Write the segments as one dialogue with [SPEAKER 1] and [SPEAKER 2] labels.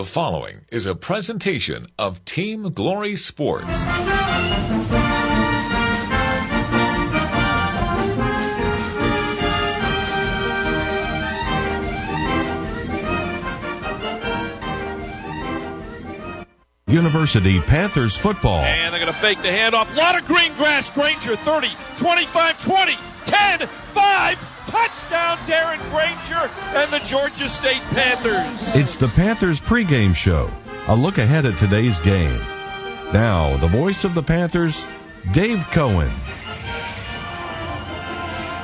[SPEAKER 1] The following is a presentation of Team Glory Sports.
[SPEAKER 2] University Panthers football.
[SPEAKER 3] And they're going to fake the handoff. A lot of green grass. Grainger 30, 25, 20, 10, 5. Touchdown, Darren Grainger and the Georgia State Panthers.
[SPEAKER 2] It's the Panthers pregame show. A look ahead at today's game. Now, the voice of the Panthers, Dave Cohen.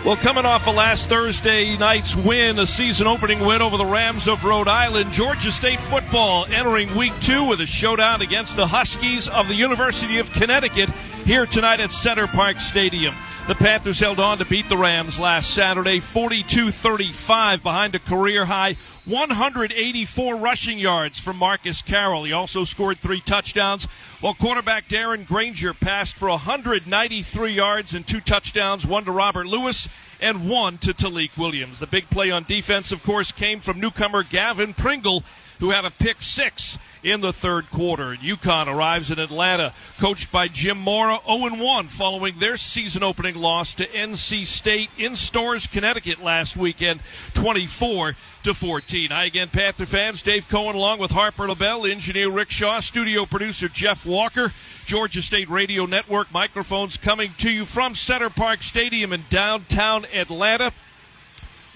[SPEAKER 3] Well, coming off of last Thursday night's win, a season opening win over the Rams of Rhode Island, Georgia State football entering week two with a showdown against the Huskies of the University of Connecticut here tonight at Center Parc Stadium. The Panthers held on to beat the Rams last Saturday 42 35 behind a career high 184 rushing yards from Marcus Carroll. He also scored three touchdowns, while quarterback Darren Grainger passed for 193 yards and two touchdowns, one to Robert Lewis and one to Tailique Williams. The big play on defense, of course, came from newcomer Gavin Pringle, who had a pick six in the third quarter. UConn arrives in Atlanta, coached by Jim Mora, 0-1 following their season opening loss to NC State in Storrs, Connecticut last weekend, 24 to 14. Hi again, Panther fans. Dave Cohen along with Harper LeBel, engineer Rick Shaw, studio producer Jeff Walker, Georgia State Radio Network microphones coming to you from Center Parc Stadium in downtown Atlanta.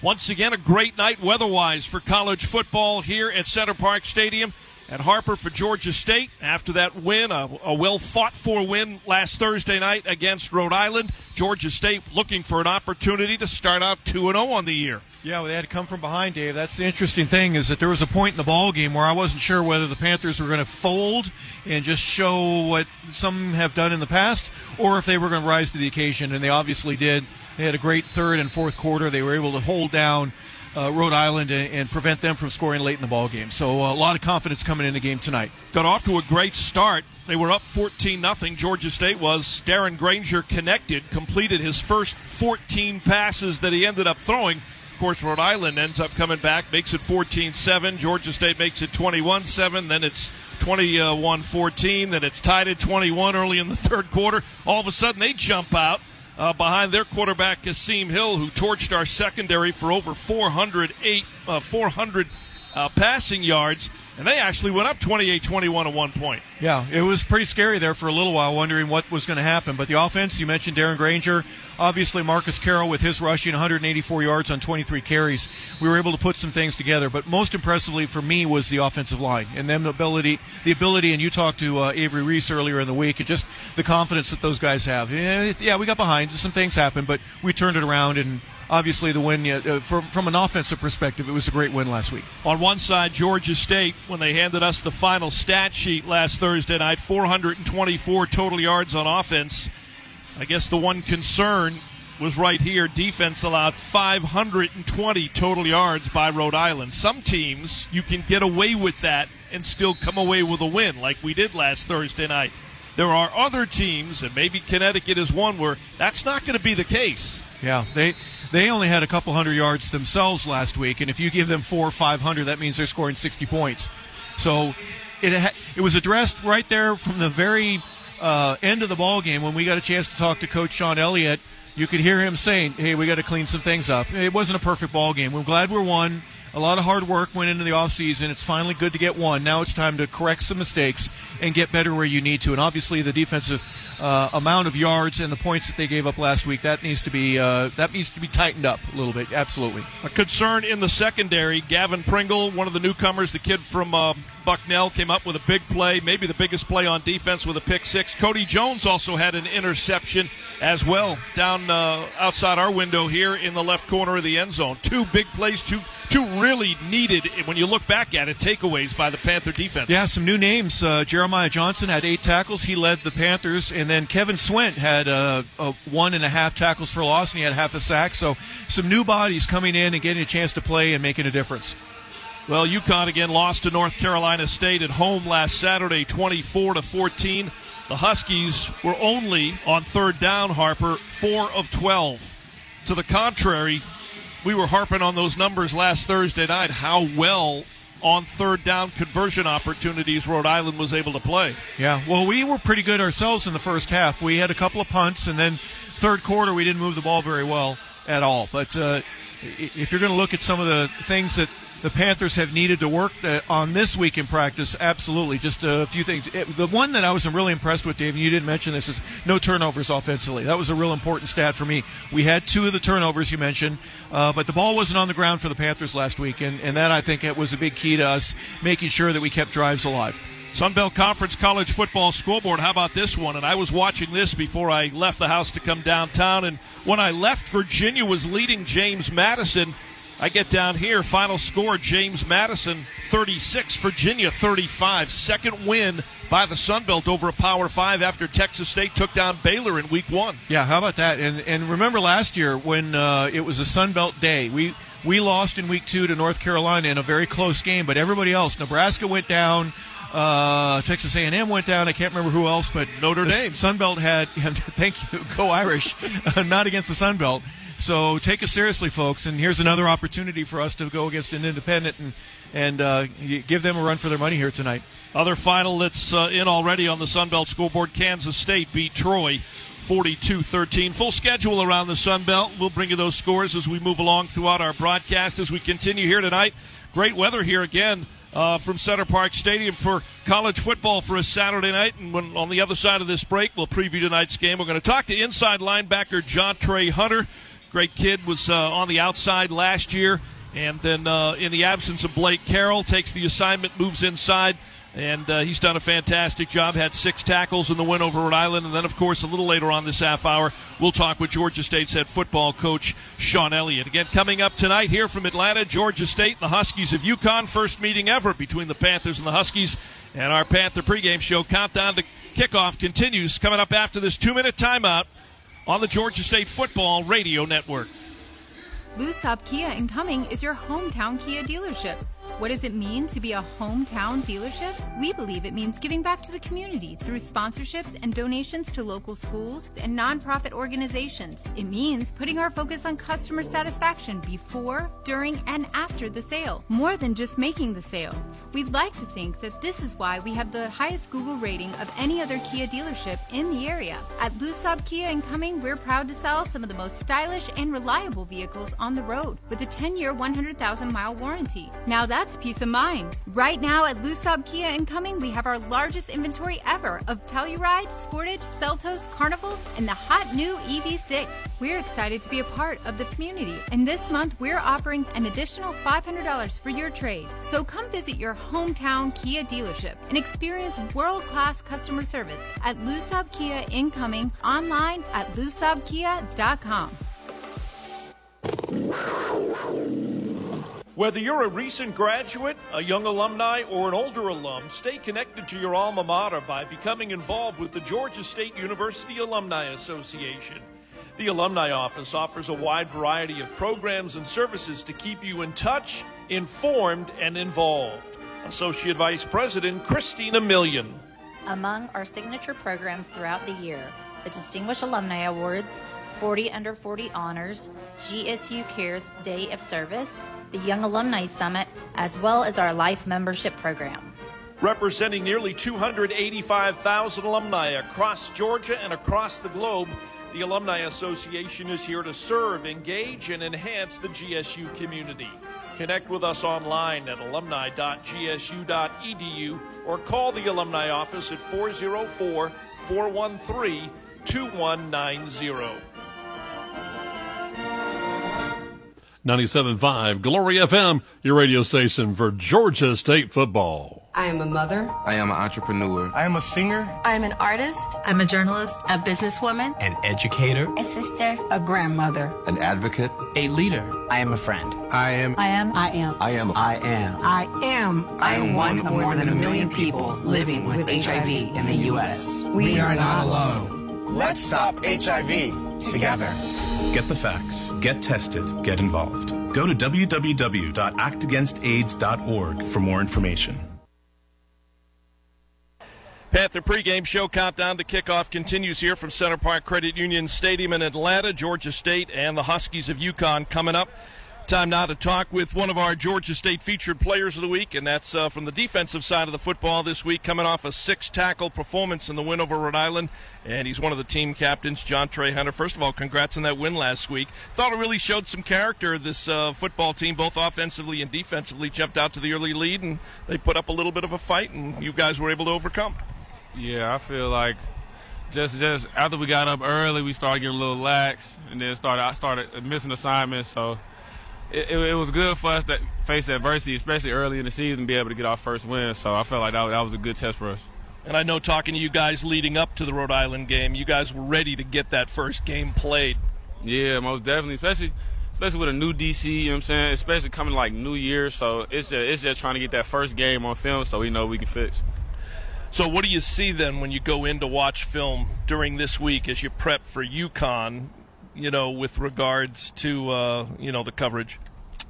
[SPEAKER 3] Once again, a great night weather-wise for college football here at Center Parc Stadium at Harper for Georgia State. After that win, a, a well fought for win last Thursday night against Rhode Island, Georgia State looking for an opportunity to start out 2 0 on the year.
[SPEAKER 4] Yeah, well, they had to come from behind, Dave. That's the interesting thing is that there was a point in the ball game where I wasn't sure whether the Panthers were going to fold and just show what some have done in the past, or if they were going to rise to the occasion, and they obviously did. They had a great third and fourth quarter. They were able to hold down uh, Rhode Island and, and, prevent them from scoring late in the ball game. So uh, a lot of confidence coming in the game tonight.
[SPEAKER 3] Got off to a great start. They were up 14 nothing. Georgia State was. Darren Grainger connected, completed his first 14 passes that he ended up throwing. Of course, Rhode Island ends up coming back, makes it 14-7. Georgia State makes it 21-7. Then it's 21-14. Then it's tied at 21 early in the third quarter. All of a sudden, they jump out uh, behind their quarterback Kasim Hill, who torched our secondary for over 408, uh, 400 uh, passing yards. And they actually went up 28 21 at one point.
[SPEAKER 4] Yeah, it was pretty scary there for a little while, wondering what was going to happen. But the offense, you mentioned Darren Grainger, obviously Marcus Carroll with his rushing 184 yards on 23 carries. We were able to put some things together. But most impressively for me was the offensive line and them the ability, the ability. And you talked to uh, Avery Reese earlier in the week, and just the confidence that those guys have. Yeah, we got behind, some things happened, but we turned it around and obviously the win uh, from, from an offensive perspective it was a great win last week.
[SPEAKER 3] On one side georgia state when they handed us the final stat sheet last thursday night 424 total yards on offense. I guess the one concern was right here. Defense allowed 520 total yards by rhode island. Some teams you can get away with that and still come away with a win like we did last thursday night. There are other teams and maybe connecticut is one where that's not going to be the case.
[SPEAKER 4] Yeah they they only had a couple hundred yards themselves last week, and if you give them four or five hundred, that means they're scoring sixty points. So it it was addressed right there from the very uh, end of the ball game when we got a chance to talk to Coach Shawn Elliott. You could hear him saying, "Hey, we got to clean some things up." It wasn't a perfect ball game. We're glad we're one. A lot of hard work went into the offseason. It's finally good to get one. Now it's time to correct some mistakes and get better where you need to. And obviously, the defensive uh, amount of yards and the points that they gave up last week that needs to be uh, that needs to be tightened up a little bit. Absolutely.
[SPEAKER 3] A concern in the secondary. Gavin Pringle, one of the newcomers, the kid from uh, Bucknell, came up with a big play, maybe the biggest play on defense with a pick six. Cody Jones also had an interception as well down uh, outside our window here in the left corner of the end zone. Two big plays, two two really needed when you look back at it takeaways by the Panther defense.
[SPEAKER 4] Yeah, some new names. Uh, Jeremiah Johnson had eight tackles. He led the Panthers, and then Kevin Swint had uh, one and a half tackles for loss, and he had half a sack. So some new bodies coming in and getting a chance to play and making a difference.
[SPEAKER 3] Well, UConn again lost to North Carolina State at home last Saturday, 24 to 14. The Huskies were only on third down, Harper, four of 12. To the contrary, we were harping on those numbers last Thursday night, how well on third down conversion opportunities Rhode Island was able to play.
[SPEAKER 4] Yeah, well, we were pretty good ourselves in the first half. We had a couple of punts, and then third quarter we didn't move the ball very well at all. But uh, if you're going to look at some of the things that the Panthers have needed to work on this week in practice, absolutely. Just a few things. The one that I was really impressed with, Dave, and you didn't mention this, is no turnovers offensively. That was a real important stat for me. We had two of the turnovers you mentioned, uh, but the ball wasn't on the ground for the Panthers last week, and, and that I think it was a big key to us making sure that we kept drives alive.
[SPEAKER 3] Sun Belt Conference College Football Scoreboard. How about this one? And I was watching this before I left the house to come downtown. And when I left, Virginia was leading James Madison I get down here, final score James Madison 36, Virginia 35. Second win by the Sun Belt over a Power 5 after Texas State took down Baylor in week one.
[SPEAKER 4] Yeah, how about that? And, and remember last year when uh, it was a Sun Belt day, we, we lost in week two to North Carolina in a very close game, but everybody else, Nebraska went down. Uh, Texas A&M went down. I can't remember who else, but
[SPEAKER 3] Notre Dame.
[SPEAKER 4] Sun Belt had. Thank you. Go Irish. not against the Sun Belt. So take us seriously, folks. And here's another opportunity for us to go against an independent and and uh, give them a run for their money here tonight.
[SPEAKER 3] Other final that's uh, in already on the Sun Belt scoreboard: Kansas State beat Troy. 42-13. Full schedule around the Sun Belt. We'll bring you those scores as we move along throughout our broadcast as we continue here tonight. Great weather here again uh, from Center Parc Stadium for college football for a Saturday night. And when on the other side of this break, we'll preview tonight's game. We're going to talk to inside linebacker Jontrey Hunter. Great kid was uh, on the outside last year, and then uh, in the absence of Blake Carroll, takes the assignment, moves inside, and uh, he's done a fantastic job. Had six tackles in the win over Rhode Island, and then of course a little later on this half hour, we'll talk with Georgia State's head football coach Shawn Elliott. Again, coming up tonight here from Atlanta, Georgia State, and the Huskies of UConn. First meeting ever between the Panthers and the Huskies. And our Panther pregame show countdown to kickoff continues coming up after this two-minute timeout on the Georgia State Football Radio Network.
[SPEAKER 5] Lou Sobh Kia in Cumming is your hometown Kia dealership. What does it mean to be a hometown dealership? We believe it means giving back to the community through sponsorships and donations to local schools and nonprofit organizations. It means putting our focus on customer satisfaction before, during, and after the sale, more than just making the sale. We'd like to think that this is why we have the highest Google rating of any other Kia dealership in the area. At Lou Sobh Kia in Cumming, we're proud to sell some of the most stylish and reliable vehicles on the road with a 10 year, 100,000 mile warranty. Now that's that's peace of mind. Right now at Lou Sobh Kia in Cumming, we have our largest inventory ever of Telluride, Sportage, Seltos, Carnivals, and the hot new EV6. We're excited to be a part of the community, and this month we're offering an additional $500 for your trade. So come visit your hometown Kia dealership and experience world-class customer service at Lou Sobh Kia in Cumming online at lousobhkia.com.
[SPEAKER 3] Whether you're a recent graduate, a young alumni, or an older alum, stay connected to your alma mater by becoming involved with the Georgia State University Alumni Association. The Alumni Office offers a wide variety of programs and services to keep you in touch, informed, and involved. Associate Vice President Christina Million.
[SPEAKER 6] Among our signature programs throughout the year, the Distinguished Alumni Awards, 40 Under 40 Honors, GSU Cares Day of Service, the Young Alumni Summit, as well as our Life Membership Program.
[SPEAKER 3] Representing nearly 285,000 alumni across Georgia and across the globe, the Alumni Association is here to serve, engage, and enhance the GSU community. Connect with us online at alumni.gsu.edu or call the Alumni Office at 404 413 2190.
[SPEAKER 7] 97.5 Glory FM, your radio station for Georgia State football.
[SPEAKER 8] I am a mother.
[SPEAKER 9] I am an entrepreneur.
[SPEAKER 10] I am a singer.
[SPEAKER 11] I am an artist.
[SPEAKER 12] I'm a journalist.
[SPEAKER 13] A businesswoman.
[SPEAKER 14] An educator.
[SPEAKER 15] A sister.
[SPEAKER 16] A grandmother.
[SPEAKER 9] An advocate.
[SPEAKER 17] A leader.
[SPEAKER 18] I am a friend.
[SPEAKER 19] I am.
[SPEAKER 20] I am. I am.
[SPEAKER 9] I am.
[SPEAKER 19] I am.
[SPEAKER 20] I am.
[SPEAKER 18] I am one of more than a million people living with HIV in the U.S.
[SPEAKER 21] We are not alone. Let's stop HIV together.
[SPEAKER 22] Get the facts, get tested, get involved. Go to www.actagainstaids.org for more information.
[SPEAKER 3] Panther pregame show countdown to kickoff continues here from Center Parc Credit Union Stadium in Atlanta. Georgia State and the Huskies of UConn coming up Time now to talk with one of our Georgia State featured players of the week, and that's uh, from the defensive side of the football this week, coming off a six tackle performance in the win over Rhode Island. And he's one of the team captains, Jontrey Hunter. First of all, congrats on that win last week. Thought it really showed some character. This uh, football team, both offensively and defensively, jumped out to the early lead, and they put up a little bit of a fight, and you guys were able to overcome.
[SPEAKER 23] Yeah, I feel like just just after we got up early, we started getting a little lax, and then started I started missing assignments. So it, it, it, was good for us to face adversity, especially early in the season, be able to get our first win. So I felt like that, that was a good test for us.
[SPEAKER 3] And I know talking to you guys leading up to the Rhode Island game, you guys were ready to get that first game played.
[SPEAKER 23] Yeah, most definitely, especially especially with a new DC, you know what I'm saying? Especially coming like New Year, so it's just it's just trying to get that first game on film so we know we can fix.
[SPEAKER 3] So what do you see then when you go in to watch film during this week as you prep for UConn? You know, with regards to uh, you know the coverage.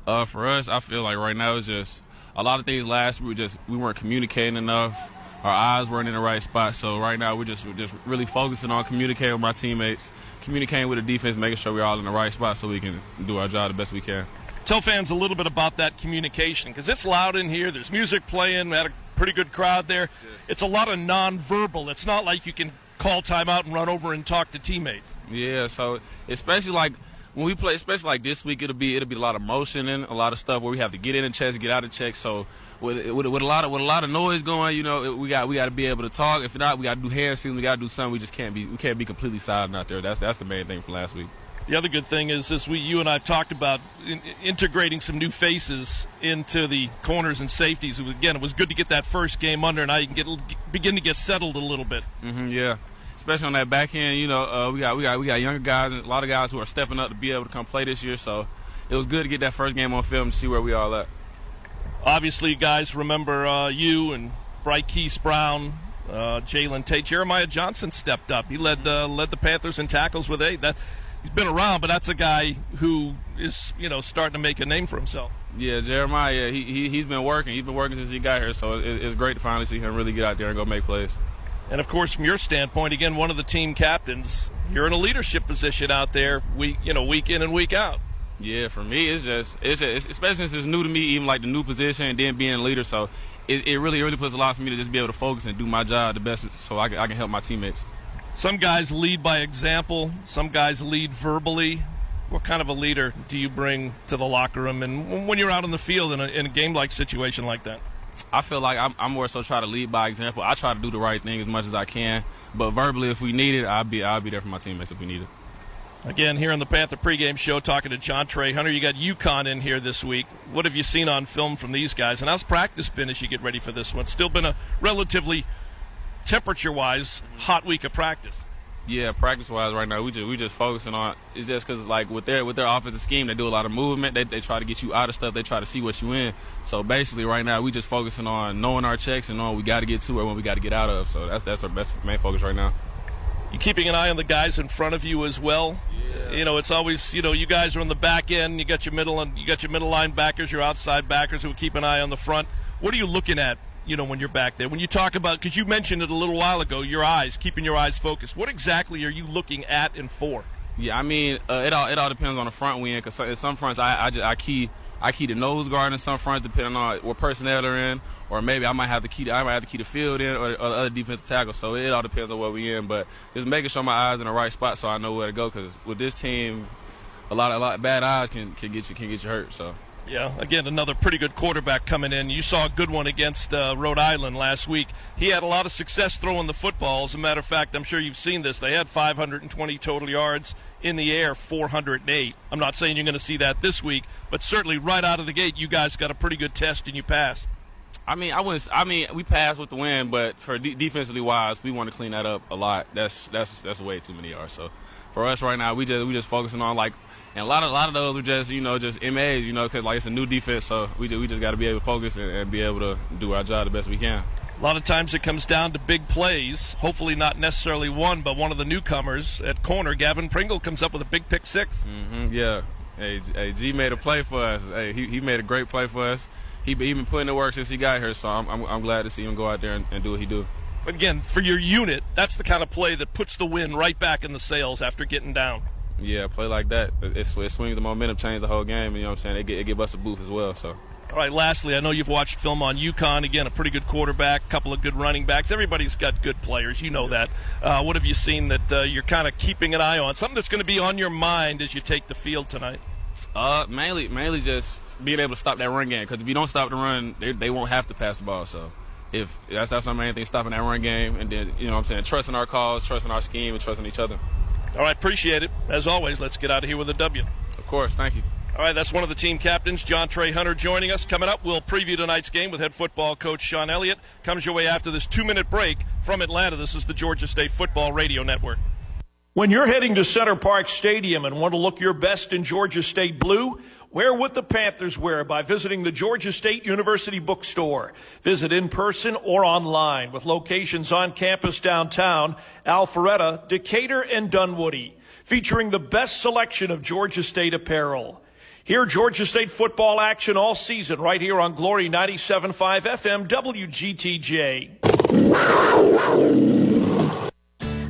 [SPEAKER 23] Uh, for us, I feel like right now it's just a lot of things. Last we were just we weren't communicating enough. Our eyes weren't in the right spot. So right now we're just we're just really focusing on communicating with my teammates, communicating with the defense, making sure we're all in the right spot so we can do our job the best we can.
[SPEAKER 3] Tell fans a little bit about that communication because it's loud in here. There's music playing. We had a pretty good crowd there. It's a lot of nonverbal. It's not like you can call timeout and run over and talk to teammates.
[SPEAKER 23] Yeah, so especially like when we play, especially like this week, it'll be it'll be a lot of motion and a lot of stuff where we have to get in and checks, get out of check. So with, with, with, a lot of with a lot of noise going, you know, we got we got to be able to talk. If not, we got to do hand signals. We got to do something. We just can't be we can't be completely silent out there. That's that's the main thing from last week.
[SPEAKER 3] The other good thing is, as we you and I have talked about in, integrating some new faces into the corners and safeties. Again, it was good to get that first game under, and now you can get begin to get settled a little bit.
[SPEAKER 23] Mm-hmm, yeah, especially on that back end. You know, uh, we got we got we got younger guys and a lot of guys who are stepping up to be able to come play this year. So it was good to get that first game on film to see where we all at.
[SPEAKER 3] Obviously, guys, remember uh, you and Bryquice Brown, uh, Jalen Tate, Jeremiah Johnson stepped up. He led uh, led the Panthers in tackles with eight. That he's been around, but that's a guy who is you know starting to make a name for himself.
[SPEAKER 23] Yeah, Jeremiah, he, he he's been working. He's been working since he got here, so it, it's great to finally see him really get out there and go make plays.
[SPEAKER 3] And of course, from your standpoint, again, one of the team captains, you're in a leadership position out there, week you know, week in and week out.
[SPEAKER 23] Yeah, for me, it's just it's just, especially since it's new to me, even like the new position and then being a leader. So it, it really really puts a lot for me to just be able to focus and do my job the best, so I can, I can help my teammates.
[SPEAKER 3] Some guys lead by example. Some guys lead verbally. What kind of a leader do you bring to the locker room, and when you're out in the field in a, in a game-like situation like that?
[SPEAKER 23] I feel like I'm, I'm more so try to lead by example. I try to do the right thing as much as I can, but verbally, if we need it, I'll be I'll be there for my teammates if we need it.
[SPEAKER 3] Again, here on the Panther pregame show, talking to John Jontrey Hunter. You got UConn in here this week. What have you seen on film from these guys? And how's practice been as you get ready for this one? Still been a relatively temperature-wise hot week of practice.
[SPEAKER 23] Yeah, practice-wise, right now we just we just focusing on. It's just because like with their with their offensive scheme, they do a lot of movement. They, they try to get you out of stuff. They try to see what you in. So basically, right now we just focusing on knowing our checks and knowing we got to get to or when we got to get out of. So that's that's our best main focus right now.
[SPEAKER 3] You keeping an eye on the guys in front of you as well.
[SPEAKER 23] Yeah.
[SPEAKER 3] You know, it's always you know you guys are on the back end. You got your middle and you got your middle linebackers, your outside backers who keep an eye on the front. What are you looking at you know when you're back there. When you talk about because you mentioned it a little while ago your eyes keeping your eyes focused. What exactly are you looking at and for?
[SPEAKER 23] Yeah i mean uh, it all it all depends on the front we in because in some fronts I, I, just, I key I key the nose guard in some fronts depending on what personnel they're in. Or maybe I might have to key the, I might have to key the field in or, or the other defensive tackle. So it all depends on what we in but just making sure my eyes in the right spot so I know where to go because with this team a lot of a lot bad eyes can, can get you can get you hurt so
[SPEAKER 3] yeah, again, another pretty good quarterback coming in. You saw a good one against uh, Rhode Island last week. He had a lot of success throwing the football. As a matter of fact, I'm sure you've seen this. They had 520 total yards in the air, 408. I'm not saying you're going to see that this week, but certainly right out of the gate, you guys got a pretty good test and you passed.
[SPEAKER 23] I mean, I wouldn't. I mean, we passed with the win, but for de- defensively wise, we want to clean that up a lot. That's that's that's way too many yards. So for us right now, we just we just focusing on like and a lot of a lot of those are just you know just MAs, you know, because like it's a new defense, so we just, we just got to be able to focus and, and, be able to do our job the best we can.
[SPEAKER 3] A lot of times it comes down to big plays. Hopefully not necessarily one, but one of the newcomers at corner, Gavin Pringle, comes up with a big pick 6
[SPEAKER 23] mm-hmm, yeah, hey, hey, G made a play for us. Hey, he, he made a great play for us. He he been putting the work since he got here, so I'm I'm, I'm glad to see him go out there and, and do what he do.
[SPEAKER 3] But again, for your unit, that's the kind of play that puts the win right back in the sails after getting down.
[SPEAKER 23] Yeah, play like that. It, it, it swings the momentum, change the whole game. You know what I'm saying? It, it give us a boost as well. So.
[SPEAKER 3] All right, lastly, I know you've watched film on UConn. Again, a pretty good quarterback, couple of good running backs. Everybody's got good players. You know that. Uh, what have you seen that uh, you're kind of keeping an eye on? Something that's going to be on your mind as you take the field tonight?
[SPEAKER 23] Uh, mainly, mainly just being able to stop that run game. Because if you don't stop the run, they, they won't have to pass the ball. So if that's that's our main thing, stopping that run game, and then you know what I'm saying, trusting our calls, trusting our scheme, and trusting each other.
[SPEAKER 3] All right, appreciate it. As always, let's get out of here with a W.
[SPEAKER 23] Of course, thank you.
[SPEAKER 3] All right, that's one of the team captains, Jontrey Hunter, joining us. Coming up, we'll preview tonight's game with head football coach Shawn Elliott. Comes your way after this two minute break from Atlanta. This is the Georgia State Football Radio Network. When you're heading to Center Parc Stadium and want to look your best in Georgia State blue, wear what the Panthers wear by visiting the Georgia State University bookstore. Visit in person or online with locations on campus downtown, Alpharetta, Decatur, and Dunwoody, featuring the best selection of Georgia State apparel. Hear Georgia State football action all season right here on Glory 97.5 FM WGTJ.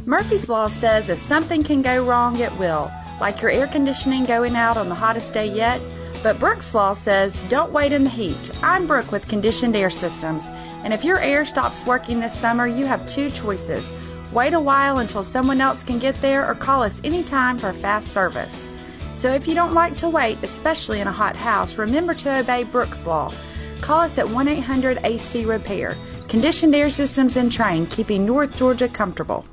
[SPEAKER 24] Murphy's Law says if something can go wrong, it will, like your air conditioning going out on the hottest day yet. But Brooks Law says don't wait in the heat. I'm Brooke with Conditioned Air Systems, and if your air stops working this summer, you have two choices. Wait a while until someone else can get there, or call us anytime for fast service. So if you don't like to wait, especially in a hot house, remember to obey Brooks Law. Call us at 1 800 AC Repair. Conditioned air systems and Trane, keeping North Georgia comfortable.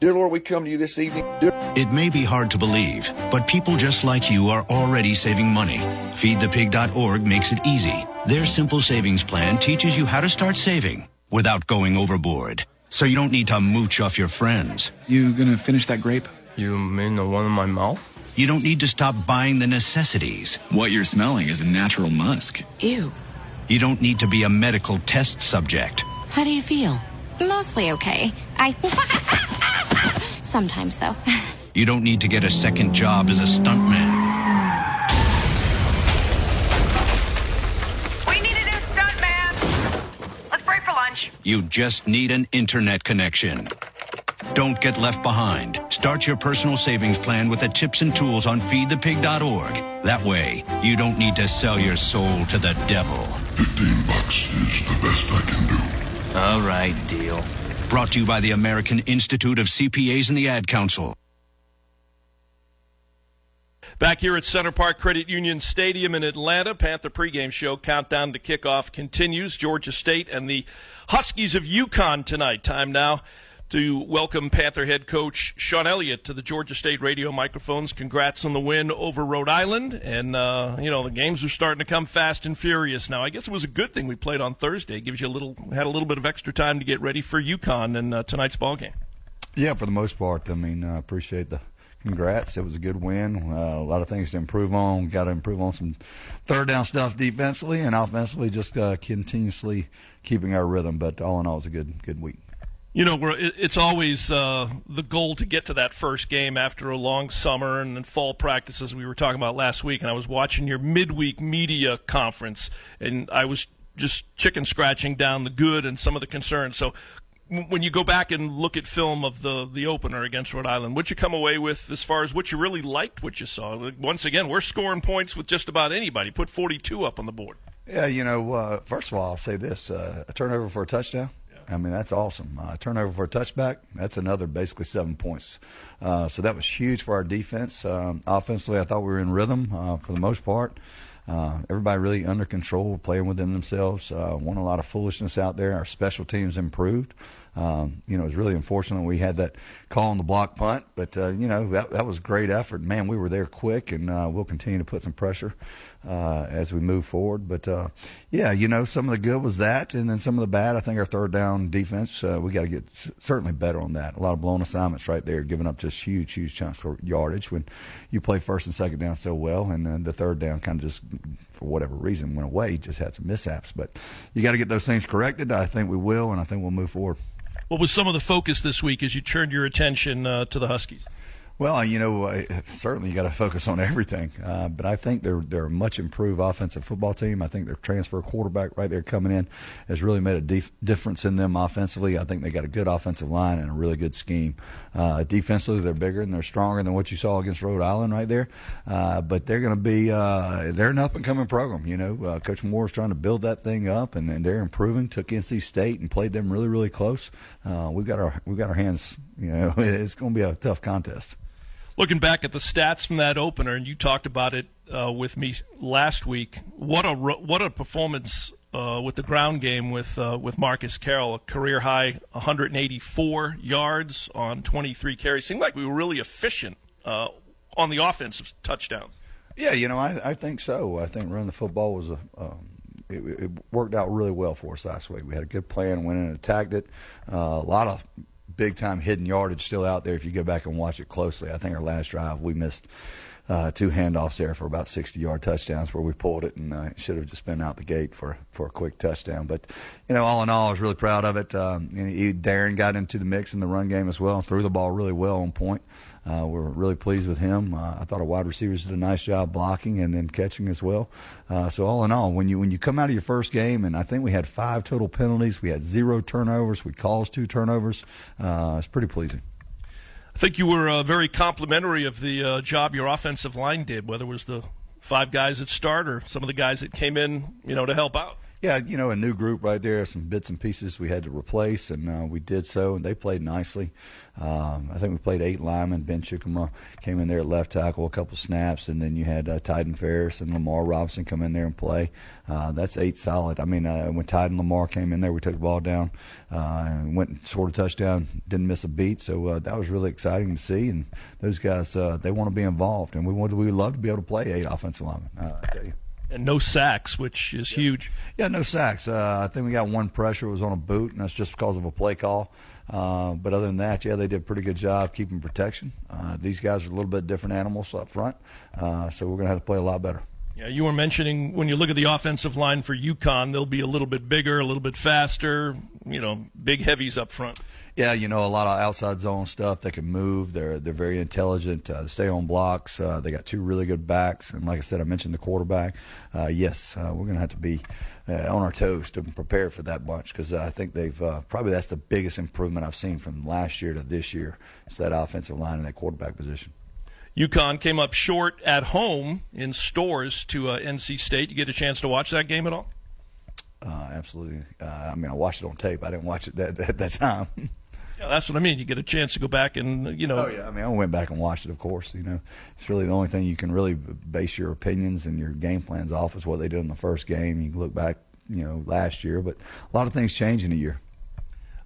[SPEAKER 25] Dear Lord, we come to you this evening. Dear-
[SPEAKER 26] it may be hard to believe, but people just like you are already saving money. FeedThePig.org makes it easy. Their simple savings plan teaches you how to start saving without going overboard. So you don't need to mooch off your friends.
[SPEAKER 27] You gonna finish that grape?
[SPEAKER 28] You mean the one in my mouth?
[SPEAKER 26] You don't need to stop buying the necessities.
[SPEAKER 29] What you're smelling is a natural musk.
[SPEAKER 15] Ew.
[SPEAKER 26] You don't need to be a medical test subject.
[SPEAKER 15] How do you feel? Mostly okay. I. Sometimes, though.
[SPEAKER 26] you don't need to get a second job as a stuntman.
[SPEAKER 30] We need a new stuntman. Let's break for lunch.
[SPEAKER 26] You just need an internet connection. Don't get left behind. Start your personal savings plan with the tips and tools on feedthepig.org. That way, you don't need to sell your soul to the devil.
[SPEAKER 31] 15 bucks is the best I can do.
[SPEAKER 27] All right, deal.
[SPEAKER 26] Brought to you by the American Institute of CPAs and the Ad Council.
[SPEAKER 3] Back here at Center Parc Credit Union Stadium in Atlanta, Panther pregame show countdown to kickoff continues. Georgia State and the Huskies of UConn tonight. Time now to welcome Panther head coach Shawn Elliott to the Georgia State radio microphones. Congrats on the win over Rhode Island, and uh, you know the games are starting to come fast and furious now. I guess it was a good thing we played on Thursday. It gives you a little had a little bit of extra time to get ready for UConn and uh, tonight's ball game.
[SPEAKER 32] Yeah, for the most part. I mean, I uh, appreciate the congrats. It was a good win. Uh, a lot of things to improve on. Got to improve on some third down stuff defensively and offensively, just uh, continuously keeping our rhythm. But all in all, it was a good good week.
[SPEAKER 3] You know, it's always uh, the goal to get to that first game after a long summer and then fall practices we were talking about last week. And I was watching your midweek media conference, and I was just chicken scratching down the good and some of the concerns. So when you go back and look at film of the the opener against Rhode Island, what you come away with as far as what you really liked, what you saw? Once again, we're scoring points with just about anybody. Put 42 up on the board.
[SPEAKER 32] Yeah, you know, uh, first of all, I'll say this: uh, a turnover for a touchdown. I mean, that's awesome. Uh, turnover for a touchback, that's another basically seven points. Uh, so that was huge for our defense. Um, offensively, I thought we were in rhythm uh, for the most part. Uh, everybody really under control, playing within themselves. Uh, won a lot of foolishness out there. Our special teams improved. Um, you know, it was really unfortunate we had that call on the block punt, but uh, you know that that was great effort. Man, we were there quick, and uh, we'll continue to put some pressure uh, as we move forward. But uh, yeah, you know, some of the good was that, and then some of the bad. I think our third down defense, uh, we got to get certainly better on that. A lot of blown assignments right there, giving up just huge, huge chunks for yardage when you play first and second down so well, and then the third down kind of just for whatever reason went away. Just had some mishaps, but you got to get those things corrected. I think we will, and I think we'll move forward.
[SPEAKER 3] What was some of the focus this week as you turned your attention uh, to the Huskies?
[SPEAKER 32] Well, you know, uh, certainly you got to focus on everything. Uh, but I think they're they're a much improved offensive football team. I think their transfer quarterback right there coming in has really made a dif- difference in them offensively. I think they got a good offensive line and a really good scheme. Uh, defensively, they're bigger and they're stronger than what you saw against Rhode Island right there. Uh, but they're going to be uh, they're an up and coming program. You know, uh, Coach Mora is trying to build that thing up, and, and they're improving. Took NC State and played them really really close. we've got our we've got our hands. You know, it's going to be a tough contest
[SPEAKER 3] looking back at the stats from that opener, and you talked about it uh, with me last week. What a what a performance uh, with the ground game with uh, with Marcus Carroll, a career high 184 yards on 23 carries. Seemed like we were really efficient uh, on the offensive touchdowns.
[SPEAKER 32] Yeah, you know, I, I think so. I think running the football was a. Um, it, it, worked out really well for us last week. We had a good plan, went in and attacked it. Uh, a lot of big time hidden yardage still out there if you go back and watch it closely. I think our last drive we missed uh, two handoffs there for about 60 yard touchdowns where we pulled it and uh, should have just been out the gate for, for a quick touchdown. But, you know, all in all, I was really proud of it. Um, he, Darren got into the mix in the run game as well, threw the ball really well on point. Uh, we're really pleased with him. Uh, I thought our wide receivers did a nice job blocking and then catching as well. Uh, so all in all, when you when you come out of your first game, and I think we had five total penalties, we had zero turnovers, we caused two turnovers. Uh, it's pretty pleasing.
[SPEAKER 3] I think you were uh, very complimentary of the uh, job your offensive line did, whether it was the five guys that start or some of the guys that came in, you know, to help out.
[SPEAKER 32] Yeah, you know, a new group right there, some bits and pieces we had to replace, and uh, we did so, and they played nicely. Um, I think we played eight linemen. Ben Chukuma came in there at left tackle, a couple snaps, and then you had uh, Tyden Ferris and Lamar Robinson come in there and play. Uh, that's eight solid. I mean, uh, when Tyden Lamar came in there, we took the ball down uh, and went and scored a touchdown, didn't miss a beat. So uh, that was really exciting to see. And those guys, uh, they want to be involved, and we would we love to be able to play eight offensive linemen. I tell you
[SPEAKER 3] and no sacks, which is huge.
[SPEAKER 32] Yeah, no sacks. Uh, I think we got one pressure. It was on a boot, and that's just because of a play call. Uh, but other than that, yeah, they did a pretty good job keeping protection. Uh, these guys are a little bit different animals up front, uh, so we're going to have to play a lot better.
[SPEAKER 3] Yeah, you were mentioning when you look at the offensive line for UConn, they'll be a little bit bigger, a little bit faster. You know, big heavies up front.
[SPEAKER 32] Yeah, you know, a lot of outside zone stuff. They can move. They're they're very intelligent. Uh, stay on blocks. Uh, they got two really good backs, and like I said, I mentioned the quarterback. Uh, yes, uh, we're going to have to be uh, on our toes to prepare for that bunch because I think they've uh, probably that's the biggest improvement I've seen from last year to this year. It's that offensive line and that quarterback position.
[SPEAKER 3] UConn came up short at home in Storrs to NC State. You get a chance to watch that game at all?
[SPEAKER 32] absolutely. I mean, I watched it on tape. I didn't watch it that that, that time.
[SPEAKER 3] Yeah, that's what I mean. You get a chance to go back and you know.
[SPEAKER 32] Oh yeah, I mean, I went back and watched it. Of course, you know, it's really the only thing you can really base your opinions and your game plans off is what they did in the first game. You look back, you know, last year, but a lot of things change in a year.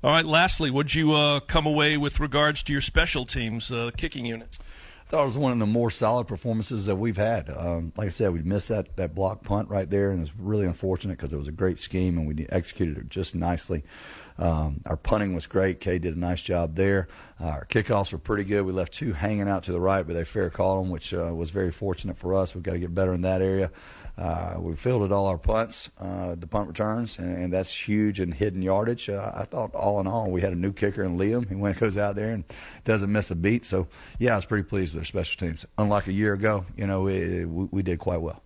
[SPEAKER 3] All right. Lastly, would you uh, come away with regards to your special teams uh, kicking unit?
[SPEAKER 32] I thought it was one of the more solid performances that we've had. Um, like I said, we missed that, that block punt right there, and it was really unfortunate because it was a great scheme and we executed it just nicely. Um, our punting was great. Kay did a nice job there. Uh, our kickoffs were pretty good. We left two hanging out to the right, but they fair caught them, which uh, was very fortunate for us. We've got to get better in that area. Uh, we fielded all our punts, uh, the punt returns, and, and, that's huge in hidden yardage. Uh, I thought all in all, we had a new kicker in Liam. He went goes out there and doesn't miss a beat. So yeah, I was pretty pleased with our special teams. Unlike a year ago, you know, we, we did quite well.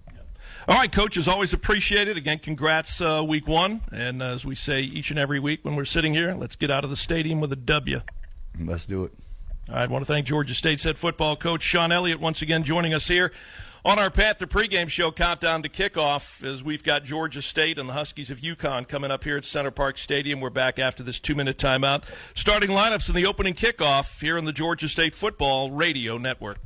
[SPEAKER 3] All right, coach, as always, appreciate it. Again, congrats, uh, week one. And as we say each and every week when we're sitting here, let's get out of the stadium with a W.
[SPEAKER 32] Let's do it.
[SPEAKER 3] All right, I want to thank Georgia State's head football coach Shawn Elliott once again joining us here on our Panther pregame show countdown to kickoff. As we've got Georgia State and the Huskies of UConn coming up here at Center Parc Stadium. We're back after this two-minute timeout. Starting lineups in the opening kickoff here on the Georgia State Football Radio Network.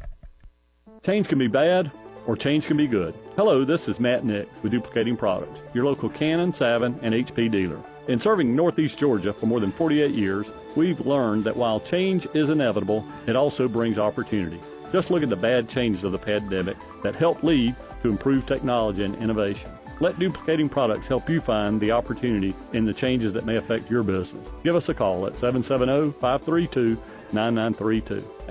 [SPEAKER 33] Change can be bad or change can be good. Hello, this is Matt Nix with Duplicating Products, your local Canon, Savin, and HP dealer. In serving Northeast Georgia for more than 48 years, we've learned that while change is inevitable, it also brings opportunity. Just look at the bad changes of the pandemic that helped lead to improved technology and innovation. Let duplicating products help you find the opportunity in the changes that may affect your business. Give us a call at 770 532 9932.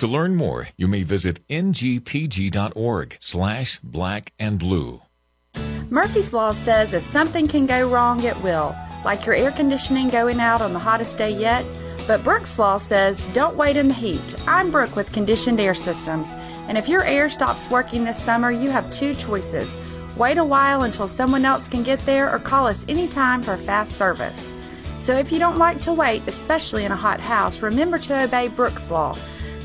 [SPEAKER 1] To learn more, you may visit ngpg.org slash black and blue.
[SPEAKER 24] Murphy's Law says if something can go wrong, it will, like your air conditioning going out on the hottest day yet. But Brooks Law says don't wait in the heat. I'm Brooke with Conditioned Air Systems, and if your air stops working this summer, you have two choices. Wait a while until someone else can get there, or call us anytime for fast service. So if you don't like to wait, especially in a hot house, remember to obey Brooks Law.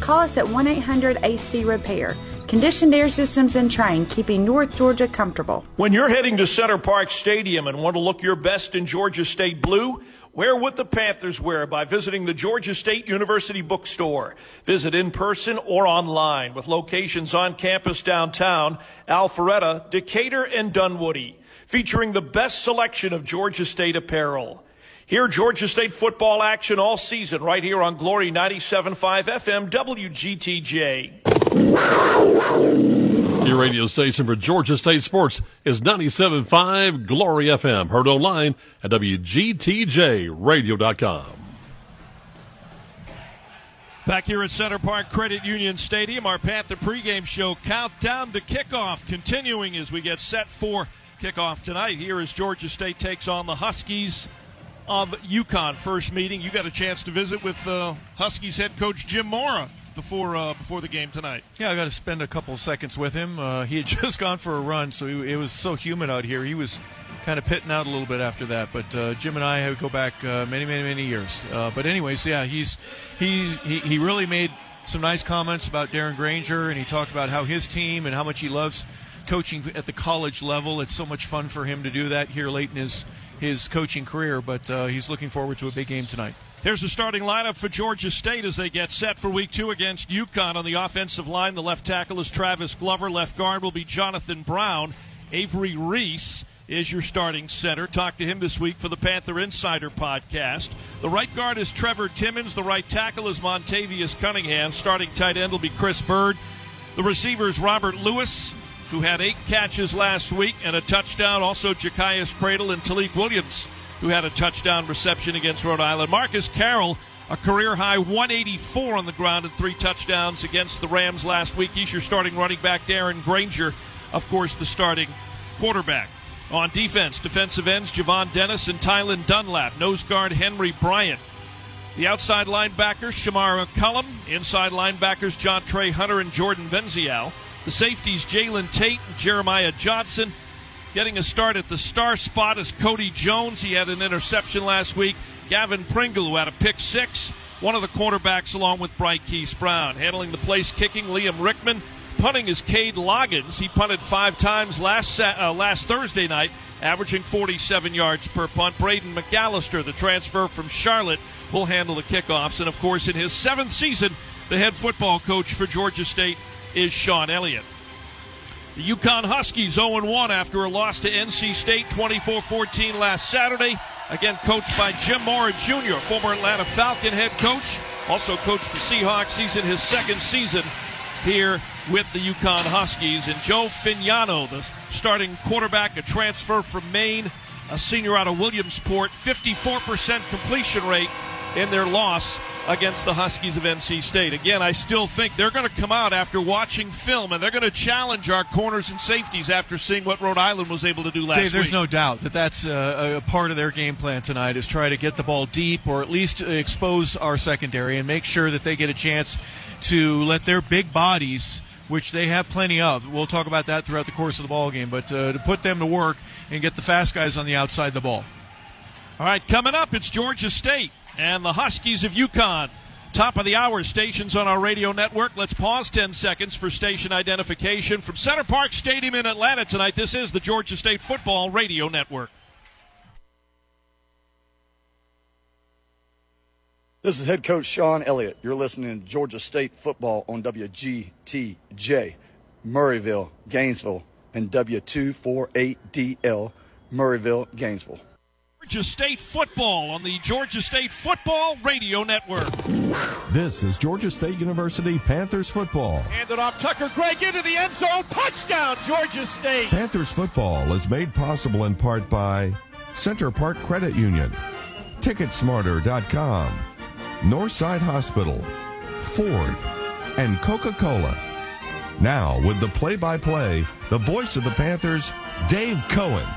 [SPEAKER 24] Call us at 1 800 AC Repair. Conditioned air systems and Trane, keeping North Georgia comfortable.
[SPEAKER 3] When you're heading to Center Parc Stadium and want to look your best in Georgia State blue, wear what the Panthers wear by visiting the Georgia State University bookstore. Visit in person or online with locations on campus downtown, Alpharetta, Decatur, and Dunwoody, featuring the best selection of Georgia State apparel. Hear Georgia State football action all season right here on Glory 97.5 FM WGTJ.
[SPEAKER 7] Your radio station for Georgia State Sports is 97.5 Glory FM. Heard online at WGTJRadio.com.
[SPEAKER 3] Back here at Center Parc Credit Union Stadium, our Panther pregame show countdown to kickoff continuing as we get set for kickoff tonight. Here as Georgia State takes on the Huskies of UConn. First meeting, you got a chance to visit with uh, Huskies head coach Jim Mora before uh, before the game tonight.
[SPEAKER 4] Yeah, I got to spend a couple seconds with him. Uh, he had just gone for a run, so he, it was so humid out here. He was kind of pitting out a little bit after that. But uh, Jim and I have go back uh, many, many, many years. Uh, but anyways, yeah, he's he's he, he really made some nice comments about Darren Grainger, and he talked about how his team and how much he loves coaching at the college level. It's so much fun for him to do that here late in his his coaching career, but uh, he's looking forward to a big game tonight.
[SPEAKER 3] Here's the starting lineup for Georgia State as they get set for week two against UConn on the offensive line. The left tackle is Travis Glover. Left guard will be Jonathan Brown. Avery Reese is your starting center. Talk to him this week for the Panther Insider podcast. The right guard is Trevor Timmons. The right tackle is Montavious Cunningham. Starting tight end will be Chris Bird. The receivers Robert Lewis, who had eight catches last week and a touchdown. Also, Ja'Cyais Credle and Tailique Williams, who had a touchdown reception against Rhode Island. Marcus Carroll, a career high 184 on the ground and three touchdowns against the Rams last week. He's your starting running back. Darren Grainger, of course, the starting quarterback. On defense, defensive ends Javon Dennis and Tylen Dunlap. Nose guard Henry Bryant. The outside linebackers, Shamar McCullum. Inside linebackers, Jontrey Hunter and Jordan Venzial. The safeties, Jalen Tate and Jeremiah Johnson. Getting a start at the star spot is Cody Jones. He had an interception last week. Gavin Pringle, who had a pick six. One of the cornerbacks, along with Bryquice Brown. Handling the place kicking, Liam Rickman. Punting is Cade Loggins. He punted five times last uh, last Thursday night, averaging 47 yards per punt. Braden McAllister, the transfer from Charlotte, will handle the kickoffs. And of course, in his seventh season, the head football coach for Georgia State is Shawn Elliott. The UConn Huskies 0 1 after a loss to NC State 24 14 last Saturday. Again, coached by Jim Mora Jr., former Atlanta Falcon head coach. Also coached the Seahawks. He's in his second season here with the UConn Huskies. And Joe Fagnano, the starting quarterback, a transfer from Maine, a senior out of Williamsport, 54% completion rate in their loss against the Huskies of NC State. Again, I still think they're going to come out after watching film and they're going to challenge our corners and safeties after seeing what Rhode Island was able to do last
[SPEAKER 4] Dave, there's
[SPEAKER 3] week.
[SPEAKER 4] no doubt that that's a, a part of their game plan tonight is try to get the ball deep or at least expose our secondary and make sure that they get a chance to let their big bodies which they have plenty of. We'll talk about that throughout the course of the ball game, but uh, to put them to work and get the fast guys on the outside the ball.
[SPEAKER 3] All right, coming up, it's Georgia State and the Huskies of UConn. Top of the hour stations on our radio network. Let's pause 10 seconds for station identification. From Center Parc Stadium in Atlanta tonight, this is the Georgia State Football Radio Network.
[SPEAKER 34] This is head coach Shawn Elliott. You're listening to Georgia State football on WGTJ, Murrayville, Gainesville, and W248DL, Murrayville, Gainesville.
[SPEAKER 3] Georgia State football on the Georgia State Football Radio Network.
[SPEAKER 2] This is Georgia State University Panthers football.
[SPEAKER 3] Handed off Tucker Gregg into the end zone. Touchdown, Georgia State.
[SPEAKER 2] Panthers football is made possible in part by Center Parc Credit Union, Ticketsmarter.com, Northside Hospital, Ford, and Coca Cola. Now, with the play by play, the voice of the Panthers, Dave Cohen.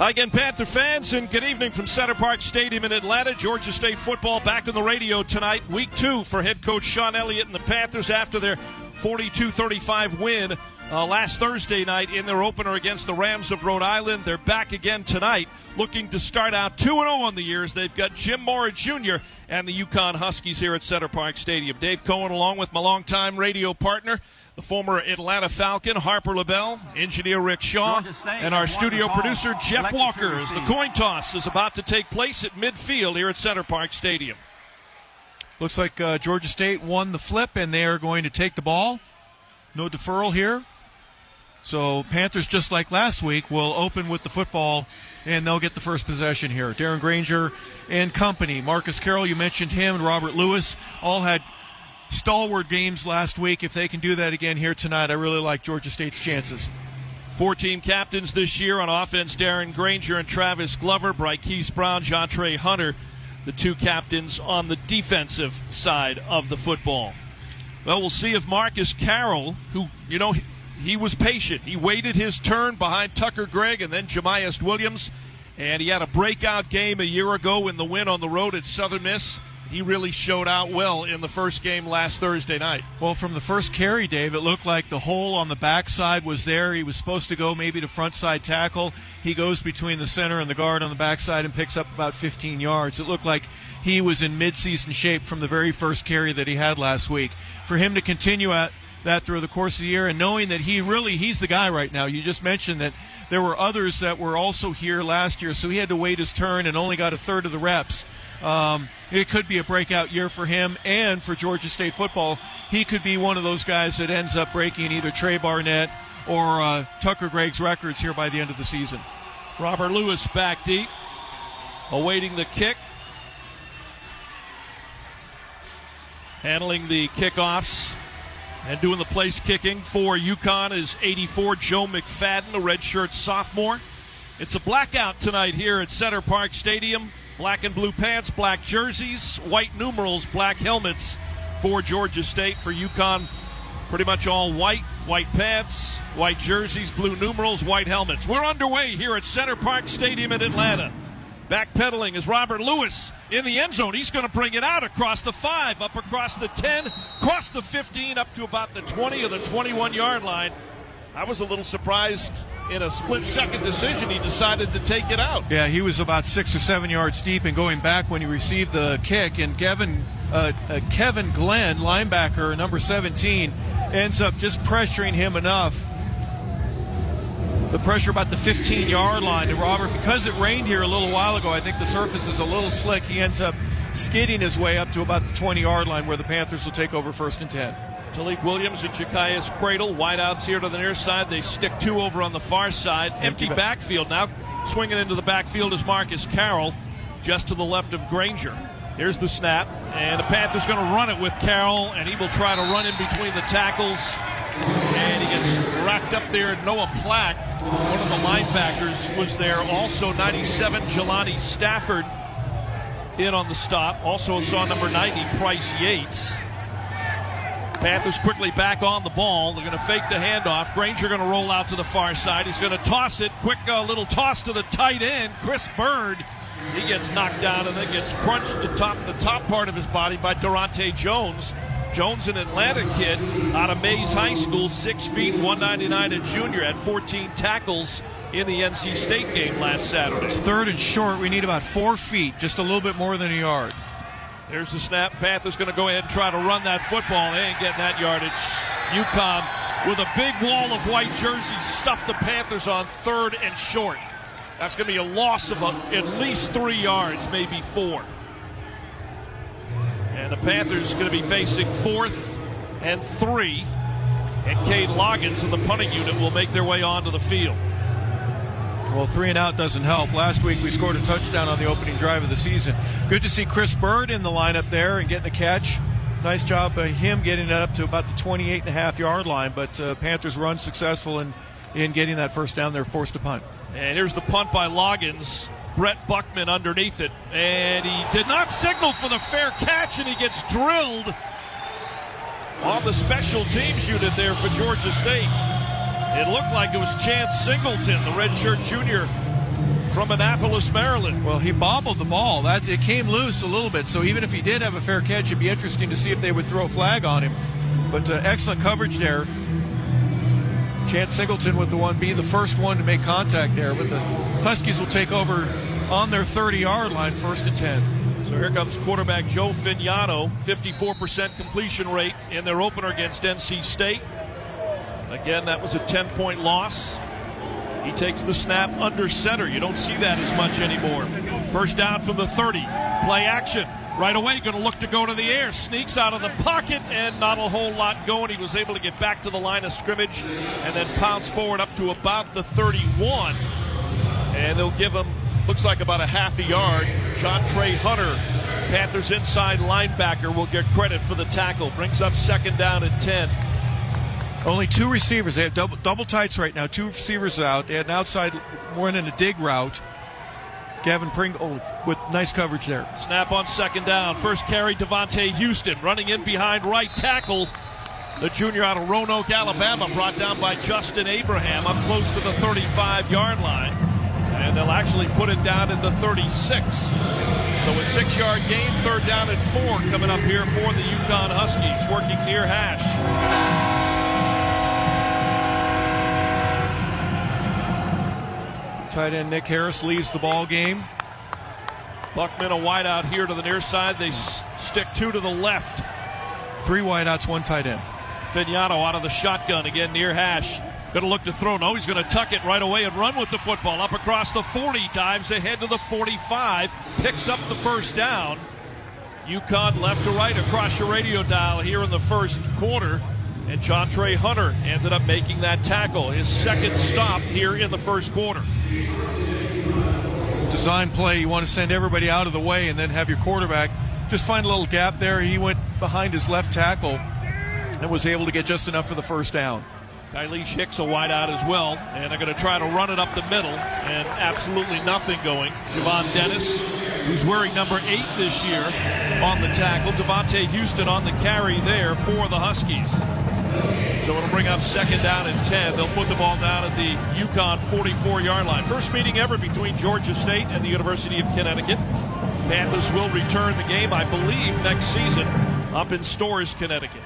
[SPEAKER 3] Again, Panther fans, and good evening from Center Parc Stadium in Atlanta. Georgia State football back on the radio tonight, week two for head coach Shawn Elliott and the Panthers after their 42 35 win uh, last Thursday night in their opener against the Rams of Rhode Island. They're back again tonight, looking to start out 2 0 on the years. They've got Jim Mora Jr. and the UConn Huskies here at Center Parc Stadium. Dave Cohen, along with my longtime radio partner, the former Atlanta Falcon, Harper LeBel, engineer Rick Shaw, and our studio producer, Jeff Walker, as the coin toss is about to take place at midfield here at Center Parc Stadium.
[SPEAKER 4] Looks like uh, Georgia State won the flip, and they are going to take the ball. No deferral here. So Panthers, just like last week, will open with the football, and they'll get the first possession here. Darren Grainger and company. Marcus Carroll, you mentioned him, and Robert Lewis all had stalwart games last week. If they can do that again here tonight, I really like Georgia State's chances.
[SPEAKER 3] Four team captains this year on offense Darren Grainger and Travis Glover, Bryquice Brown, Jontrey Hunter, the two captains on the defensive side of the football. Well, we'll see if Marcus Carroll, who, you know, he was patient. He waited his turn behind Tucker Gregg and then Jamyest Williams. And he had a breakout game a year ago in the win on the road at Southern Miss. He really showed out well in the first game last Thursday night.
[SPEAKER 4] Well, from the first carry, Dave, it looked like the hole on the backside was there. He was supposed to go maybe to front side tackle. He goes between the center and the guard on the backside and picks up about 15 yards. It looked like he was in midseason shape from the very first carry that he had last week. For him to continue at that through the course of the year and knowing that he really he's the guy right now. You just mentioned that there were others that were also here last year, so he had to wait his turn and only got a third of the reps. Um, it could be a breakout year for him and for Georgia State football. He could be one of those guys that ends up breaking either Trey Barnett or uh, Tucker Gregg's records here by the end of the season.
[SPEAKER 3] Robert Lewis back deep, awaiting the kick. Handling the kickoffs and doing the place kicking for UConn is 84 Joe McFadden, a redshirt sophomore. It's a blackout tonight here at Center Parc Stadium. Black and blue pants, black jerseys, white numerals, black helmets for Georgia State. For UConn, pretty much all white, white pants, white jerseys, blue numerals, white helmets. We're underway here at Center Parc Stadium in Atlanta. Backpedaling is Robert Lewis in the end zone. He's going to bring it out across the five, up across the 10, across the 15, up to about the 20 or the 21 yard line. I was a little surprised in a split second decision he decided to take it out.
[SPEAKER 4] Yeah, he was about six or seven yards deep and going back when he received the kick. And Kevin, uh, uh, Kevin Glenn, linebacker, number 17, ends up just pressuring him enough the pressure about the 15 yard line. And Robert, because it rained here a little while ago, I think the surface is a little slick. He ends up skidding his way up to about the 20 yard line where the Panthers will take over first and 10.
[SPEAKER 3] Tailique Williams and Ja'Cyais Credle, wideouts here to the near side. They stick two over on the far side. Empty, Empty backfield now. Swinging into the backfield is Marcus Carroll, just to the left of Grainger. Here's the snap, and the Panthers going to run it with Carroll, and he will try to run in between the tackles. And he gets racked up there. Noah Platt, one of the linebackers, was there. Also, 97 Jelani Stafford in on the stop. Also saw number 90 Price Yates. Panthers quickly back on the ball. They're going to fake the handoff. Grainger going to roll out to the far side. He's going to toss it. Quick uh, little toss to the tight end, Chris Bird. He gets knocked down and then gets crunched to top the top part of his body by Durante Jones. Jones, an Atlanta kid out of Mays High School, six feet, 199 a junior, had 14 tackles in the NC State game last Saturday.
[SPEAKER 4] It's third and short. We need about four feet, just a little bit more than a yard.
[SPEAKER 3] There's the snap. Panthers going to go ahead and try to run that football. They ain't getting that yardage. UConn with a big wall of white jerseys stuffed the Panthers on third and short. That's going to be a loss of a, at least three yards, maybe four. And the Panthers are going to be facing fourth and three. And Cade Loggins and the punting unit will make their way onto the field.
[SPEAKER 4] Well, three and out doesn't help. Last week we scored a touchdown on the opening drive of the season. Good to see Chris Bird in the lineup there and getting a catch. Nice job by him getting it up to about the 28 and a half yard line. But uh, Panthers were unsuccessful in, in getting that first down. They're forced to punt.
[SPEAKER 3] And here's the punt by Loggins. Brett Buckman underneath it. And he did not signal for the fair catch, and he gets drilled on the special teams unit there for Georgia State. It looked like it was Chance Singleton, the redshirt junior from Annapolis, Maryland.
[SPEAKER 4] Well, he bobbled the ball. That's it came loose a little bit. So even if he did have a fair catch, it'd be interesting to see if they would throw a flag on him. But uh, excellent coverage there. Chance Singleton with the one be the first one to make contact there. with the Huskies will take over on their 30-yard line, first and 10.
[SPEAKER 3] So here comes quarterback Joe Fagnano, 54% completion rate in their opener against NC State. Again, that was a 10 point loss. He takes the snap under center. You don't see that as much anymore. First down from the 30. Play action. Right away, going to look to go to the air. Sneaks out of the pocket and not a whole lot going. He was able to get back to the line of scrimmage and then pounce forward up to about the 31. And they'll give him, looks like about a half a yard. Jontrey Hunter, Panthers inside linebacker, will get credit for the tackle. Brings up second down and 10.
[SPEAKER 4] Only two receivers. They have double, double tights right now. Two receivers out. They had an outside one in a dig route. Gavin Pringle with nice coverage there.
[SPEAKER 3] Snap on second down. First carry, Devontae Houston running in behind right tackle. The junior out of Roanoke, Alabama, brought down by Justin Abraham up close to the 35 yard line. And they'll actually put it down at the 36. So a six yard gain, third down at four coming up here for the UConn Huskies, working near hash.
[SPEAKER 4] Tight end Nick Harris leads the ball game.
[SPEAKER 3] Buckman a wide out here to the near side. They s- stick two to the left.
[SPEAKER 4] Three wideouts, one tight end.
[SPEAKER 3] Fagnano out of the shotgun again near hash. Going to look to throw. No, he's going to tuck it right away and run with the football up across the 40. Dives ahead to the 45. Picks up the first down. UConn left to right across your radio dial here in the first quarter. And Jontrey Hunter ended up making that tackle. His second stop here in the first quarter.
[SPEAKER 4] Design play, you want to send everybody out of the way and then have your quarterback just find a little gap there. He went behind his left tackle and was able to get just enough for the first down.
[SPEAKER 3] Kylie Hicks a wide out as well, and they're going to try to run it up the middle, and absolutely nothing going. Javon Dennis, who's wearing number eight this year, on the tackle. Devontae Houston on the carry there for the Huskies. So it'll bring up second down and 10. They'll put the ball down at the UConn 44 yard line. First meeting ever between Georgia State and the University of Connecticut. Panthers will return the game, I believe, next season up in Storrs, Connecticut.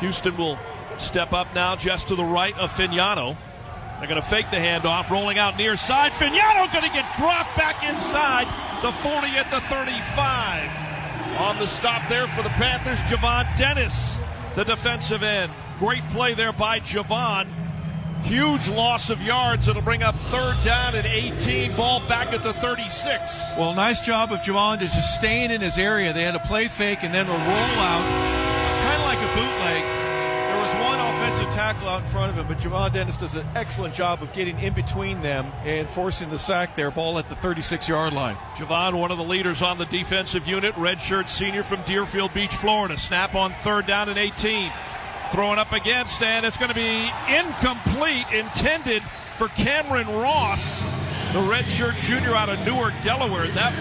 [SPEAKER 3] Houston will step up now just to the right of Fagnano. They're going to fake the handoff, rolling out near side. Fagnano going to get dropped back inside the 40 at the 35. On the stop there for the Panthers, Javon Dennis, the defensive end. Great play there by Javon. Huge loss of yards. It'll bring up third down at 18. Ball back at the 36.
[SPEAKER 4] Well, nice job of Javon to just staying in his area. They had a play fake and then a rollout, tackle out in front of him, but Javon Dennis does an excellent job of getting in between them and forcing the sack there. Ball at the 36 yard line.
[SPEAKER 3] Javon, one of the leaders on the defensive unit, redshirt senior from Deerfield Beach, Florida. Snap on third down and 18. Throwing up against, and it's going to be incomplete, intended for Cameron Ross, the redshirt junior out of Newark, Delaware. That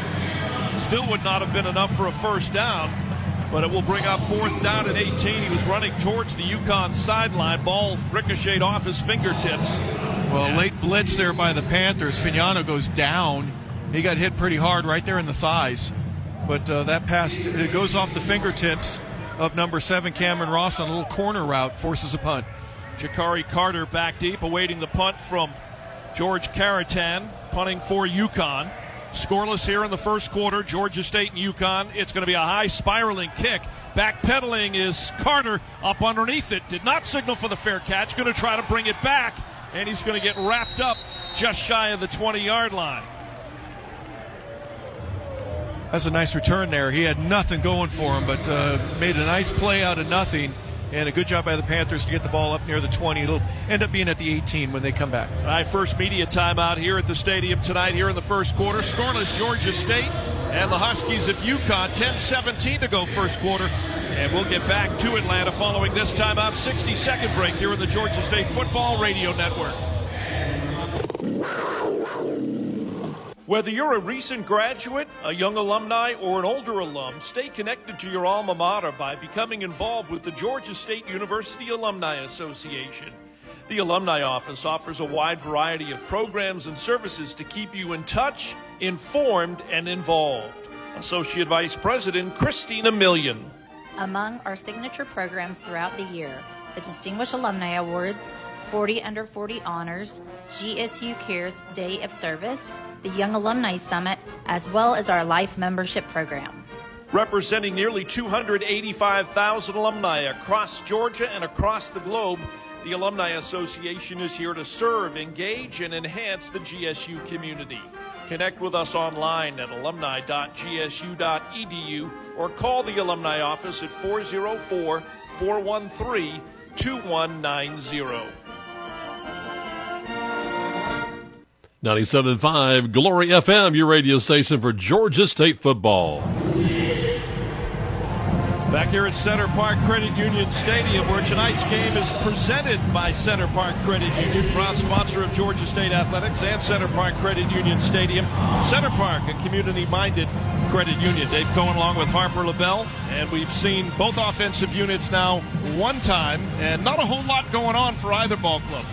[SPEAKER 3] still would not have been enough for a first down, but it will bring up fourth down at 18. He was running towards the UConn sideline. Ball ricocheted off his fingertips.
[SPEAKER 4] Well, late blitz there by the Panthers. Fagnano goes down. He got hit pretty hard right there in the thighs. But uh, that pass it goes off the fingertips of number seven, Cameron Ross, on a little corner route, forces a punt.
[SPEAKER 3] Jakari Carter back deep, awaiting the punt from George Caratan, punting for UConn. Scoreless here in the first quarter, Georgia State and UConn. It's going to be a high spiraling kick. Backpedaling is Carter up underneath it. Did not signal for the fair catch. Going to try to bring it back, and he's going to get wrapped up just shy of the 20 yard line.
[SPEAKER 4] That's a nice return there. He had nothing going for him, but uh, made a nice play out of nothing. And a good job by the Panthers to get the ball up near the 20. It'll end up being at the 18 when they come back.
[SPEAKER 3] All right, first media timeout here at the stadium tonight, here in the first quarter. Scoreless Georgia State and the Huskies of UConn. 10 17 to go first quarter. And we'll get back to Atlanta following this timeout. 60 second break here in the Georgia State Football Radio Network. Whether you're a recent graduate, a young alumni, or an older alum, stay connected to your alma mater by becoming involved with the Georgia State University Alumni Association. The Alumni Office offers a wide variety of programs and services to keep you in touch, informed, and involved. Associate Vice President Christina Million.
[SPEAKER 6] Among our signature programs throughout the year, the Distinguished Alumni Awards, 40 Under 40 Honors, GSU Cares Day of Service, the Young Alumni Summit, as well as our Life Membership Program.
[SPEAKER 3] Representing nearly 285,000 alumni across Georgia and across the globe, the Alumni Association is here to serve, engage, and enhance the GSU community. Connect with us online at alumni.gsu.edu or call the Alumni Office at 404 413 2190.
[SPEAKER 7] 97.5 Glory FM, your radio station for Georgia State football.
[SPEAKER 3] Back here at Center Parc Credit Union Stadium, where tonight's game is presented by Center Parc Credit Union, proud sponsor of Georgia State Athletics and Center Parc Credit Union Stadium. Center Parc, a community minded credit union. Dave Cohen along with Harper LeBel, and we've seen both offensive units now one time, and not a whole lot going on for either ball club.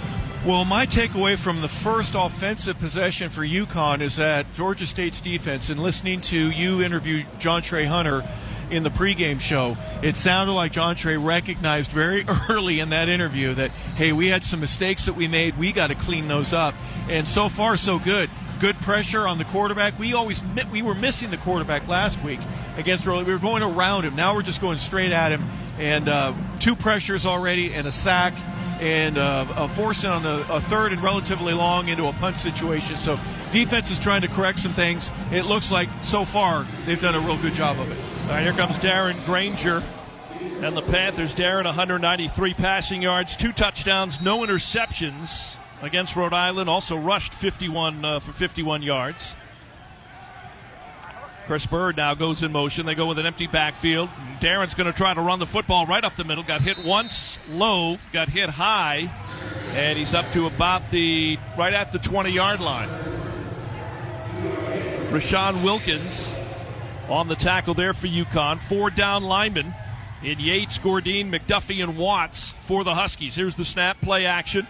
[SPEAKER 4] Well, my takeaway from the first offensive possession for UConn is that Georgia State's defense, and listening to you interview Jontrey Hunter in the pregame show, it sounded like Jontrey recognized very early in that interview that, hey, we had some mistakes that we made. We got to clean those up. And so far, so good. Good pressure on the quarterback. We always we were missing the quarterback last week against Early. We were going around him. Now we're just going straight at him. And uh, two pressures already and a sack and uh, forcing on a, a, third and relatively long into a punt situation. So defense is trying to correct some things. It looks like so far they've done a real good job of it.
[SPEAKER 3] All right, here comes Darren Grainger and the Panthers. Darren, 193 passing yards, two touchdowns, no interceptions against Rhode Island. Also rushed 51 uh, for 51 yards. Chris Bird now goes in motion. They go with an empty backfield. Darren's going to try to run the football right up the middle. Got hit once low, got hit high, and he's up to about the right at the 20 yard line. Rashawn Wilkins on the tackle there for UConn. Four down linemen in Yates, Gordine, McDuffie, and Watts for the Huskies. Here's the snap, play action.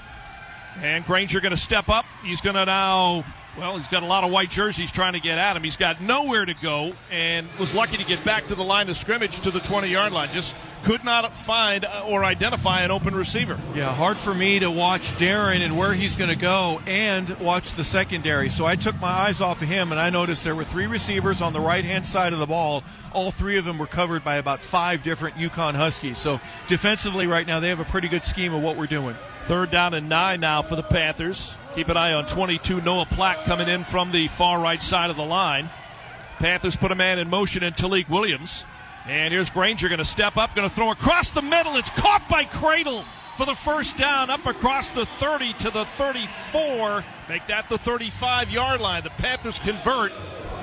[SPEAKER 3] And Grainger going to step up. He's going to now well, he's got a lot of white jerseys trying to get at him. He's got nowhere to go and was lucky to get back to the line of scrimmage to the 20 yard line. Just could not find uh, or identify an open receiver.
[SPEAKER 4] Yeah, hard for me to watch Darren and where he's going to go and watch the secondary. So I took my eyes off of him and I noticed there were three receivers on the right hand side of the ball. All three of them were covered by about five different UConn Huskies. So defensively, right now, they have a pretty good scheme of what we're doing.
[SPEAKER 3] Third down and nine now for the Panthers. Keep an eye on 22 Noah Plack coming in from the far right side of the line. Panthers put a man in motion in Tailique Williams. And here's Grainger going to step up, going to throw across the middle. It's caught by Credle for the first down up across the 30 to the 34. Make that the 35 yard line. The Panthers convert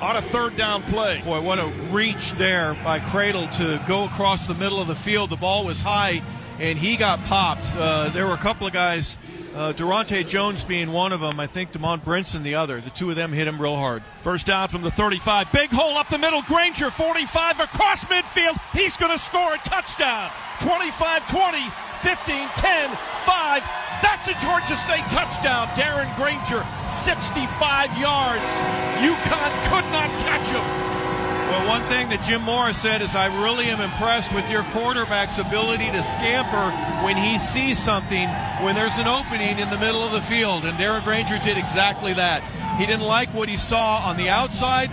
[SPEAKER 3] on a third down play.
[SPEAKER 4] Boy, what a reach there by Credle to go across the middle of the field. The ball was high and he got popped. Uh, there were a couple of guys uh, Durante Jones being one of them. I think Demond Brinson the other. The two of them hit him real hard.
[SPEAKER 3] First down from the 35. Big hole up the middle. Grainger 45 across midfield. He's going to score a touchdown. 25 20, 15 10, 5. That's a Georgia State touchdown. Darren Grainger, 65 yards. UConn could not catch him.
[SPEAKER 4] Well, one thing that Jim Morris said is, I really am impressed with your quarterback's ability to scamper when he sees something, when there's an opening in the middle of the field. And Darren Grainger did exactly that. He didn't like what he saw on the outside,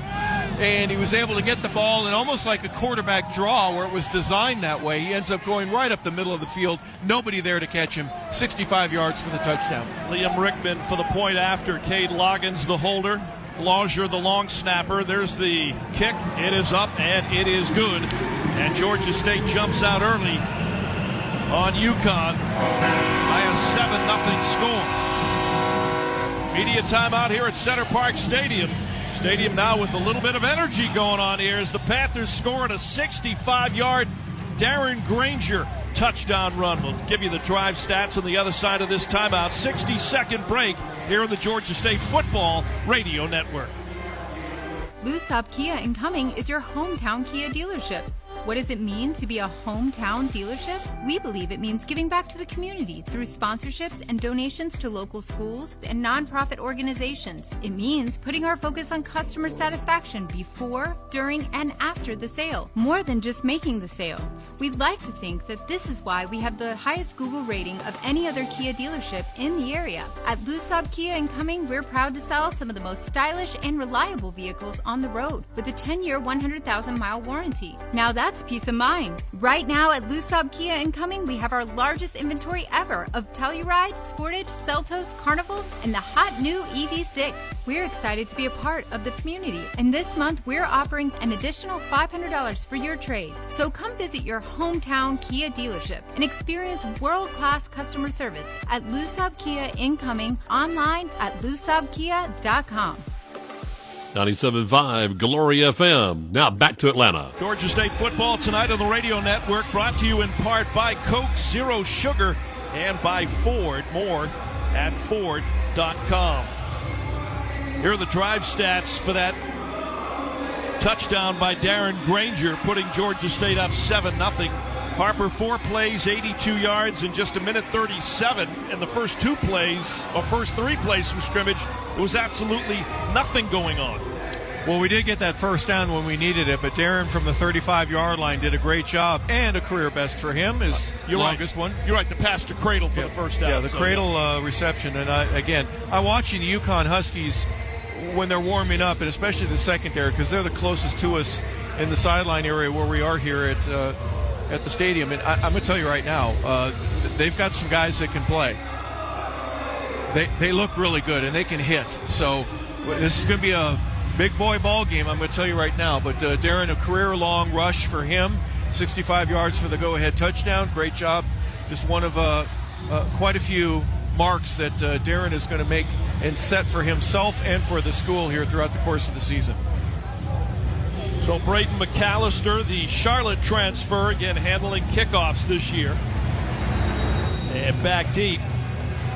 [SPEAKER 4] and he was able to get the ball in almost like a quarterback draw where it was designed that way. He ends up going right up the middle of the field. Nobody there to catch him. 65 yards for the touchdown.
[SPEAKER 3] Liam Rickman for the point after. Cade Loggins, the holder. Lozier, the long snapper. There's the kick. It is up and it is good. And Georgia State jumps out early on UConn by a 7 0 score. Media timeout here at Center Parc Stadium. Stadium now with a little bit of energy going on here as the Panthers score a 65 yard Darren Grainger touchdown run. We'll give you the drive stats on the other side of this timeout. 60 second break here on the Georgia State Football Radio Network.
[SPEAKER 5] Lou Sobh Kia in Cumming is your hometown Kia dealership. What does it mean to be a hometown dealership? We believe it means giving back to the community through sponsorships and donations to local schools and nonprofit organizations. It means putting our focus on customer satisfaction before, during, and after the sale, more than just making the sale. We'd like to think that this is why we have the highest Google rating of any other Kia dealership in the area. At Lou Sobh Kia in Cumming, we're proud to sell some of the most stylish and reliable vehicles on the road with a 10 year, 100,000 mile warranty. Now that's that's peace of mind. Right now at Lou Sobh Kia in Cumming, we have our largest inventory ever of Telluride, Sportage, Seltos, Carnivals, and the hot new EV6. We're excited to be a part of the community, and this month we're offering an additional $500 for your trade. So come visit your hometown Kia dealership and experience world-class customer service at Lou Sobh Kia in Cumming online at lousobhkia.com.
[SPEAKER 7] 97.5 Glory FM. Now back to Atlanta.
[SPEAKER 3] Georgia State football tonight on the radio network, brought to you in part by Coke Zero Sugar and by Ford. More at Ford.com. Here are the drive stats for that touchdown by Darren Grainger, putting Georgia State up 7 0. Harper, four plays, 82 yards in just a minute 37. In the first two plays, or first three plays from scrimmage, it was absolutely nothing going on.
[SPEAKER 4] Well, we did get that first down when we needed it, but Darren from the 35 yard line did a great job and a career best for him, is
[SPEAKER 3] You're
[SPEAKER 4] longest
[SPEAKER 3] right.
[SPEAKER 4] one.
[SPEAKER 3] You're right, the pass to Credle for
[SPEAKER 4] yeah.
[SPEAKER 3] the first down.
[SPEAKER 4] Yeah, the
[SPEAKER 3] so,
[SPEAKER 4] Credle uh, reception. And I, again, I'm watching the UConn Huskies when they're warming up, and especially the secondary, because they're the closest to us in the sideline area where we are here at. Uh, at the stadium, and I, am going to tell you right now, uh, they've got some guys that can play. They, they look really good and they can hit. So this is going to be a big boy ball game. I'm going to tell you right now. But uh, Darren, a career long rush for him, 65 yards for the go ahead touchdown. Great job. Just one of uh, uh, quite a few marks that uh, Darren is going to make and set for himself and for the school here throughout the course of the season.
[SPEAKER 3] So Braden McAllister, the Charlotte transfer, again handling kickoffs this year. And back deep,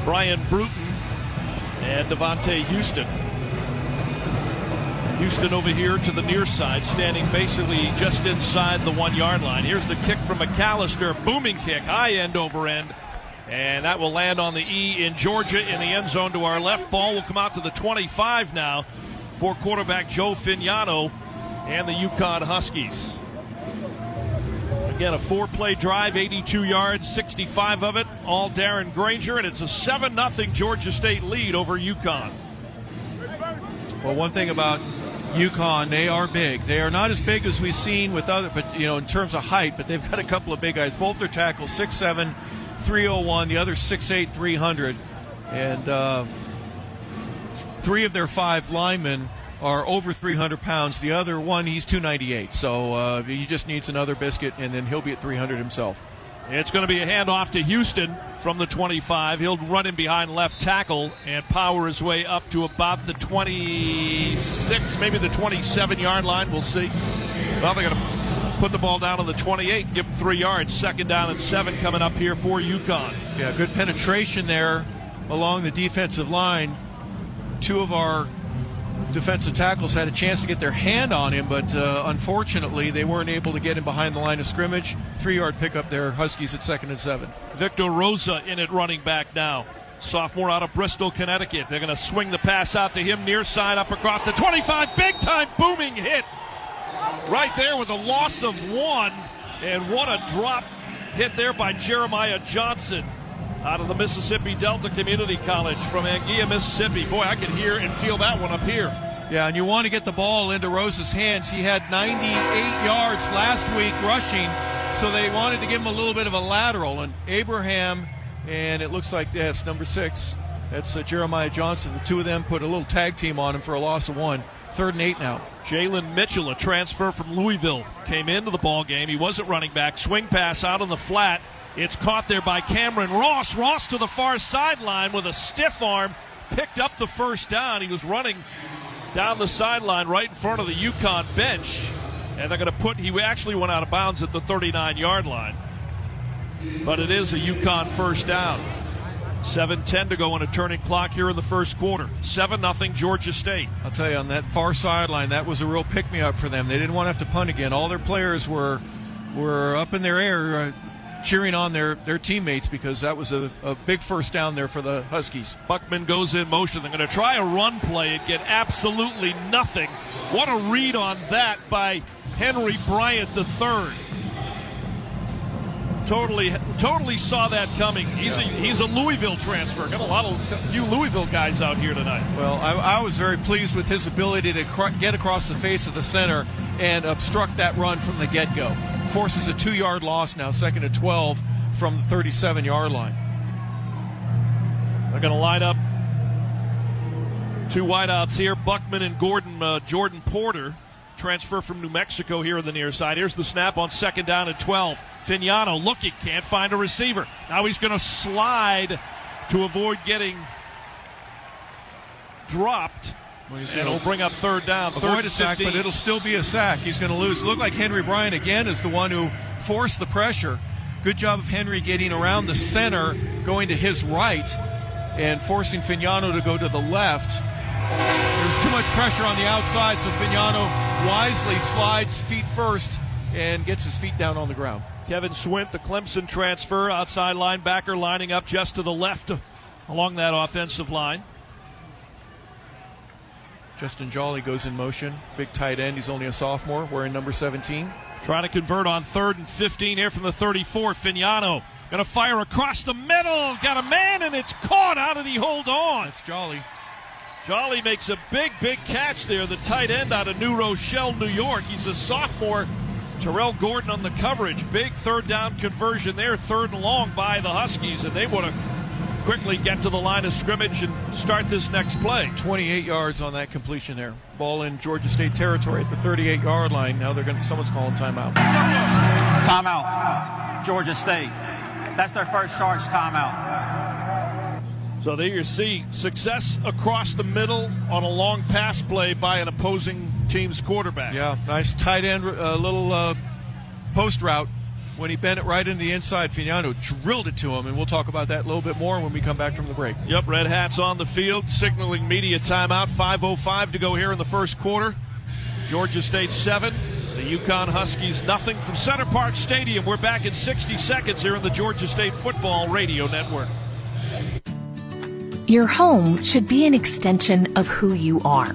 [SPEAKER 3] Brian Bruton and Devontae Houston. Houston over here to the near side, standing basically just inside the one yard line. Here's the kick from McAllister, booming kick, high end over end. And that will land on the E in Georgia in the end zone to our left. Ball will come out to the 25 now for quarterback Joe Fagnano and the UConn Huskies. Again, a four play drive, 82 yards, 65 of it, all Darren Grainger, and it's a 7 0 Georgia State lead over UConn.
[SPEAKER 4] Well, one thing about UConn, they are big. They are not as big as we've seen with other, but you know, in terms of height, but they've got a couple of big guys. Both their tackles, 6'7, 301, the other 6'8, 300. And uh, three of their five linemen are over 300 pounds. The other one, he's 298. So uh, he just needs another biscuit, and then he'll be at 300 himself.
[SPEAKER 3] It's going to be a handoff to Houston from the 25. He'll run in behind left tackle and power his way up to about the 26, maybe the 27 yard line. We'll see. Well, they're going to put the ball down on the 28, give him three yards. Second down and seven coming up here for UConn.
[SPEAKER 4] Yeah, good penetration there along the defensive line. Two of our defensive tackles had a chance to get their hand on him, but uh, unfortunately they weren't able to get him behind the line of scrimmage. Three yard pickup there, Huskies at second and seven.
[SPEAKER 3] Victor Rosa in at running back now. Sophomore out of Bristol, Connecticut. They're going to swing the pass out to him near side up across the 25. Big time booming hit right there with a loss of one. And what a drop hit there by Jeremiah Johnson out of the Mississippi Delta Community College from Anguilla, Mississippi. Boy, I can hear and feel that one up here.
[SPEAKER 4] Yeah, and you want to get the ball into Rosa's hands. He had 98 yards last week rushing, so they wanted to give him a little bit of a lateral. And Abraham, and it looks like that's number six, That's uh, Jeremiah Johnson. The two of them put a little tag team on him for a loss of one. Third and eight now.
[SPEAKER 3] Jalen Mitchell, a transfer from Louisville, came into the ball game. He wasn't running back. Swing pass out on the flat. It's caught there by Cameron Ross. Ross to the far sideline with a stiff arm, picked up the first down. He was running down the sideline right in front of the UConn bench, and they're going to put. He actually went out of bounds at the 39 yard line, but it is a UConn first down. 7-10 to go on a turning clock here in the first quarter. 7 nothing Georgia State.
[SPEAKER 4] I'll tell you on that far sideline, that was a real pick me up for them. They didn't want to have to punt again. All their players were were up in their air. Uh, Cheering on their, their teammates because that was a, a big first down there for the Huskies.
[SPEAKER 3] Buckman goes in motion. They're going to try a run play and get absolutely nothing. What a read on that by Henry Bryant III. Totally, totally saw that coming. He's
[SPEAKER 4] Yeah.
[SPEAKER 3] a he's a Louisville transfer. Got a lot of a few Louisville guys out here tonight.
[SPEAKER 4] Well, I, I was very pleased with his ability to cr- get across the face of the center and obstruct that run from the get go. Forces a two yard loss now, second and 12 from the 37 yard line.
[SPEAKER 3] They're going to line up two wideouts here: Buckman and Gordon uh, Jordan Porter, transfer from New Mexico here on the near side. Here's the snap on second down at 12. Fagnano looking, can't find a receiver. Now he's going to slide to avoid getting dropped.
[SPEAKER 4] he's
[SPEAKER 3] and it'll bring up third down. Third
[SPEAKER 4] Avoid a sack,
[SPEAKER 3] 15.
[SPEAKER 4] but it'll still be a sack. He's going to lose. Look like Henry Bryan again is the one who forced the pressure. Good job of Henry getting around the center, going to his right, and forcing Fagnano to go to the left. There's too much pressure on the outside, so Fagnano wisely slides feet first and gets his feet down on the ground.
[SPEAKER 3] Kevin Swint, the Clemson transfer, outside linebacker, lining up just to the left along that offensive line.
[SPEAKER 4] Justin Jolly goes in motion. Big tight end. He's only a sophomore, wearing number 17.
[SPEAKER 3] Trying to convert on third and 15 here from the 34. Fagnano going to fire across the middle. Got a man, and it's caught. How did he hold on?
[SPEAKER 4] It's Jolly.
[SPEAKER 3] Jolly makes a big, big catch there. The tight end out of New Rochelle, New York. He's a sophomore. Terrell Gordon on the coverage. Big third down conversion there. Third and long by the Huskies, and they want to quickly get to the line of scrimmage and start this next play.
[SPEAKER 4] 28 yards on that completion there. Ball in Georgia State territory at the 38 yard line. Now they're going to, someone's calling timeout.
[SPEAKER 35] Timeout. Georgia State. That's their first charge timeout.
[SPEAKER 3] So there you see success across the middle on a long pass play by an opposing team's quarterback.
[SPEAKER 4] Yeah, nice tight end, uh, little uh, post route. When he bent it right into the inside, Fagnano drilled it to him, and we'll talk about that a little bit more when we come back from the break.
[SPEAKER 3] Yep, Red Hats on the field, signaling media timeout. 5.05 to go here in the first quarter. Georgia State 7, the UConn Huskies nothing from Center Parc Stadium. We're back in 60 seconds here in the Georgia State Football Radio Network.
[SPEAKER 36] Your home should be an extension of who you are.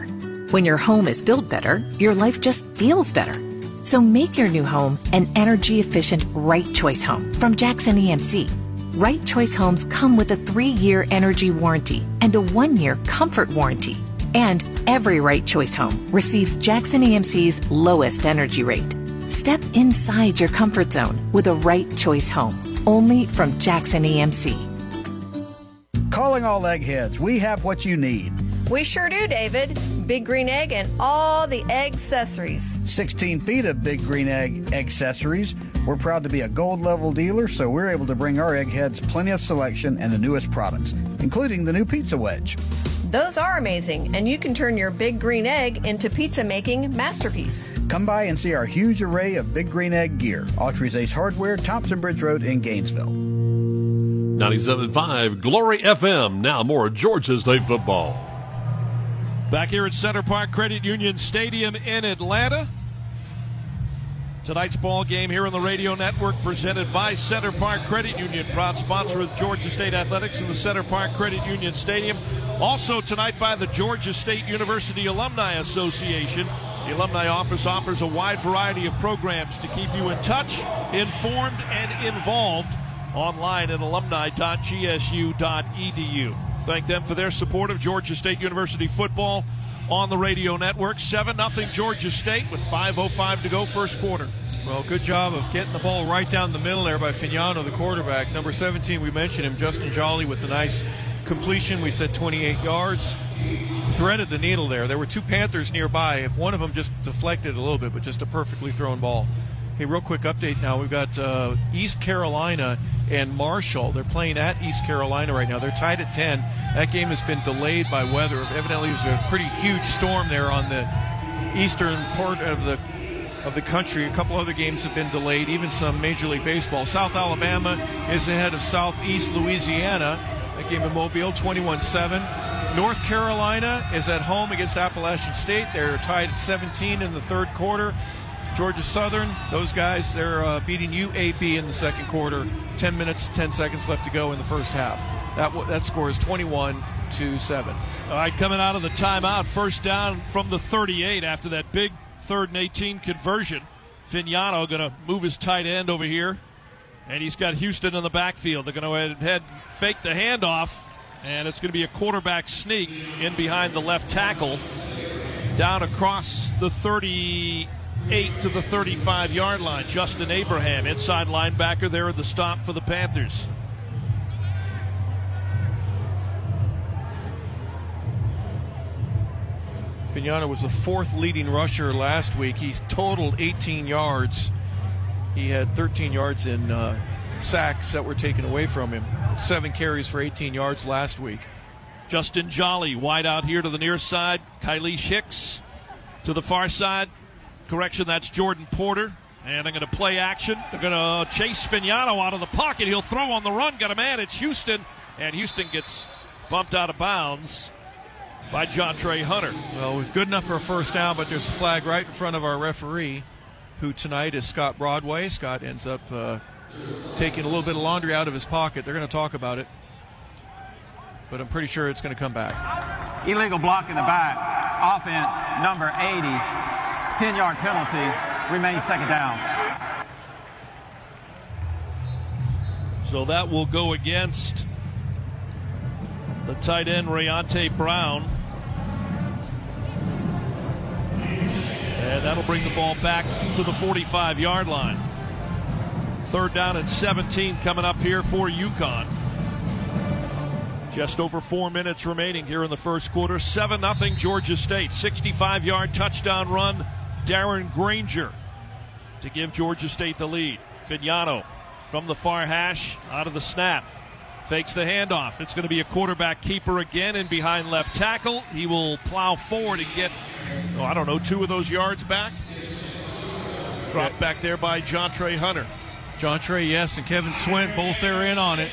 [SPEAKER 36] When your home is built better, your life just feels better. So make your new home an energy efficient right choice home from Jackson EMC. Right choice homes come with a three year energy warranty and a one year comfort warranty. And every right choice home receives Jackson EMC's lowest energy rate. Step inside your comfort zone with a right choice home only from Jackson EMC.
[SPEAKER 37] Calling all eggheads, we have what you need.
[SPEAKER 38] We sure do, David. Big green egg and all the egg accessories.
[SPEAKER 37] 16 feet of big green egg accessories. We're proud to be a gold level dealer, so we're able to bring our eggheads plenty of selection and the newest products, including the new pizza wedge.
[SPEAKER 38] Those are amazing, and you can turn your big green egg into pizza making masterpiece.
[SPEAKER 37] Come by and see our huge array of big green egg gear. Autry's Ace Hardware, Thompson Bridge Road in Gainesville.
[SPEAKER 7] 97.5 Glory FM. Now more Georgia State football.
[SPEAKER 3] Back here at Center Parc Credit Union Stadium in Atlanta. Tonight's ball game here on the radio network presented by Center Parc Credit Union, proud sponsor of Georgia State Athletics in the Center Parc Credit Union Stadium. Also tonight by the Georgia State University Alumni Association. The alumni office offers a wide variety of programs to keep you in touch, informed, and involved online at alumni.gsu.edu. Thank them for their support of Georgia State University football on the radio network. 7 0 Georgia State with 5.05 to go, first quarter.
[SPEAKER 4] Well, good job of getting the ball right down the middle there by Fagnano, the quarterback. Number 17, we mentioned him, Justin Jolly, with a nice completion. We said 28 yards. Threaded the needle there. There were two Panthers nearby. If one of them just deflected a little bit, but just a perfectly thrown ball. Hey, real quick update now. We've got uh, East Carolina and Marshall. They're playing at East Carolina right now. They're tied at 10. That game has been delayed by weather. Evidently, there's a pretty huge storm there on the eastern part of the of the country. A couple other games have been delayed, even some Major League Baseball. South Alabama is ahead of Southeast Louisiana. That game in Mobile, 21 7. North Carolina is at home against Appalachian State. They're tied at 17 in the third quarter. Georgia Southern, those guys, they're uh, beating UAB in the second quarter. 10 minutes, 10 seconds left to go in the first half. That, that score is 21 to 7.
[SPEAKER 3] All right, coming out of the timeout, first down from the 38 after that big third and 18 conversion. Fagnano going to move his tight end over here, and he's got Houston in the backfield. They're going to head fake the handoff, and it's going to be a quarterback sneak in behind the left tackle, down across the 38 to the 35 yard line. Justin Abraham, inside linebacker, there at the stop for the Panthers.
[SPEAKER 4] Fagnano was the fourth leading rusher last week. He's totaled 18 yards. He had 13 yards in uh, sacks that were taken away from him. Seven carries for 18 yards last week.
[SPEAKER 3] Justin Jolly wide out here to the near side. Kylie Hicks to the far side. Correction, that's Jordan Porter. And they're going to play action. They're going to chase Fagnano out of the pocket. He'll throw on the run. Got a man. It's Houston. And Houston gets bumped out of bounds by Jontrey Hunter.
[SPEAKER 4] Well, it was good enough for a first down, but there's a flag right in front of our referee, who tonight is Scott Broadway. Scott ends up uh, taking a little bit of laundry out of his pocket. They're going to talk about it, but I'm pretty sure it's going to come back.
[SPEAKER 35] Illegal block in the back. Offense number 80. 10 yard penalty. Remains second down.
[SPEAKER 3] So that will go against the tight end, Rayante Brown. And that'll bring the ball back to the 45 yard line. Third down and 17 coming up here for UConn. Just over four minutes remaining here in the first quarter. 7 0 Georgia State. 65 yard touchdown run. Darren Grainger to give Georgia State the lead. Fagnano from the far hash out of the snap. Fakes the handoff. It's going to be a quarterback keeper again and behind left tackle. He will plow forward and get, oh, I don't know, two of those yards back. Dropped back there by Jontrey Hunter.
[SPEAKER 4] Jontrey, yes, and Kevin Swint both there in on it,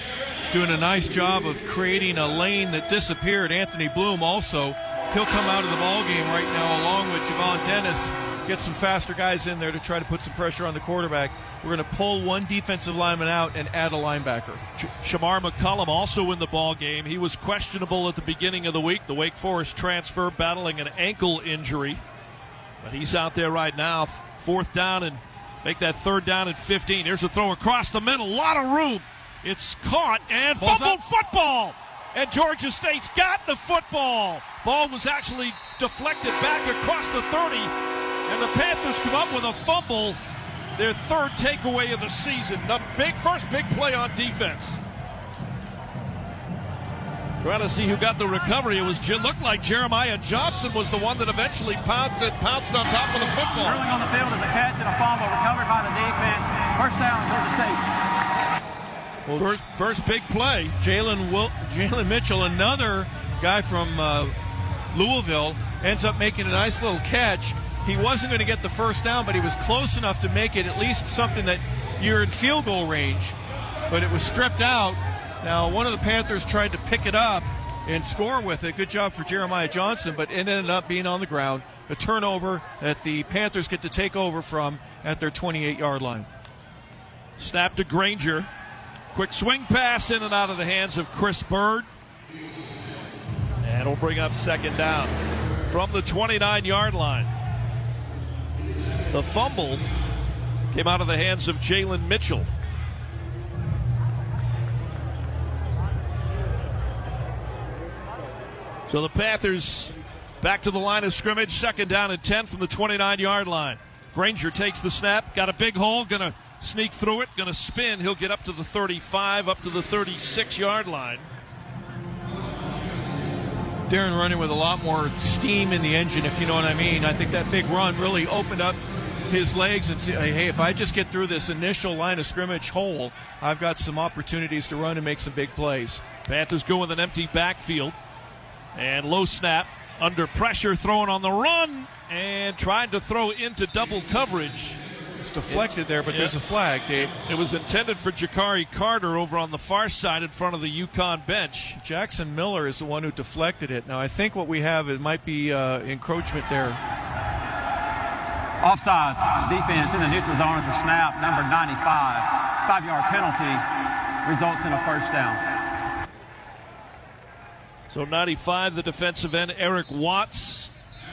[SPEAKER 4] doing a nice job of creating a lane that disappeared. Anthony Bloom also, he'll come out of the ball game right now along with Javon Dennis. Get some faster guys in there to try to put some pressure on the quarterback. We're going to pull one defensive lineman out and add a linebacker.
[SPEAKER 3] Shamar McCollum also in the ball game. He was questionable at the beginning of the week. The Wake Forest transfer battling an ankle injury, but he's out there right now. Fourth down and make that third down at 15. Here's a throw across the middle. A lot of room. It's caught and
[SPEAKER 4] Ball's
[SPEAKER 3] fumbled
[SPEAKER 4] up.
[SPEAKER 3] football. And Georgia State's got the football. Ball was actually deflected back across the 30. And the Panthers come up with a fumble. Their third takeaway of the season. The big first big play on defense. Trying to see who got the recovery. It was it looked like Jeremiah Johnson was the one that eventually pounced, pounced on top of the football.
[SPEAKER 35] Early on the field is a catch and a fumble recovered by the defense. First down, Georgia State.
[SPEAKER 4] Well,
[SPEAKER 3] first, first big play.
[SPEAKER 4] Jalen Wil- Jalen Mitchell, another guy from uh, Louisville, ends up making a nice little catch. He wasn't going to get the first down, but he was close enough to make it at least something that you're in field goal range. But it was stripped out. Now, one of the Panthers tried to pick it up and score with it. Good job for Jeremiah Johnson, but it ended up being on the ground. A turnover that the Panthers get to take over from at their 28 yard line.
[SPEAKER 3] Snap to Grainger. Quick swing pass in and out of the hands of Chris Bird. And it'll bring up second down from the 29 yard line. The fumble came out of the hands of Jalen Mitchell. So the Panthers back to the line of scrimmage, second down and 10 from the 29 yard line. Grainger takes the snap, got a big hole, gonna sneak through it, gonna spin. He'll get up to the 35, up to the 36 yard line.
[SPEAKER 4] Darren running with a lot more steam in the engine, if you know what I mean. I think that big run really opened up his legs and say, hey, if I just get through this initial line of scrimmage hole, I've got some opportunities to run and make some big plays.
[SPEAKER 3] Panthers go with an empty backfield and low snap under pressure, throwing on the run and trying to throw into double coverage.
[SPEAKER 4] It's deflected there, but yeah. there's a flag, Dave.
[SPEAKER 3] It was intended for Jakari Carter over on the far side in front of the UConn bench.
[SPEAKER 4] Jackson Miller is the one who deflected it. Now, I think what we have, it might be uh, encroachment there.
[SPEAKER 35] Offside defense in the neutral zone at the snap, number 95. Five yard penalty results in a first down.
[SPEAKER 3] So 95, the defensive end, Eric Watts,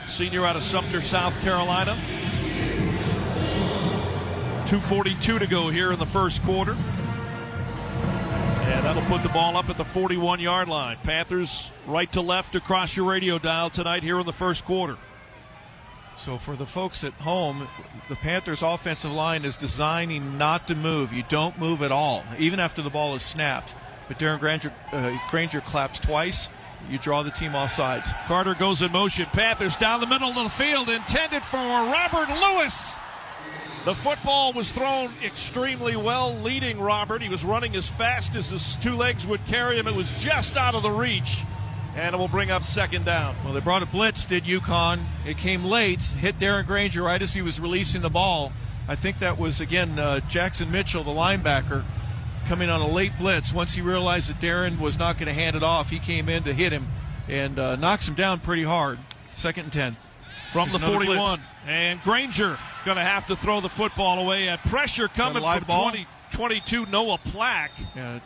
[SPEAKER 3] senior out of Sumter, South Carolina. 2.42 to go here in the first quarter. And that'll put the ball up at the 41 yard line. Panthers right to left across your radio dial tonight here in the first quarter.
[SPEAKER 4] So, for the folks at home, the Panthers' offensive line is designing not to move. You don't move at all, even after the ball is snapped. But Darren Grainger, uh, Grainger claps twice. You draw the team off sides.
[SPEAKER 3] Carter goes in motion. Panthers down the middle of the field, intended for Robert Lewis. The football was thrown extremely well, leading Robert. He was running as fast as his two legs would carry him. It was just out of the reach and it will bring up second down.
[SPEAKER 4] Well, they brought a blitz, did UConn. It came late, hit Darren Grainger right as he was releasing the ball. I think that was, again, uh, Jackson Mitchell, the linebacker, coming on a late blitz. Once he realized that Darren was not going to hand it off, he came in to hit him and uh, knocks him down pretty hard. Second and 10.
[SPEAKER 3] From the 41. Blitz. And Grainger going to have to throw the football away. And pressure coming from 20, 22, Noah Plack.
[SPEAKER 4] Yeah,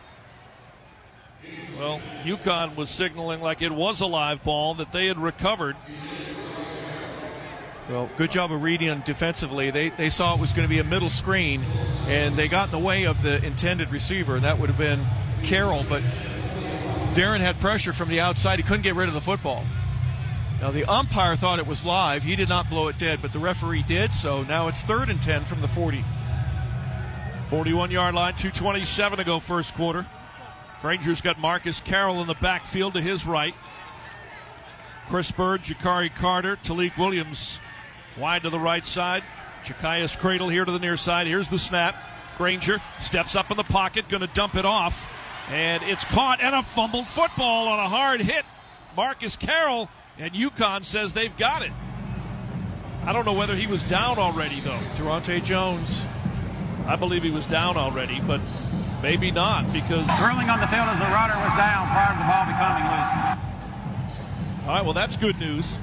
[SPEAKER 3] well, UConn was signaling like it was a live ball that they had recovered.
[SPEAKER 4] Well, good job of reading defensively. They, they saw it was going to be a middle screen, and they got in the way of the intended receiver, and that would have been Carroll. But Darren had pressure from the outside. He couldn't get rid of the football. Now, the umpire thought it was live. He did not blow it dead, but the referee did, so now it's third and 10 from the 40.
[SPEAKER 3] 41 yard line, 2.27 to go, first quarter. Grainger's got Marcus Carroll in the backfield to his right. Chris Bird, Jakari Carter, Tailique Williams wide to the right side. Ja'Cyais Credle here to the near side. Here's the snap. Grainger steps up in the pocket, going to dump it off. And it's caught and a fumbled football on a hard hit. Marcus Carroll and UConn says they've got it. I don't know whether he was down already, though.
[SPEAKER 4] Durante Jones.
[SPEAKER 3] I believe he was down already, but Maybe not because
[SPEAKER 35] curling on the field as the runner was down prior to the ball becoming loose.
[SPEAKER 3] All right, well that's good news.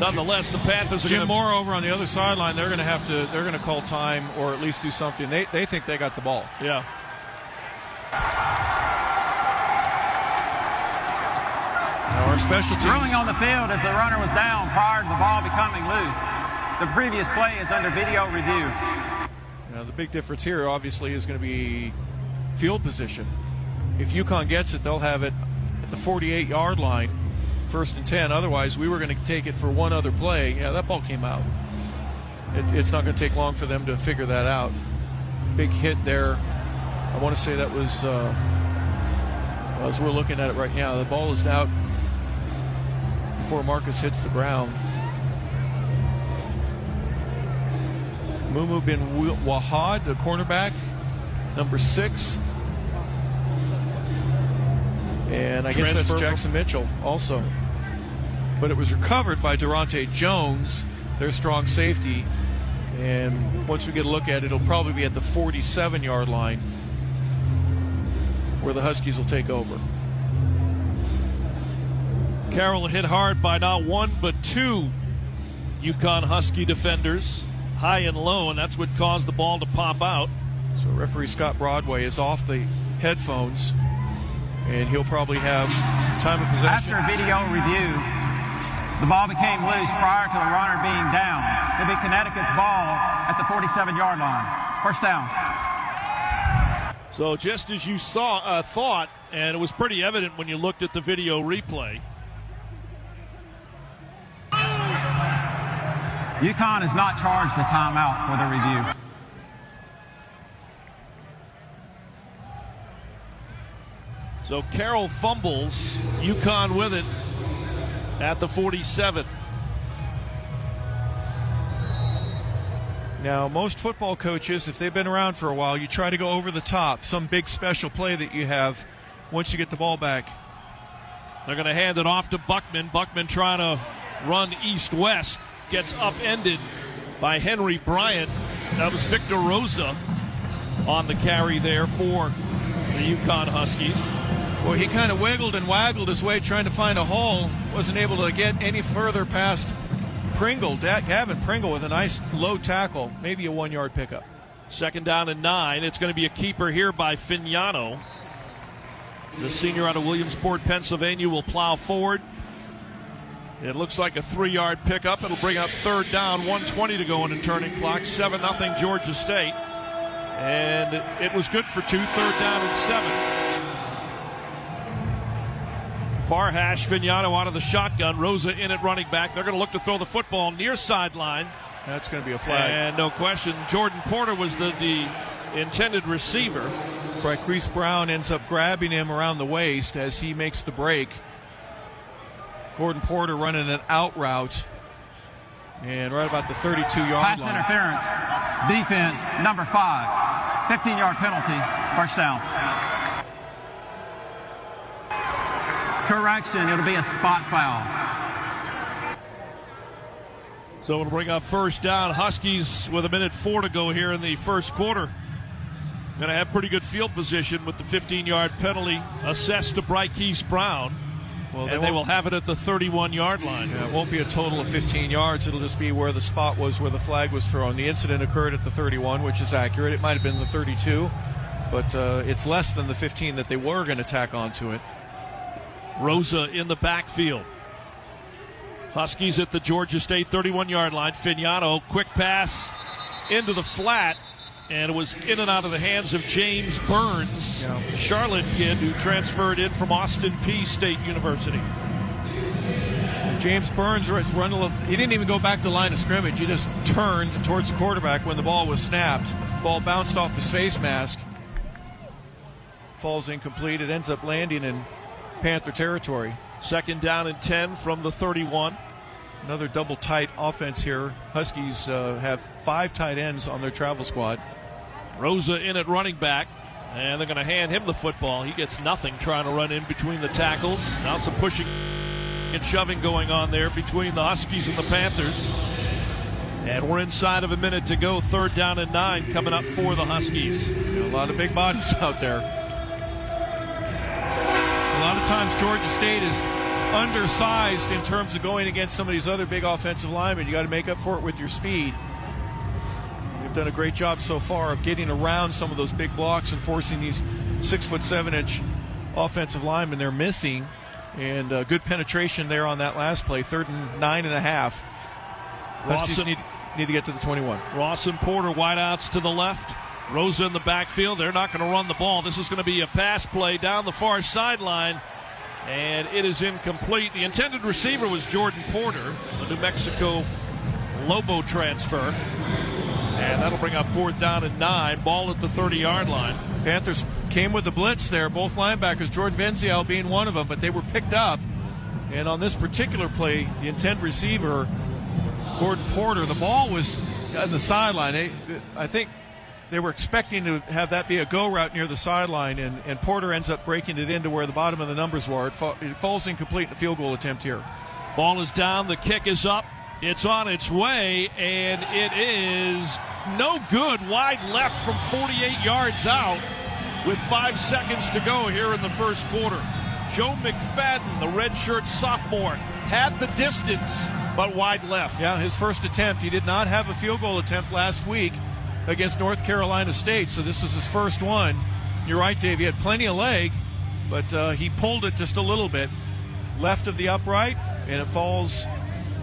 [SPEAKER 3] nonetheless, the Panthers are
[SPEAKER 4] Jim
[SPEAKER 3] gonna...
[SPEAKER 4] Mora over on the other sideline. They're going to have to. They're going to call time or at least do something. They they think they got the ball.
[SPEAKER 3] Yeah.
[SPEAKER 4] Now our special teams.
[SPEAKER 35] Curling on the field as the runner was down prior to the ball becoming loose. The previous play is under video review.
[SPEAKER 4] The big difference here, obviously, is going to be field position. If UConn gets it, they'll have it at the 48 yard line, first and 10. Otherwise, we were going to take it for one other play. Yeah, that ball came out. It, it's not going to take long for them to figure that out. Big hit there. I want to say that was, uh, as we're looking at it right now, the ball is out before Marcus hits the ground. Mumu bin Wahad, the cornerback, number six. And I guess that's Jackson Mitchell also. But it was recovered by Durante Jones, their strong safety. And once we get a look at it, it'll probably be at the 47 yard line where the Huskies will take over.
[SPEAKER 3] Carroll hit hard by not one but two UConn Husky defenders high and low, and that's what caused the ball to pop out.
[SPEAKER 4] So referee Scott Broadway is off the headphones, and he'll probably have time of possession.
[SPEAKER 35] After video review, the ball became loose prior to the runner being down. It'll be Connecticut's ball at the 47-yard line. First down.
[SPEAKER 3] So just as you saw, uh, thought, and it was pretty evident when you looked at the video replay,
[SPEAKER 35] UConn has not charged a timeout for the review.
[SPEAKER 3] So Carroll fumbles, UConn with it at the 47.
[SPEAKER 4] Now, most football coaches, if they've been around for a while, you try to go over the top, some big special play that you have once you get the ball back.
[SPEAKER 3] They're going to hand it off to Buckman. Buckman trying to run east west, gets upended by Henry Bryant. That was Victor Rosa on the carry there for the UConn Huskies.
[SPEAKER 4] Well, he kind of wiggled and waggled his way trying to find a hole. Wasn't able to get any further past Pringle, Gavin Pringle, with a nice low tackle, maybe a one yard pickup.
[SPEAKER 3] Second down and nine. It's going to be a keeper here by Fagnano. The senior out of Williamsport, Pennsylvania, will plow forward. It looks like a three yard pickup. It'll bring up third down, 120 to go in the turning clock, 7 0 Georgia State. And it was good for two, third down and seven. Farhash, Fagnano out of the shotgun. Rosa in at running back. They're going to look to throw the football near sideline.
[SPEAKER 4] That's going to be a flag.
[SPEAKER 3] And no question, Jordan Porter was the, the intended receiver.
[SPEAKER 4] Bryquice Brown ends up grabbing him around the waist as he makes the break. Gordon Porter running an out route. And right about the 32 yard
[SPEAKER 35] Pass
[SPEAKER 4] line.
[SPEAKER 35] interference. Defense, number five. 15 yard penalty. First down. Correction, it'll be a spot foul.
[SPEAKER 3] So it'll bring up first down. Huskies with a minute four to go here in the first quarter. Going to have pretty good field position with the 15 yard penalty assessed to Bryquice Brown. Well, and they will have it at the 31 yard line.
[SPEAKER 4] Yeah, it won't be a total of 15 yards. It'll just be where the spot was where the flag was thrown. The incident occurred at the 31, which is accurate. It might have been the 32, but uh, it's less than the 15 that they were going to tack onto it.
[SPEAKER 3] Rosa in the backfield. Huskies at the Georgia State 31 yard line. Fagnano, quick pass into the flat, and it was in and out of the hands of James Burns, yeah. Charlotte kid who transferred in from Austin Peay State University.
[SPEAKER 4] James Burns run a little, he didn't even go back to the line of scrimmage. He just turned towards the quarterback when the ball was snapped. Ball bounced off his face mask. Falls incomplete. It ends up landing in Panther territory.
[SPEAKER 3] Second down and 10 from the 31.
[SPEAKER 4] Another double tight offense here. Huskies uh, have five tight ends on their travel squad.
[SPEAKER 3] Rosa in at running back, and they're going to hand him the football. He gets nothing trying to run in between the tackles. Now some pushing and shoving going on there between the Huskies and the Panthers. And we're inside of a minute to go. Third down and nine coming up for the Huskies.
[SPEAKER 4] A lot of big bodies out there. A lot of times Georgia State is undersized in terms of going against some of these other big offensive linemen. You got to make up for it with your speed. You've done a great job so far of getting around some of those big blocks and forcing these six foot seven inch offensive linemen. They're missing, and uh, good penetration there on that last play. Third and nine and a half. Huskies need, need to get to the 21.
[SPEAKER 3] Ross and Porter wideouts to the left. Rosa in the backfield. They're not going to run the ball. This is going to be a pass play down the far sideline, and it is incomplete. The intended receiver was Jordan Porter, the New Mexico Lobo transfer. And that'll bring up fourth down and nine. Ball at the 30 yard line.
[SPEAKER 4] Panthers came with the blitz there, both linebackers, Jordan Venzial being one of them, but they were picked up. And on this particular play, the intended receiver, Gordon Porter, the ball was on the sideline. I think they were expecting to have that be a go route near the sideline, and, and Porter ends up breaking it into where the bottom of the numbers were. It, fa- it falls incomplete in a field goal attempt here.
[SPEAKER 3] Ball is down, the kick is up, it's on its way, and it is no good. Wide left from 48 yards out with five seconds to go here in the first quarter. Joe McFadden, the redshirt sophomore, had the distance, but wide left.
[SPEAKER 4] Yeah, his first attempt. He did not have a field goal attempt last week against North Carolina State. So this was his first one. You're right, Dave. He had plenty of leg, but uh, he pulled it just a little bit left of the upright, and it falls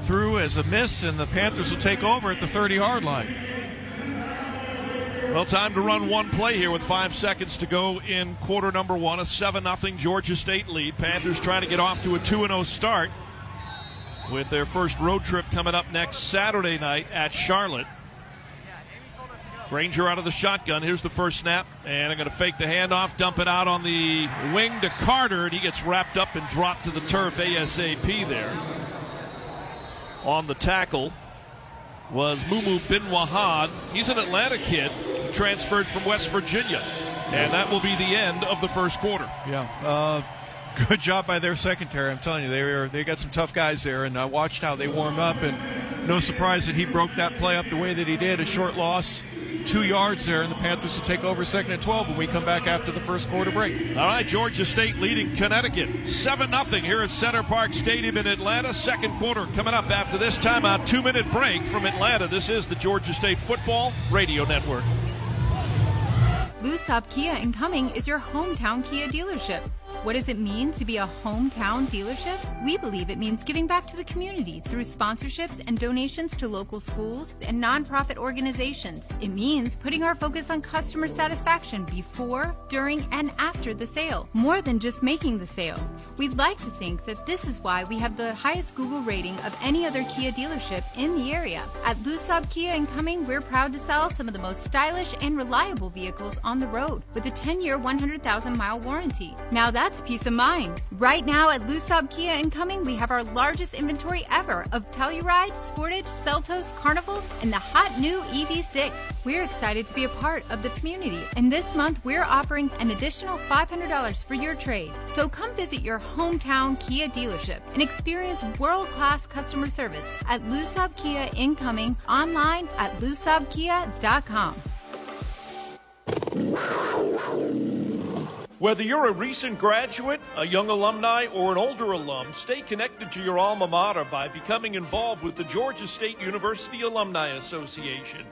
[SPEAKER 4] through as a miss, and the Panthers will take over at the 30 yard line.
[SPEAKER 3] Well, time to run one play here with five seconds to go in quarter number one. A 7 0 Georgia State lead. Panthers trying to get off to a 2 0 start with their first road trip coming up next Saturday night at Charlotte. Grainger out of the shotgun. Here's the first snap, and I'm going to fake the handoff, dump it out on the wing to Carter, and he gets wrapped up and dropped to the turf ASAP there. On the tackle was Mumu Bin Wahad. He's an Atlanta kid, transferred from West Virginia, and that will be the end of the first quarter.
[SPEAKER 4] Yeah. Uh, good job by their secondary. I'm telling you, they were they got some tough guys there, and I watched how they warmed up, and no surprise that he broke that play up the way that he did. A short loss, two yards there, and the Panthers will take over second and 12 when we come back after the first quarter break.
[SPEAKER 3] All right, Georgia State leading Connecticut 7 0 here at Center Parc Stadium in Atlanta. Second quarter coming up after this timeout. Two minute break from Atlanta. This is the Georgia State Football Radio Network.
[SPEAKER 5] Lou Sobh Kia in Cumming is your hometown Kia dealership. What does it mean to be a hometown dealership? We believe it means giving back to the community through sponsorships and donations to local schools and nonprofit organizations. It means putting our focus on customer satisfaction before, during, and after the sale, more than just making the sale. We'd like to think that this is why we have the highest Google rating of any other Kia dealership in the area. At Lou Sobh Kia in Cumming, we're proud to sell some of the most stylish and reliable vehicles on the road with a 10 year, 100,000 mile warranty. Now that's that's peace of mind. Right now at Lou Sobh Kia in Cumming, we have our largest inventory ever of Telluride, Sportage, Seltos, Carnivals, and the hot new EV6. We're excited to be a part of the community, and this month we're offering an additional $500 for your trade. So come visit your hometown Kia dealership and experience world-class customer service at Lou Sobh Kia in Cumming online at lousobhkia.com.
[SPEAKER 3] Whether you're a recent graduate, a young alumni, or an older alum, stay connected to your alma mater by becoming involved with the Georgia State University Alumni Association.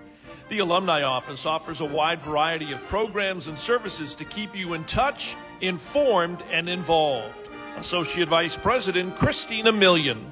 [SPEAKER 3] The Alumni Office offers a wide variety of programs and services to keep you in touch, informed, and involved. Associate Vice President Christina Million.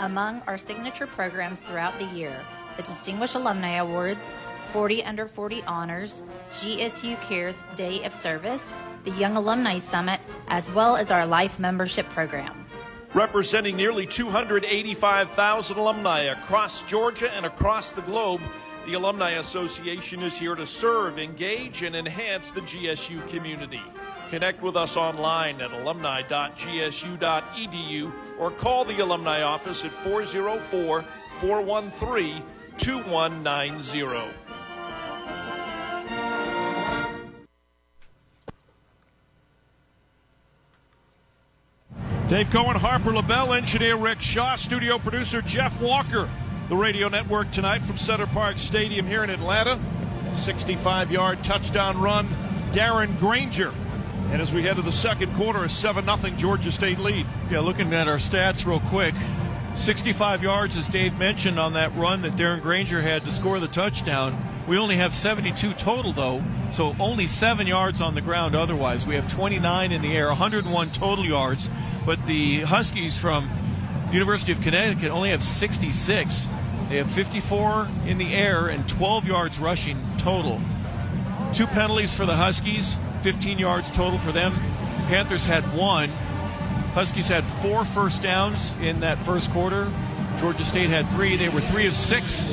[SPEAKER 6] Among our signature programs throughout the year, the Distinguished Alumni Awards, 40 Under 40 Honors, GSU Cares Day of Service, the Young Alumni Summit, as well as our Life Membership Program.
[SPEAKER 3] Representing nearly 285,000 alumni across Georgia and across the globe, the Alumni Association is here to serve, engage, and enhance the GSU community. Connect with us online at alumni.gsu.edu or call the Alumni Office at 404 413 2190. Dave Cohen, Harper LeBel, engineer Rick Shaw, studio producer Jeff Walker. The radio network tonight from Center Parc Stadium here in Atlanta. 65 yard touchdown run, Darren Grainger. And as we head to the second quarter, a 7 0 Georgia State lead.
[SPEAKER 4] Yeah, looking at our stats real quick 65 yards, as Dave mentioned, on that run that Darren Grainger had to score the touchdown. We only have 72 total, though, so only seven yards on the ground otherwise. We have 29 in the air, 101 total yards but the Huskies from University of Connecticut only have 66. They have 54 in the air and 12 yards rushing total. Two penalties for the Huskies, 15 yards total for them. Panthers had one. Huskies had four first downs in that first quarter. Georgia State had three. They were three of six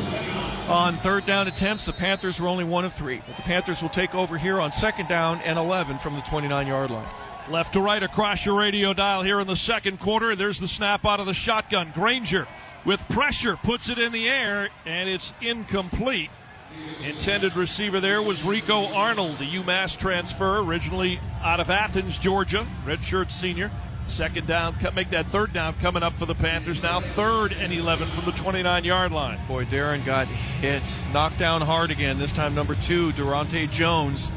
[SPEAKER 4] on third down attempts. The Panthers were only one of three. But the Panthers will take over here on second down and 11 from the 29 yard line.
[SPEAKER 3] Left to right across your radio dial here in the second quarter. There's the snap out of the shotgun. Grainger with pressure puts it in the air, and it's incomplete. Intended receiver there was Rico Arnold, the UMass transfer, originally out of Athens, Georgia, redshirt senior. Second down, make that third down coming up for the Panthers now. Third and 11 from the 29 yard line.
[SPEAKER 4] Boy, Darren got hit, knocked down hard again. This time, number two, Durante Jones,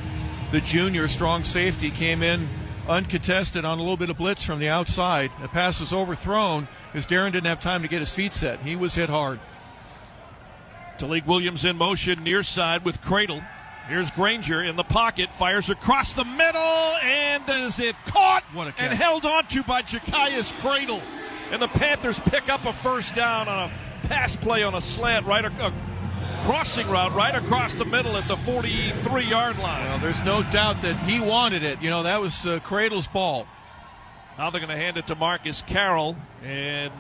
[SPEAKER 4] the junior strong safety, came in uncontested on a little bit of blitz from the outside. The pass was overthrown as Darren didn't have time to get his feet set. He was hit hard.
[SPEAKER 3] Tailique Williams in motion near side with Credle. Here's Grainger in the pocket, fires across the middle, and is it caught and held onto by Ja'Cyais Credle. And the Panthers pick up a first down on a pass play on a slant right across crossing route right across the middle at the 43 yard line.
[SPEAKER 4] Well, there's no doubt that he wanted it. You know, that was uh, Credle's ball.
[SPEAKER 3] Now they're going to hand it to Marcus Carroll and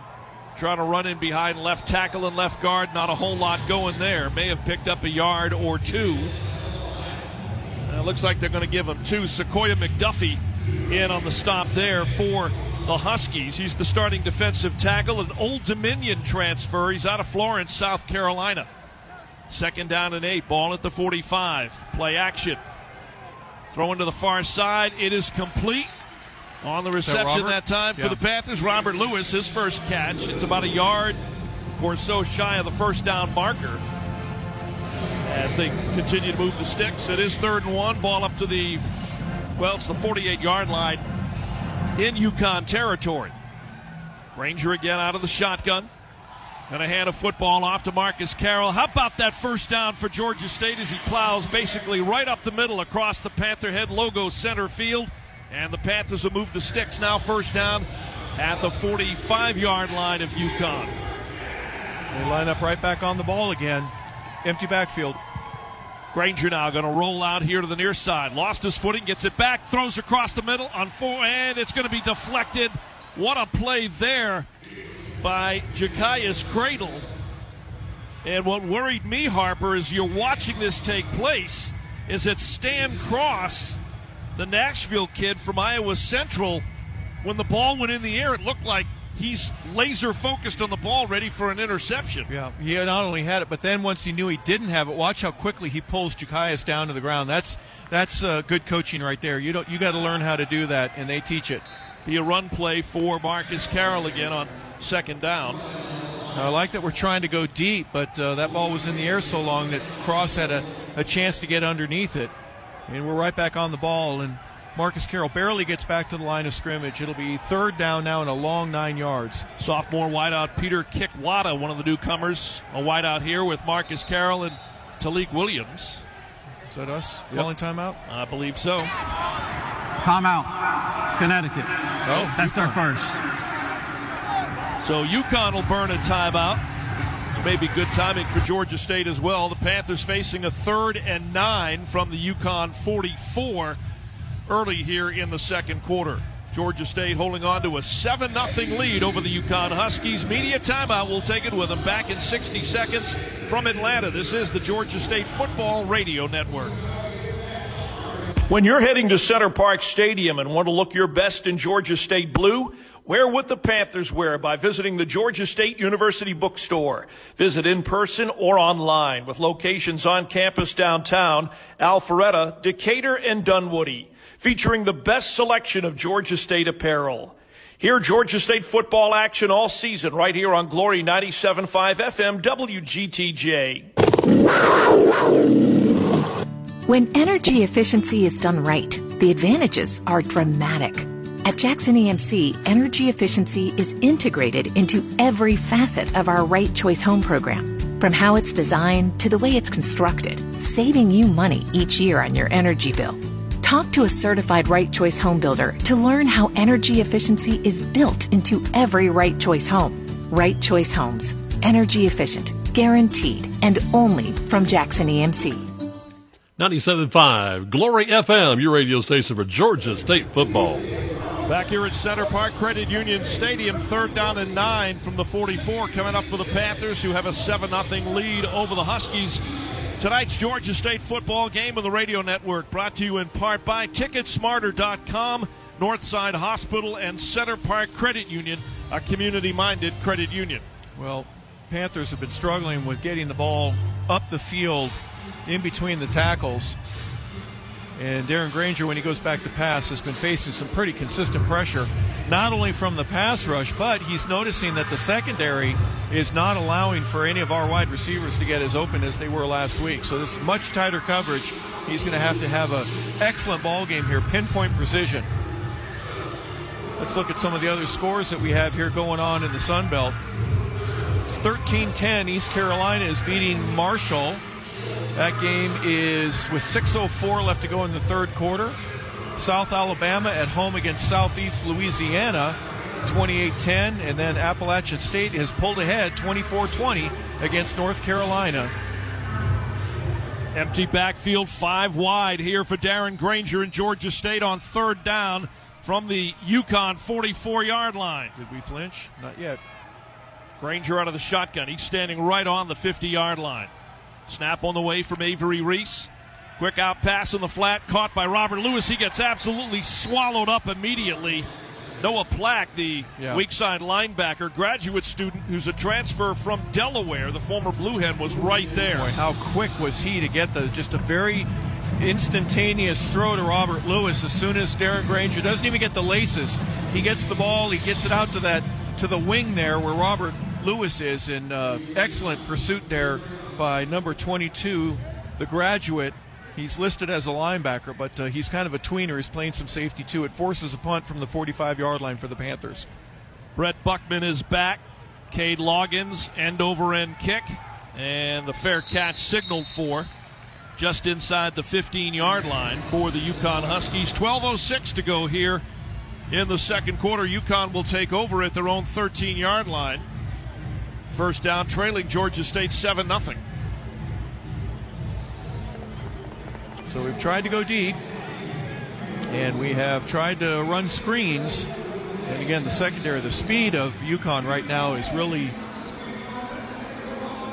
[SPEAKER 3] trying to run in behind left tackle and left guard. Not a whole lot going there. May have picked up a yard or two. It looks like they're going to give him two. Sequoia McDuffie in on the stop there for the Huskies. He's the starting defensive tackle, an Old Dominion transfer. He's out of Florence, South Carolina. Second down and eight. Ball at the 45. Play action. Throwing to the far side. It is complete. On the reception that, that, time for
[SPEAKER 4] yeah.
[SPEAKER 3] the Panthers, Robert Lewis, his first catch. It's about a yard or so shy of the first down marker. As they continue to move the sticks, it is third and one. Ball up to the, well, it's the 48 yard line in UConn territory. Grainger again out of the shotgun. And a hand of football off to Marcus Carroll. How about that first down for Georgia State as he plows basically right up the middle across the Panther Head logo center field? And the Panthers will move the sticks now first down at the 45 yard line of UConn.
[SPEAKER 4] They line up right back on the ball again. Empty backfield.
[SPEAKER 3] Grainger now going to roll out here to the near side. Lost his footing, gets it back, throws across the middle on four, and it's going to be deflected. What a play there by Ja'Cyais Credle. And what worried me, Harper, is you're watching this take place, is that Stan Cross, the Nashville kid from Iowa Central, when the ball went in the air, it looked like he's laser focused on the ball, ready for an interception.
[SPEAKER 4] Yeah, he not only had it, but then once he knew he didn't have it, watch how quickly he pulls Ja'Cyais down to the ground. That's that's uh, good coaching right there. You don't you got to learn how to do that, and they teach it.
[SPEAKER 3] Be a run play for Marcus Carroll again on second down.
[SPEAKER 4] I like that we're trying to go deep, but uh, that ball was in the air so long that Cross had a, a chance to get underneath it. And we're right back on the ball, and Marcus Carroll barely gets back to the line of scrimmage. It'll be third down now and a long nine yards.
[SPEAKER 3] Sophomore wideout Peter Kikwata, one of the newcomers, a wideout here with Marcus Carroll and Tailique Williams.
[SPEAKER 4] Is that us yep. calling timeout?
[SPEAKER 3] I believe so.
[SPEAKER 35] Timeout, Connecticut.
[SPEAKER 4] Oh,
[SPEAKER 35] that's their first.
[SPEAKER 3] So UConn will burn a timeout. Which may be good timing for Georgia State as well. The Panthers facing a third and nine from the UConn 44 early here in the second quarter. Georgia State holding on to a 7 0 lead over the UConn Huskies. Media timeout. We'll take it with them back in 60 seconds from Atlanta. This is the Georgia State Football Radio Network. When you're heading to Center Parc Stadium and want to look your best in Georgia State blue, Wear what the Panthers wear by visiting the Georgia State University bookstore. Visit in person or online with locations on campus downtown, Alpharetta, Decatur, and Dunwoody, featuring the best selection of Georgia State apparel. Hear Georgia State football action all season right here on Glory 97.5 FM WGTJ.
[SPEAKER 36] When energy efficiency is done right, the advantages are dramatic. At Jackson EMC, energy efficiency is integrated into every facet of our Right Choice Home program. From how it's designed to the way it's constructed, saving you money each year on your energy bill. Talk to a certified Right Choice home builder to learn how energy efficiency is built into every Right Choice home. Right Choice Homes. Energy efficient, guaranteed, and only from Jackson EMC.
[SPEAKER 7] 97.5 Glory FM, your radio station for Georgia State football.
[SPEAKER 3] Back here at Center Parc Credit Union Stadium, third down and nine from the 44 coming up for the Panthers, who have a 7 0 lead over the Huskies. Tonight's Georgia State football game on the radio network brought to you in part by Ticketsmarter.com, Northside Hospital, and Center Parc Credit Union, a community minded credit union.
[SPEAKER 4] Well, Panthers have been struggling with getting the ball up the field in between the tackles. And Darren Grainger, when he goes back to pass, has been facing some pretty consistent pressure, not only from the pass rush, but he's noticing that the secondary is not allowing for any of our wide receivers to get as open as they were last week. So this is much tighter coverage. He's going to have to have an excellent ball game here, pinpoint precision. Let's look at some of the other scores that we have here going on in the Sun Belt. It's 13-10. East Carolina is beating Marshall. That game is with 6.04 left to go in the third quarter. South Alabama at home against Southeast Louisiana, 28 10. And then Appalachian State has pulled ahead 24 20 against North Carolina.
[SPEAKER 3] Empty backfield, five wide here for Darren Grainger in Georgia State on third down from the UConn 44 yard line.
[SPEAKER 4] Did we flinch? Not yet.
[SPEAKER 3] Grainger out of the shotgun. He's standing right on the 50 yard line. Snap on the way from Avery Reese. Quick out pass in the flat, caught by Robert Lewis. He gets absolutely swallowed up immediately. Noah Plack, the
[SPEAKER 4] Yeah.
[SPEAKER 3] weak side linebacker, graduate student who's a transfer from Delaware, the former Blue Hen, was right there.
[SPEAKER 4] Boy, how quick was he to get the just a very instantaneous throw to Robert Lewis as soon as Darren Grainger doesn't even get the laces. He gets the ball, he gets it out to that to the wing there where Robert Lewis is in uh, excellent pursuit there by number 22, the graduate. He's listed as a linebacker, but uh, he's kind of a tweener. He's playing some safety too. It forces a punt from the 45 yard line for the Panthers.
[SPEAKER 3] Brett Buckman is back. Cade Loggins, end over end kick, and the fair catch signaled for just inside the 15 yard line for the UConn Huskies. 12.06 to go here in the second quarter. UConn will take over at their own 13 yard line. First down, trailing Georgia State 7 0.
[SPEAKER 4] So we've tried to go deep, and we have tried to run screens. And again, the secondary, the speed of UConn right now is really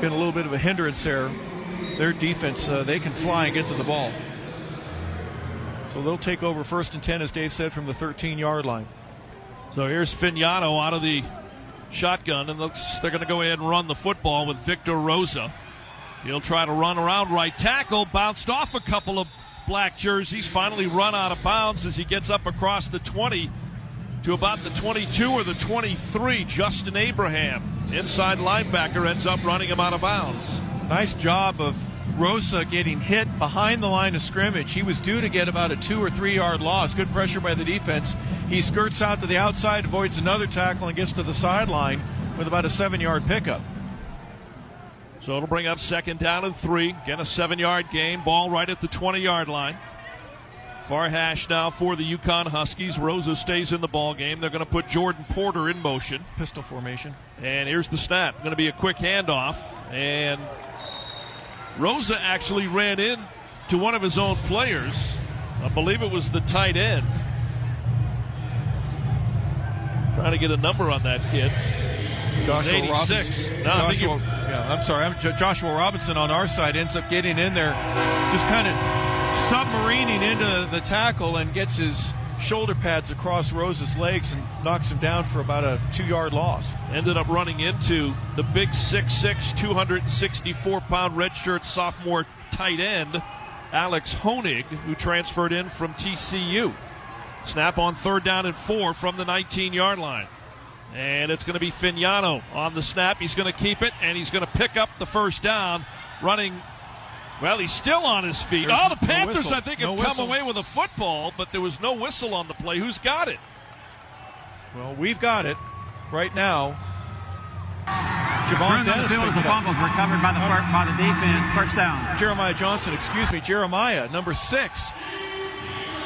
[SPEAKER 4] been a little bit of a hindrance there. Their defense, uh, they can fly and get to the ball. So they'll take over first and 10, as Dave said, from the 13 yard line.
[SPEAKER 3] So here's Fagnano out of the shotgun, and looks they're going to go ahead and run the football with Victor Rosa. He'll try to run around right tackle, bounced off a couple of black jerseys, finally run out of bounds as he gets up across the 20 to about the 22 or the 23. Justin Abraham, inside linebacker, ends up running him out of bounds.
[SPEAKER 4] Nice job of Rosa getting hit behind the line of scrimmage. He was due to get about a two or three yard loss. Good pressure by the defense. He skirts out to the outside, avoids another tackle, and gets to the sideline with about a seven yard pickup.
[SPEAKER 3] So it'll bring up second down and three. Again, a seven yard gain. Ball right at the 20 yard line. Far hash now for the UConn Huskies. Rosa stays in the ball game. They're going to put Jordan Porter in motion.
[SPEAKER 4] Pistol formation.
[SPEAKER 3] And here's the snap. Going to be a quick handoff. And Rosa actually ran in to one of his own players. I believe it was the tight end. Trying to get a number on that kid.
[SPEAKER 4] Joshua
[SPEAKER 3] 86.
[SPEAKER 4] Robinson.
[SPEAKER 3] No,
[SPEAKER 4] Joshua, yeah, I'm sorry. I'm, Jo- Joshua Robinson on our side ends up getting in there, just kind of submarining into the tackle and gets his shoulder pads across Rosa's legs and knocks him down for about a two yard loss.
[SPEAKER 3] ended up running into the big 6'6, 264 pound redshirt sophomore tight end, Alex Honig, who transferred in from TCU. Snap on third down and four from the 19 yard line. And it's going to be Fagnano on the snap. He's going to keep it, and he's going to pick up the first down, running. Well, he's still on his feet.
[SPEAKER 4] There's
[SPEAKER 3] oh, the Panthers,
[SPEAKER 4] whistle.
[SPEAKER 3] I think,
[SPEAKER 4] No
[SPEAKER 3] have come away with a football, but there was no whistle on the play. Who's got it?
[SPEAKER 4] Well, we've got it right now. Javon
[SPEAKER 35] Dennis. on the
[SPEAKER 4] Dennis
[SPEAKER 35] field as
[SPEAKER 4] picked
[SPEAKER 35] a
[SPEAKER 4] it up.
[SPEAKER 35] fumble recovered by the oh. fir- by the defense. First down.
[SPEAKER 4] Jeremiah Johnson, excuse me, Jeremiah, number six.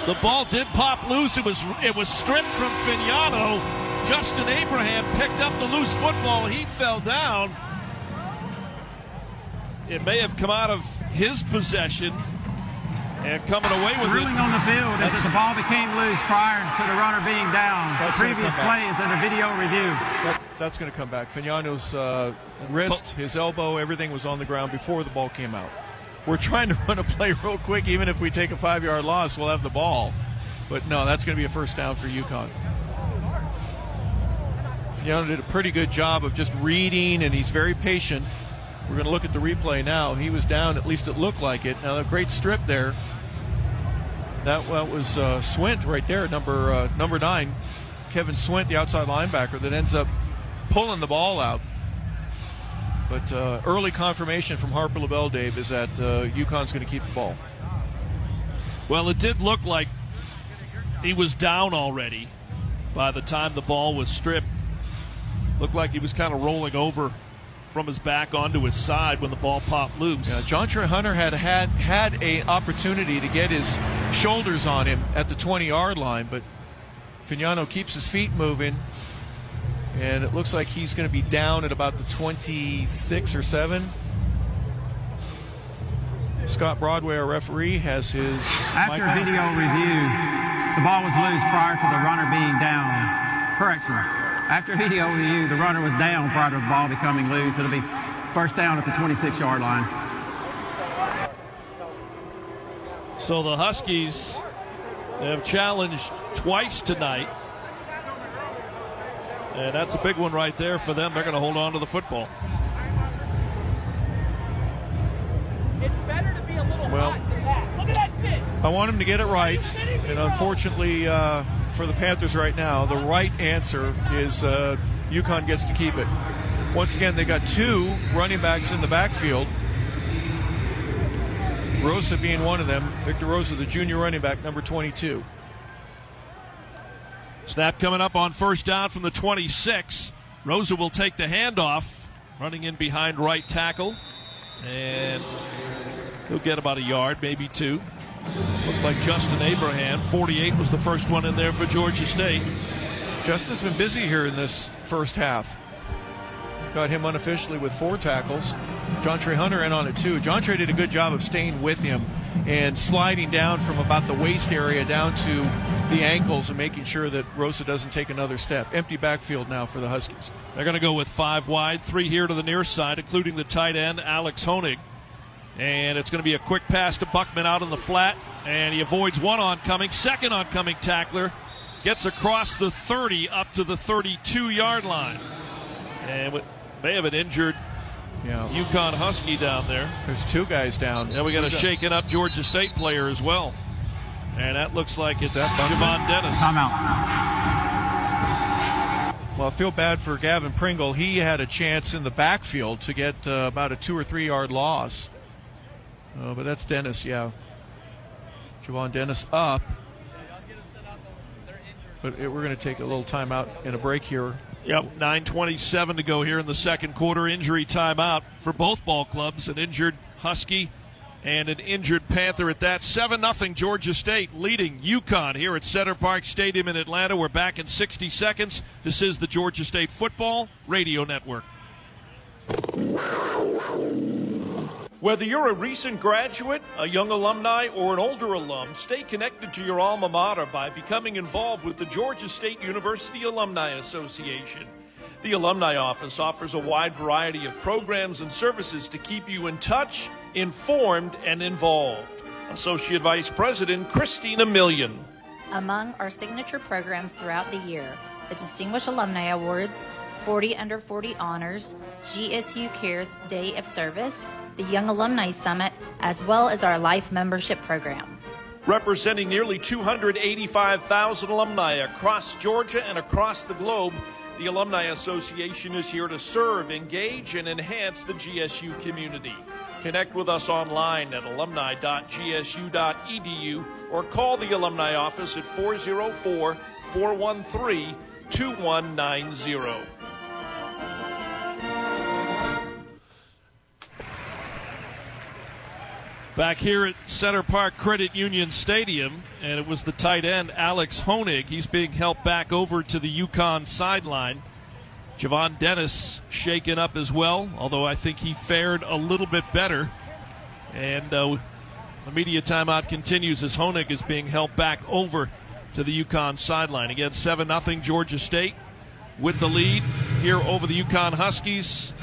[SPEAKER 3] The ball did pop loose. It was it was stripped from Fagnano. Justin Abraham picked up the loose football. He fell down. It may have come out of his possession and coming away with
[SPEAKER 35] Ruling
[SPEAKER 3] it.
[SPEAKER 35] on the field is that the ball became loose prior to the runner being down. The
[SPEAKER 4] That's gonna
[SPEAKER 35] previous
[SPEAKER 4] come
[SPEAKER 35] play
[SPEAKER 4] back.
[SPEAKER 35] is under video review.
[SPEAKER 4] That, that's going to come back. Fagnano's uh, wrist, his elbow, everything was on the ground before the ball came out. We're trying to run a play real quick. Even if we take a five yard loss, we'll have the ball. But no, that's going to be a first down for UConn. Fagnano did a pretty good job of just reading, and he's very patient. We're going to look at the replay now. He was down, at least it looked like it. Now, a great strip there. That, that was uh, Swint right there, number uh, number nine, Kevin Swint, the outside linebacker, that ends up pulling the ball out. But uh, early confirmation from Harper LeBel, Dave, is that uh, UConn's going to keep the ball.
[SPEAKER 3] Well, it did look like he was down already by the time the ball was stripped. Looked like he was kind of rolling over from his back onto his side when the ball popped loose.
[SPEAKER 4] Yeah, Jontrey Hunter had had had a opportunity to get his shoulders on him at the 20 yard line, but Fagnano keeps his feet moving, and it looks like he's going to be down at about the 26 or 7. Scott Broadway, our referee, has his
[SPEAKER 35] After
[SPEAKER 4] mic
[SPEAKER 35] video review, the ball was loose prior to the runner being down. Correction. After video review, the runner was down prior to the ball becoming loose. It'll be first down at the 26 yard line.
[SPEAKER 3] So the Huskies have challenged twice tonight. And that's a big one right there for them. They're going to hold on to the football.
[SPEAKER 39] It's better to be a little
[SPEAKER 4] Well,
[SPEAKER 39] hot
[SPEAKER 4] I want him to get it right, and unfortunately uh, for the Panthers right now, the right answer is uh, UConn gets to keep it. Once again, they got two running backs in the backfield. Rosa being one of them. Victor Rosa, the junior running back, number 22.
[SPEAKER 3] Snap coming up on first down from the 26. Rosa will take the handoff, running in behind right tackle. And he'll get about a yard, maybe two. Looked like Justin Abraham. 48 was the first one in there for Georgia State.
[SPEAKER 4] Justin's been busy here in this first half. Got him unofficially with four tackles. Jontrey Hunter in on it too. Jontrey did a good job of staying with him and sliding down from about the waist area down to the ankles and making sure that Rosa doesn't take another step. Empty backfield now for the Huskies.
[SPEAKER 3] They're going to go with five wide, three here to the near side, including the tight end, Alex Honig. And it's going to be a quick pass to Buckman out in the flat, and he avoids one oncoming. Second oncoming tackler gets across the 30 up to the 32 yard line. And may have an injured
[SPEAKER 4] yeah.
[SPEAKER 3] UConn Husky down there.
[SPEAKER 4] There's two guys down.
[SPEAKER 3] And we got a shaken up Georgia State player as well. And that looks like it's Javon Dennis.
[SPEAKER 4] Well, I feel bad for Gavin Pringle. He had a chance in the backfield to get uh, about a two or three yard loss. Uh, but that's Dennis, yeah. Javon Dennis up. But it, we're going to take a little time out and a break here.
[SPEAKER 3] Yep, 9.27 to go here in the second quarter. Injury timeout for both ball clubs. An injured Husky and an injured Panther at that. 7 0 Georgia State leading UConn here at Center Parc Stadium in Atlanta. We're back in 60 seconds. This is the Georgia State Football Radio Network. Whether you're a recent graduate, a young alumni, or an older alum, stay connected to your alma mater by becoming involved with the Georgia State University Alumni Association. The Alumni Office offers a wide variety of programs and services to keep you in touch, informed, and involved. Associate Vice President Christina Million.
[SPEAKER 6] Among our signature programs throughout the year, the Distinguished Alumni Awards, 40 Under 40 Honors, GSU Cares Day of Service, the Young Alumni Summit, as well as our Life Membership Program.
[SPEAKER 3] Representing nearly 285,000 alumni across Georgia and across the globe, the Alumni Association is here to serve, engage, and enhance the GSU community. Connect with us online at alumni.gsu.edu or call the Alumni Office at 404 413 2190. Back here at Center Parc Credit Union Stadium, and it was the tight end Alex Honig. He's being helped back over to the UConn sideline. Javon Dennis shaken up as well, although I think he fared a little bit better. And uh, the media timeout continues as Honig is being helped back over to the UConn sideline. Again, 7 0 Georgia State with the lead here over the UConn Huskies.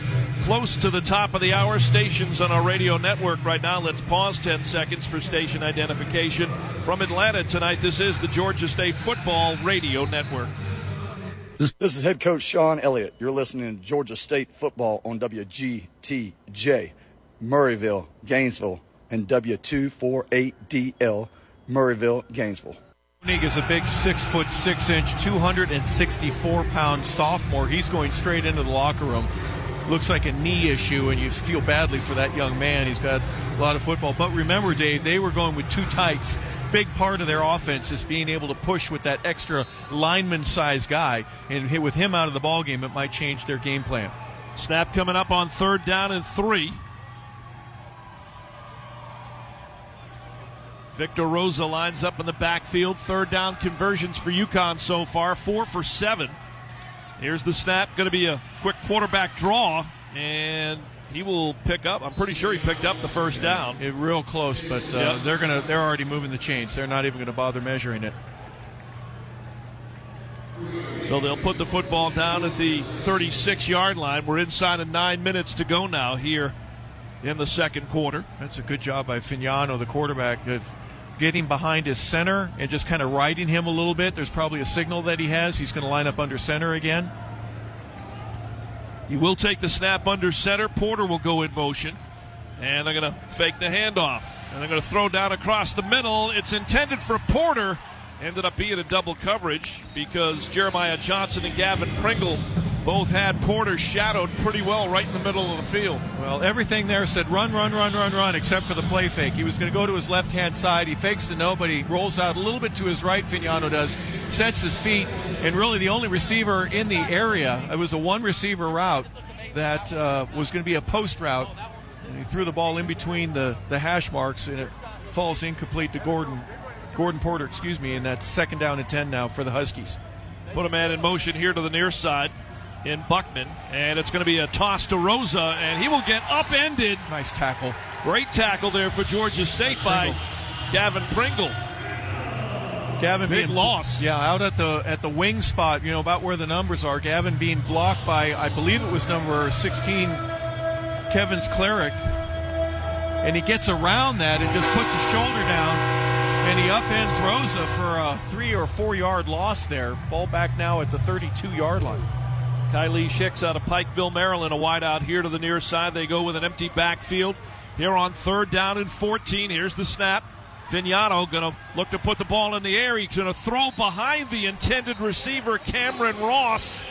[SPEAKER 3] Close to the top of the hour, stations on our radio network right now. Let's pause 10 seconds for station identification. From Atlanta tonight, this is the Georgia State Football Radio Network.
[SPEAKER 34] This is head coach Shawn Elliott. You're listening to Georgia State football on WGTJ, Murrayville, Gainesville, and W248DL, Murrayville, Gainesville.
[SPEAKER 4] Is a big six foot six inch, 264 pound sophomore. He's going straight into the locker room. Looks like a knee issue, and you feel badly for that young man. He's got a lot of football. But remember, Dave, they were going with two tights. Big part of their offense is being able to push with that extra lineman size guy. And with him out of the ball game, it might change their game plan.
[SPEAKER 3] Snap coming up on third down and three. Victor Rosa lines up in the backfield. Third down conversions for UConn so far, four for seven. Here's the snap. Going to be a quick quarterback draw, and he will pick up. I'm pretty sure he picked up the first down.
[SPEAKER 4] It, real close, but uh,
[SPEAKER 3] Yep.
[SPEAKER 4] they're gonna they're already moving the chains. They're not even going to bother measuring it.
[SPEAKER 3] So they'll put the football down at the 36 yard line. We're inside of nine minutes to go now here in the second quarter.
[SPEAKER 4] That's a good job by Fagnano, the quarterback, getting behind his center and just kind of riding him a little bit. There's probably a signal that he has. He's going to line up under center again.
[SPEAKER 3] He will take the snap under center. Porter will go in motion. And they're going to fake the handoff. And they're going to throw down across the middle. It's intended for Porter. Ended up being a double coverage because Jeremiah Johnson and Gavin Pringle both had Porter shadowed pretty well right in the middle of the field.
[SPEAKER 4] Well, everything there said run, run, run, run, run, except for the play fake. He was going to go to his left hand side. He fakes to nobody, rolls out a little bit to his right, Fagnano does, sets his feet, and really the only receiver in the area, it was a one receiver route that uh, was going to be a post route. And he threw the ball in between the, the hash marks, and it falls incomplete to Gordon. Gordon Porter, excuse me, and that's second down and 10 now for the Huskies.
[SPEAKER 3] Put a man in motion here to the near side in Buckman, and it's going to be a toss to Rosa, and he will get upended.
[SPEAKER 4] Nice tackle.
[SPEAKER 3] Great tackle there for Georgia State by Gavin Pringle.
[SPEAKER 4] Gavin
[SPEAKER 3] Big
[SPEAKER 4] being
[SPEAKER 3] loss.
[SPEAKER 4] Yeah, out at the at the wing spot, you know, about where the numbers are. Gavin being blocked by I believe it was number 16 Kevin's cleric. And he gets around that and just puts his shoulder down and he upends Rosa for a 3 or 4 yard loss there. Ball back now at the 32 yard line.
[SPEAKER 3] Kylie Schicks out of Pikeville, Maryland, a wide out here to the near side. They go with an empty backfield here on third down and 14. Here's the snap. Fagnano going to look to put the ball in the air. He's going to throw behind the intended receiver, Cameron Ross.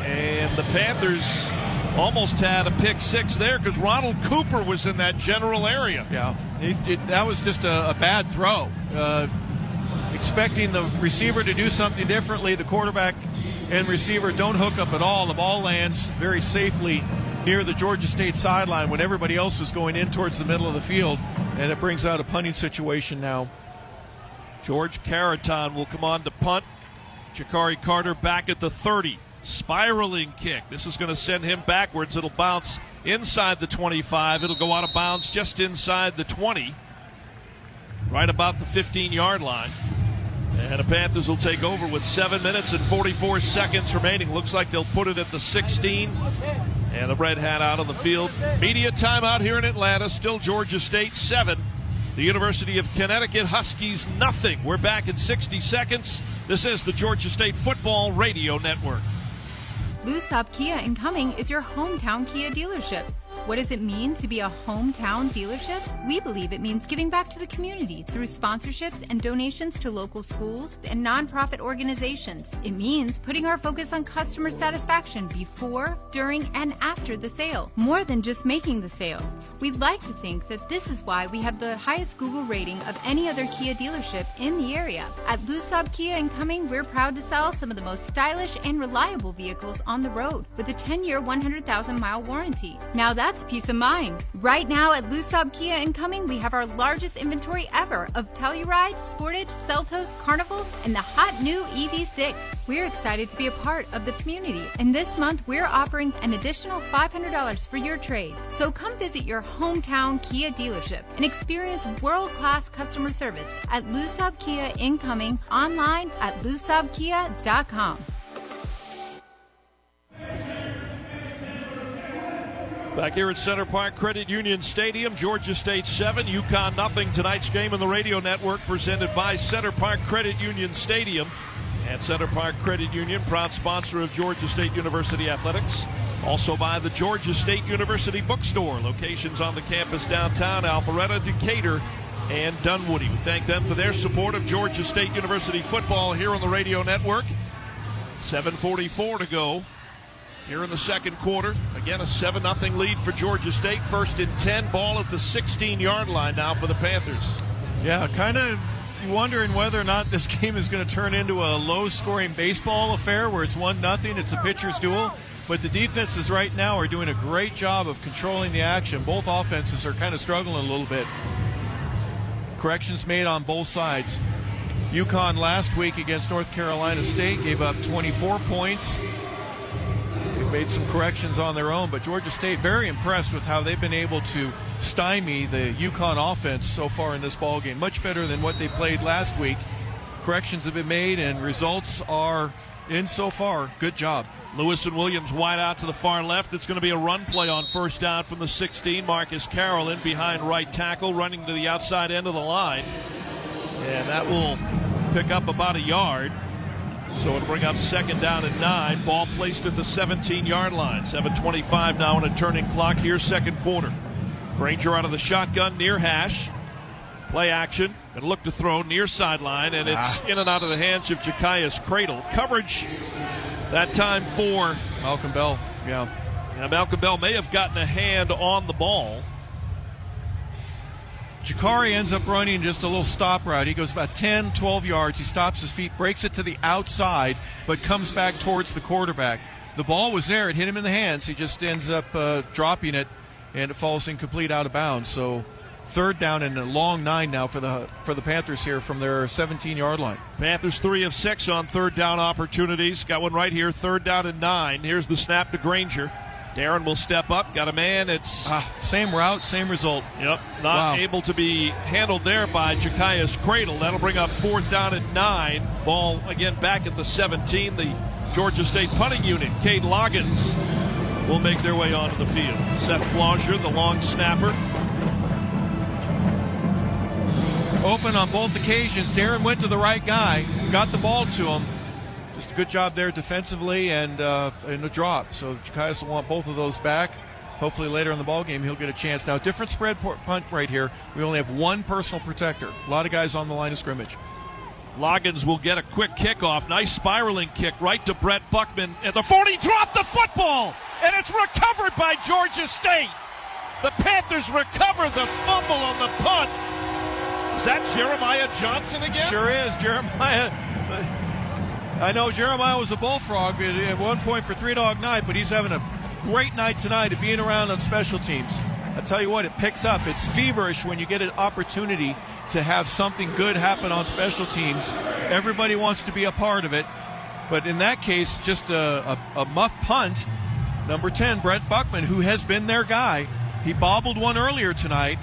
[SPEAKER 3] And the Panthers almost had a pick six there because Ronald Cooper was in that general area.
[SPEAKER 4] Yeah, it, it, that was just a, a bad throw. Uh, expecting the receiver to do something differently, the quarterback and receiver don't hook up at all. The ball lands very safely near the Georgia State sideline when everybody else was going in towards the middle of the field, and it brings out a punting situation now.
[SPEAKER 3] George Caraton will come on to punt. Jakari Carter back at the 30. Spiraling kick. This is going to send him backwards. It'll bounce inside the 25. It'll go out of bounds just inside the 20, right about the 15 yard line. And the Panthers will take over with 7 minutes and 44 seconds remaining. Looks like they'll put it at the 16. And the red hat out on the field. Media timeout here in Atlanta. Still Georgia State 7. The University of Connecticut Huskies nothing. We're back in 60 seconds. This is the Georgia State Football Radio Network.
[SPEAKER 5] Lou Sobh Kia in Cumming is your hometown Kia dealership. What does it mean to be a hometown dealership? We believe it means giving back to the community through sponsorships and donations to local schools and nonprofit organizations. It means putting our focus on customer satisfaction before, during, and after the sale, more than just making the sale. We'd like to think that this is why we have the highest Google rating of any other Kia dealership in the area. At Lou Sobh Kia in Cumming, we're proud to sell some of the most stylish and reliable vehicles on the road with a 10 year, 100,000 mile warranty. Now that's peace of mind. Right now at Lou Sobh Kia in Cumming, we have our largest inventory ever of Telluride, Sportage, Seltos, Carnivals, and the hot new EV6. We're excited to be a part of the community, and this month we're offering an additional $500 for your trade. So come visit your hometown Kia dealership and experience world-class customer service at Lou Sobh Kia in Cumming online at lousobhkia.com.
[SPEAKER 3] Back here at Center Parc Credit Union Stadium, Georgia State 7, UConn nothing. Tonight's game on the radio network presented by Center Parc Credit Union Stadium. And Center Parc Credit Union, proud sponsor of Georgia State University Athletics. Also by the Georgia State University Bookstore, locations on the campus downtown, Alpharetta, Decatur, and Dunwoody. We thank them for their support of Georgia State University football here on the radio network. 7.44 to go here in the second quarter. Again, a 7 0 lead for Georgia State. First and 10, ball at the 16 yard line now for the Panthers.
[SPEAKER 4] Yeah, kind of wondering whether or not this game is going to turn into a low scoring baseball affair where it's 1 0, it's a pitcher's duel. But the defenses right now are doing a great job of controlling the action. Both offenses are kind of struggling a little bit. Corrections made on both sides. UConn last week against North Carolina State gave up 24 points made some corrections on their own, but Georgia State very impressed with how they've been able to stymie the UConn offense so far in this ball game. Much better than what they played last week. corrections have been made, and results are in so far. Good job.
[SPEAKER 3] Lewis and Williams wide out to the far left. It's going to be a run play on first down from the 16. Marcus Carroll in behind right tackle, running to the outside end of the line. And that will pick up about a yard. So it'll bring up second down and nine. Ball placed at the 17 yard line. 7.25 now on a turning clock here, second quarter. Grainger out of the shotgun near hash. Play action. To look to throw near sideline, and it's ah. in and out of the hands of Ja'Cyais Credle. Coverage that time for
[SPEAKER 4] Malcolm Bell. Yeah.
[SPEAKER 3] Now Malcolm Bell may have gotten a hand on the ball.
[SPEAKER 4] Jakari ends up running just a little stop route. He goes about 10, 12 yards. He stops his feet, breaks it to the outside, but comes back towards the quarterback. The ball was there. It hit him in the hands. He just ends up uh, dropping it, and it falls incomplete out of bounds. So third down and a long nine now for the for the Panthers here from their 17 yard line.
[SPEAKER 3] Panthers three of six on third down opportunities. Got one right here, third down and nine. Here's the snap to Grainger. Darren will step up. Got a man. It's
[SPEAKER 4] ah, same route, same result.
[SPEAKER 3] Yep, not wow. able to be handled there by Ja'Cyais Credle. That'll bring up fourth down and nine. Ball again back at the 17. The Georgia State punting unit, Cade Loggins, will make their way onto the field. Seth Blanger, the long snapper,
[SPEAKER 4] open on both occasions. Darren went to the right guy, got the ball to him. Just a good job there defensively and uh, in the drop. So Ja'Cyais will want both of those back. Hopefully later in the ball game he'll get a chance. Now different spread punt right here. We only have one personal protector. A lot of guys on the line of scrimmage.
[SPEAKER 3] Loggins will get a quick kickoff. Nice spiraling kick right to Brett Buckman at the 40. Dropped the football, and it's recovered by Georgia State. The Panthers recover the fumble on the punt. Is that Jeremiah Johnson again?
[SPEAKER 4] Sure is. Jeremiah. I know Jeremiah was a bullfrog at one point for Three Dog Night, but he's having a great night tonight of being around on special teams. I tell you what, it picks up. It's feverish when you get an opportunity to have something good happen on special teams. Everybody wants to be a part of it. But in that case, just a, a, a muff punt. Number 10, Brett Buckman, who has been their guy. He bobbled one earlier tonight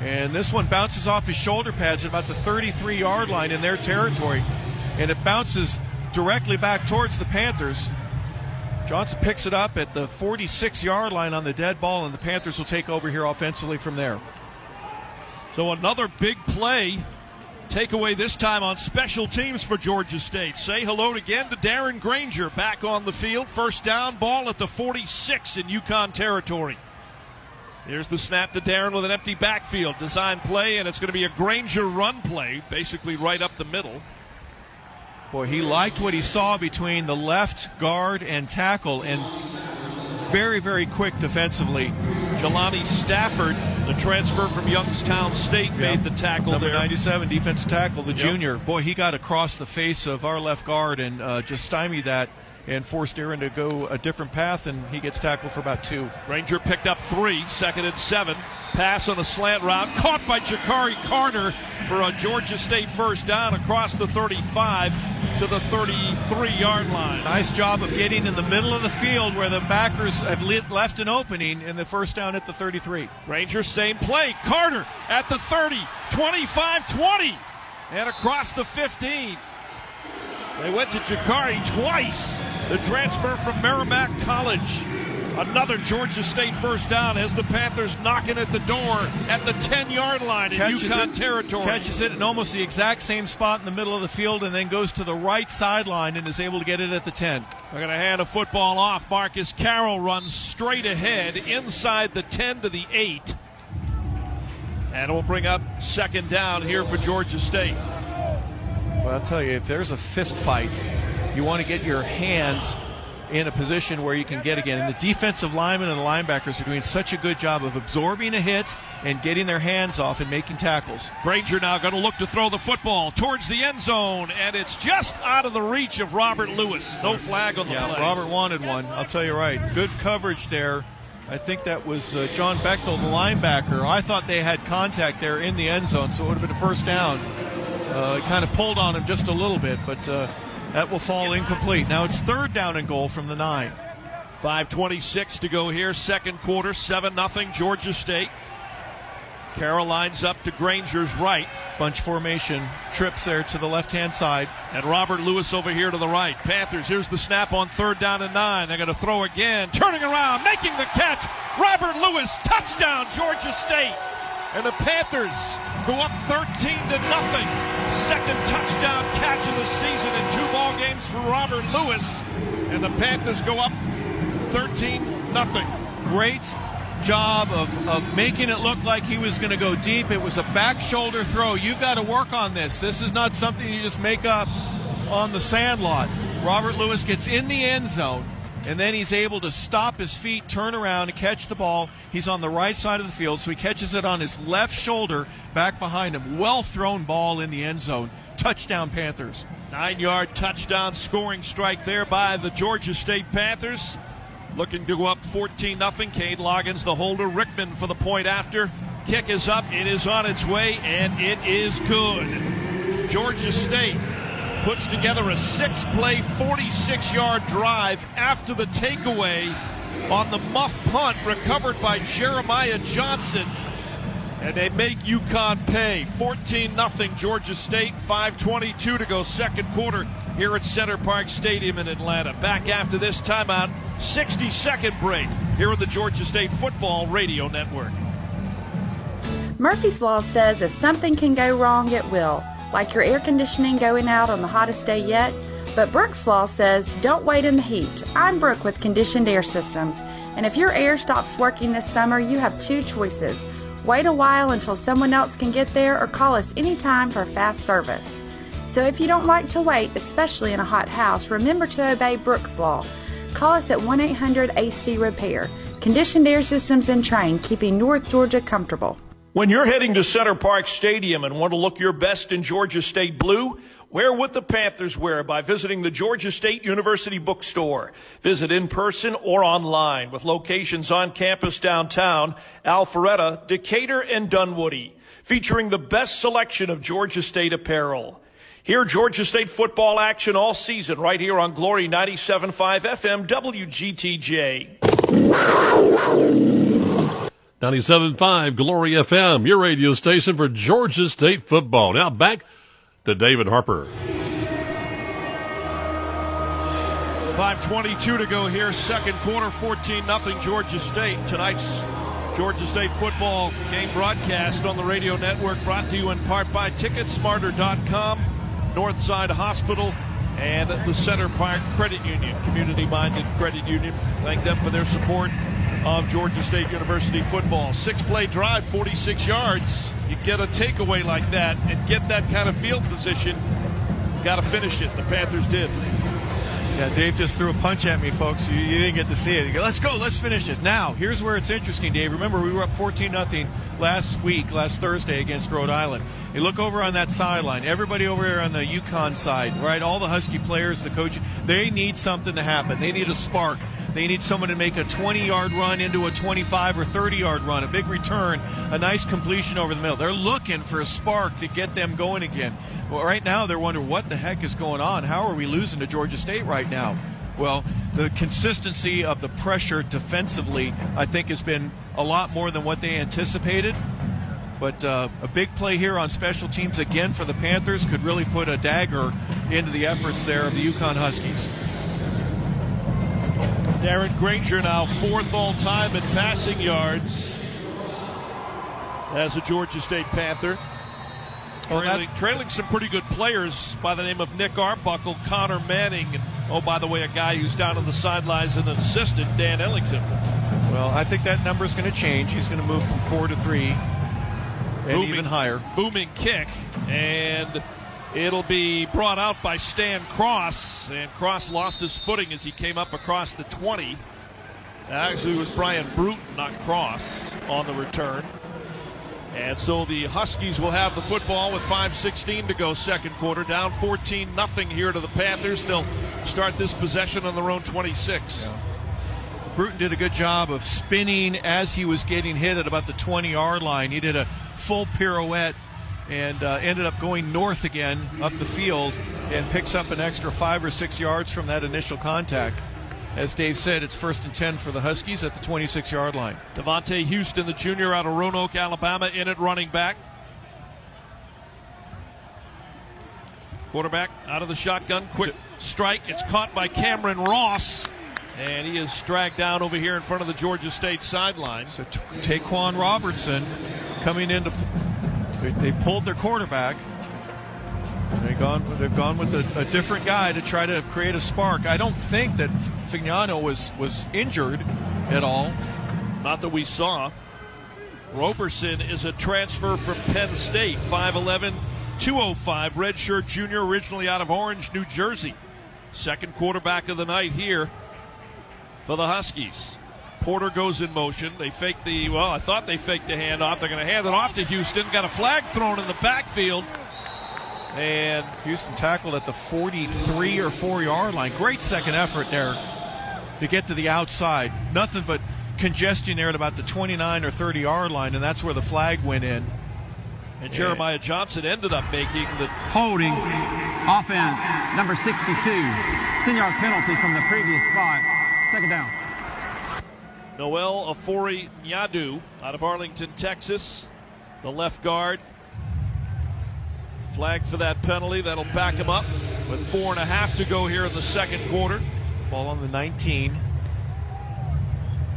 [SPEAKER 4] and this one bounces off his shoulder pads at about the 33 yard line in their territory. And it bounces directly back towards the Panthers. Johnson picks it up at the 46 yard line on the dead ball, and the Panthers will take over here offensively from there.
[SPEAKER 3] So another big play. Takeaway this time on special teams for Georgia State. Say hello again to Darren Grainger back on the field. First down ball at the 46 in UConn territory. Here's the snap to Darren with an empty backfield. Design play, and it's going to be a Grainger run play, basically right up the middle.
[SPEAKER 4] Boy, he liked what he saw between the left guard and tackle, and very, very quick defensively.
[SPEAKER 3] Jelani Stafford, the transfer from Youngstown State, made the tackle
[SPEAKER 4] Number
[SPEAKER 3] there.
[SPEAKER 4] 97 defensive tackle, the yep. junior. Boy, he got across the face of our left guard and uh, just stymied that and forced Aaron to go a different path, and he gets tackled for about two.
[SPEAKER 3] Grainger picked up three, second and seven. Pass on a slant route, caught by Jakari Carter for a Georgia State first down across the 35 to the 33 yard line.
[SPEAKER 4] Nice job of getting in the middle of the field where the backers have left an opening in the first down at the 33.
[SPEAKER 3] Grainger, same play. Carter at the 30, 25 20, and across the 15. They went to Jakari twice. The transfer from Merrimack College. Another Georgia State first down as the Panthers knocking at the door at the 10 yard line in catches UConn
[SPEAKER 4] it,
[SPEAKER 3] territory.
[SPEAKER 4] Catches it in almost the exact same spot in the middle of the field and then goes to the right sideline and is able to get it at the 10.
[SPEAKER 3] They're going to hand a football off. Marcus Carroll runs straight ahead inside the 10 to the 8. And it will bring up second down here for Georgia State.
[SPEAKER 4] Well, I'll tell you, if there's a fist fight, you want to get your hands in a position where you can get again. And the defensive linemen and the linebackers are doing such a good job of absorbing a hit and getting their hands off and making tackles.
[SPEAKER 3] Grainger now going to look to throw the football towards the end zone, and it's just out of the reach of Robert Lewis. No flag on the
[SPEAKER 4] yeah,
[SPEAKER 3] play.
[SPEAKER 4] Robert wanted one. I'll tell you right. Good coverage there. I think that was uh, John Bechtel, the linebacker. I thought they had contact there in the end zone, so it would have been a first down. Uh, kind of pulled on him just a little bit, but uh, that will fall incomplete. Now it's third down and goal from the nine.
[SPEAKER 3] 5.26 to go here, second quarter, 7 0 Georgia State. Carroll lines up to Grainger's right.
[SPEAKER 4] Bunch formation, trips there to the left hand side.
[SPEAKER 3] And Robert Lewis over here to the right. Panthers, here's the snap on third down and nine. They're going to throw again. Turning around, making the catch. Robert Lewis, touchdown, Georgia State. And the Panthers go up 13 to nothing. Second touchdown catch of the season in two ball games for Robert Lewis. And the Panthers go up 13 nothing.
[SPEAKER 4] Great job of, of making it look like he was going to go deep. It was a back shoulder throw. You've got to work on this. This is not something you just make up on the sandlot. Robert Lewis gets in the end zone, and then he's able to stop his feet, turn around, and catch the ball. He's on the right side of the field, so he catches it on his left shoulder back behind him. Well thrown ball in the end zone. Touchdown, Panthers.
[SPEAKER 3] Nine yard touchdown scoring strike there by the Georgia State Panthers. Looking to go up 14 0. Cade Loggins, the holder. Rickman for the point after. Kick is up. It is on its way, and it is good. Georgia State puts together a six play, 46 yard drive after the takeaway on the muff punt recovered by Jeremiah Johnson. And they make UConn pay. 14 0 Georgia State, 5.22 to go second quarter here at Center Parc Stadium in Atlanta. Back after this timeout, 60 second break here on the Georgia State Football Radio Network.
[SPEAKER 24] Murphy's Law says if something can go wrong, it will, like your air conditioning going out on the hottest day yet. But Brooks Law says don't wait in the heat. I'm Brooke with Conditioned Air Systems, and if your air stops working this summer, you have two choices. Wait a while until someone else can get there, or call us anytime for fast service. So if you don't like to wait, especially in a hot house, remember to obey Brooks Law. Call us at 1 800 AC Repair. Conditioned air systems and Trane, keeping North Georgia comfortable.
[SPEAKER 3] When you're heading to Center Parc Stadium and want to look your best in Georgia State blue, wear what the Panthers wear by visiting the Georgia State University bookstore. Visit in person or online with locations on campus downtown, Alpharetta, Decatur, and Dunwoody, featuring the best selection of Georgia State apparel. Hear Georgia State football action all season right here on Glory 97.5 FM WGTJ.
[SPEAKER 7] 97.5 Glory FM, your radio station for Georgia State football. Now back to David Harper.
[SPEAKER 3] 5.22 to go here, second quarter, 14 nothing Georgia State. Tonight's Georgia State football game broadcast on the radio network brought to you in part by Ticketsmarter.com, Northside Hospital, and the Center Parc Credit Union, community minded credit union. Thank them for their support of Georgia State University football. Six play drive, 46 yards. You get a takeaway like that and get that kind of field position, got to finish it. The Panthers did.
[SPEAKER 4] Yeah, Dave just threw a punch at me, folks. You, you didn't get to see it. Go, let's go. Let's finish it. Now, here's where it's interesting, Dave. Remember, we were up 14 nothing last week, last Thursday against Rhode Island. You look over on that sideline. Everybody over there on the UConn side, right? All the Husky players, the coach, they need something to happen. They need a spark. They need someone to make a 20 yard run into a 25 or 30 yard run, a big return, a nice completion over the middle. They're looking for a spark to get them going again. Well, right now they're wondering what the heck is going on. How are we losing to Georgia State right now? Well, the consistency of the pressure defensively, I think, has been a lot more than what they anticipated. But uh, a big play here on special teams again for the Panthers could really put a dagger into the efforts there of the UConn Huskies.
[SPEAKER 3] Darren Grainger now fourth all time in passing yards as a Georgia State Panther.
[SPEAKER 4] Well,
[SPEAKER 3] trailing, trailing, some pretty good players by the name of Nick Arbuckle, Connor Manning, and oh, by the way, a guy who's down on the sidelines and an assistant, Dan Ellington.
[SPEAKER 4] Well, I think that number is going to change. He's going to move from four to three and
[SPEAKER 3] booming,
[SPEAKER 4] even higher.
[SPEAKER 3] Booming kick, and it'll be brought out by Stan Cross. And Cross lost his footing as he came up across the 20. Actually, it was Brian Bruton, not Cross, on the return. And so the Huskies will have the football with 5.16 to go second quarter, down 14 nothing here to the Panthers. They'll start this possession on their own 26.
[SPEAKER 4] Yeah. Bruton did a good job of spinning as he was getting hit at about the 20 yard line. He did a full pirouette and uh, ended up going north again up the field and picks up an extra five or six yards from that initial contact. As Dave said, it's first and 10 for the Huskies at the 26 yard line.
[SPEAKER 3] Devontae Houston, the junior out of Roanoke, Alabama, in at running back. Quarterback out of the shotgun. Quick strike. It's caught by Cameron Ross. And he is dragged down over here in front of the Georgia State sideline.
[SPEAKER 4] So Taquan Roberson coming into. They, they pulled their quarterback. They gone. They've gone with a, a, different guy to try to create a spark. I don't think that Fagnano was was injured at all.
[SPEAKER 3] Not that we saw. Roberson is a transfer from Penn State, 5'11", 205, redshirt junior, originally out of Orange, New Jersey. Second quarterback of the night here for the Huskies. Porter goes in motion. They fake the, well, I thought they faked the handoff. They're going to hand it off to Houston. Got a flag thrown in the backfield. And
[SPEAKER 4] Houston tackled at the 43 or 4 yard line. Great second effort there to get to the outside. Nothing but congestion there at about the 29 or 30 yard line, and that's where the flag went in.
[SPEAKER 3] And Jeremiah Johnson ended up making the
[SPEAKER 35] holding offense number 62. 10 yard penalty from the previous spot. Second down.
[SPEAKER 3] Noel Afori Nyadu out of Arlington, Texas. The left guard. Flag for that penalty. That'll back him up with four and a half to go here in the second quarter.
[SPEAKER 4] Ball on the 19.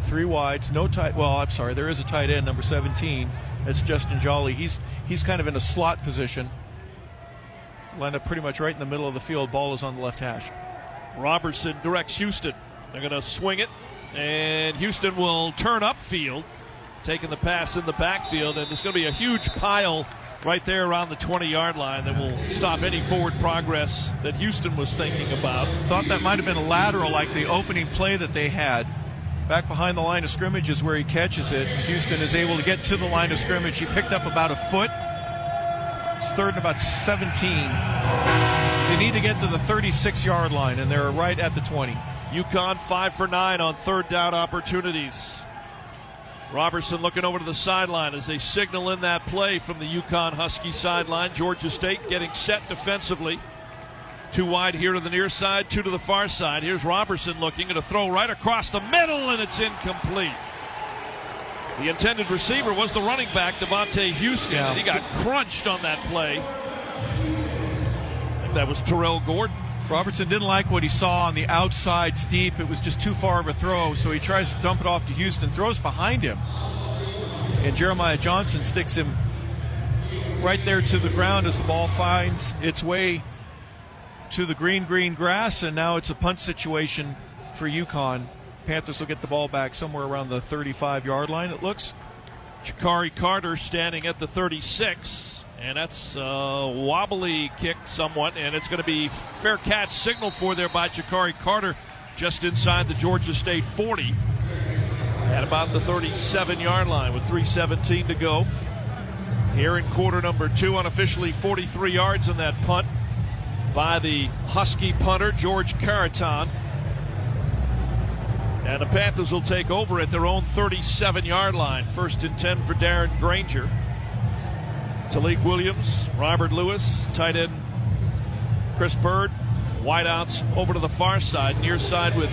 [SPEAKER 4] Three wides, no tight. Well, I'm sorry, there is a tight end, number 17. It's Justin Jolly. He's he's kind of in a slot position. Lined up pretty much right in the middle of the field. Ball is on the left hash.
[SPEAKER 3] Roberson directs Houston. They're going to swing it, and Houston will turn upfield, taking the pass in the backfield, and there's going to be a huge pile right there around the 20 yard line that will stop any forward progress that Houston was thinking about.
[SPEAKER 4] Thought that might have been a lateral like the opening play that they had. Back behind the line of scrimmage is where he catches it. Houston is able to get to the line of scrimmage. He picked up about a foot. It's third and about 17. They need to get to the 36 yard line, and they're right at the 20.
[SPEAKER 3] UConn five for nine on third down opportunities. Roberson looking over to the sideline as they signal in that play from the UConn Husky sideline. Georgia State getting set defensively. Two wide here to the near side, two to the far side. Here's Roberson looking at a throw right across the middle, and it's incomplete. The intended receiver was the running back, Devontae Houston, yeah. and he got crunched on that play. that was Terrell Gordon.
[SPEAKER 4] Roberson didn't like what he saw on the outside steep. It was just too far of a throw, so he tries to dump it off to Houston, throws behind him. And Jeremiah Johnson sticks him right there to the ground as the ball finds its way to the green, green grass, and now it's a punt situation for UConn. Panthers will get the ball back somewhere around the 35 yard line, it looks.
[SPEAKER 3] Jakari Carter standing at the 36. And that's a wobbly kick somewhat, and it's going to be fair catch signal for there by Jakari Carter just inside the Georgia State 40 at about the 37 yard line with 3.17 to go. Here in quarter number two, unofficially 43 yards in that punt by the Husky punter, George Caraton. And the Panthers will take over at their own 37 yard line. First and 10 for Darren Grainger. Tailique Williams, Robert Lewis, tight end Chris Bird, wideouts over to the far side, near side with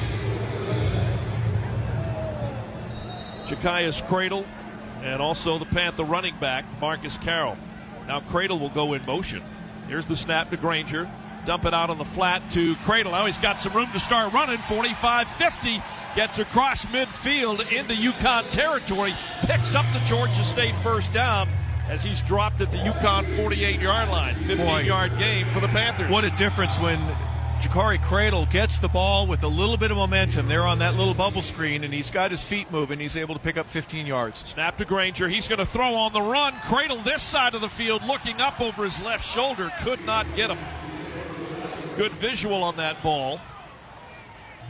[SPEAKER 3] Ja'Cyais Credle, and also the Panther running back, Marcus Carroll. Now Credle will go in motion. Here's the snap to Grainger. Dump it out on the flat to Credle. Now he's got some room to start running. 45 50. Gets across midfield into UConn territory. Picks up the Georgia State first down as he's dropped at the UConn 48 yard line. 15 yard game for the Panthers.
[SPEAKER 4] What a difference when Jakari Credle gets the ball with a little bit of momentum. They're on that little bubble screen, and he's got his feet moving. He's able to pick up 15 yards.
[SPEAKER 3] Snap to Grainger. He's going to throw on the run. Credle this side of the field, looking up over his left shoulder. Could not get him. Good visual on that ball.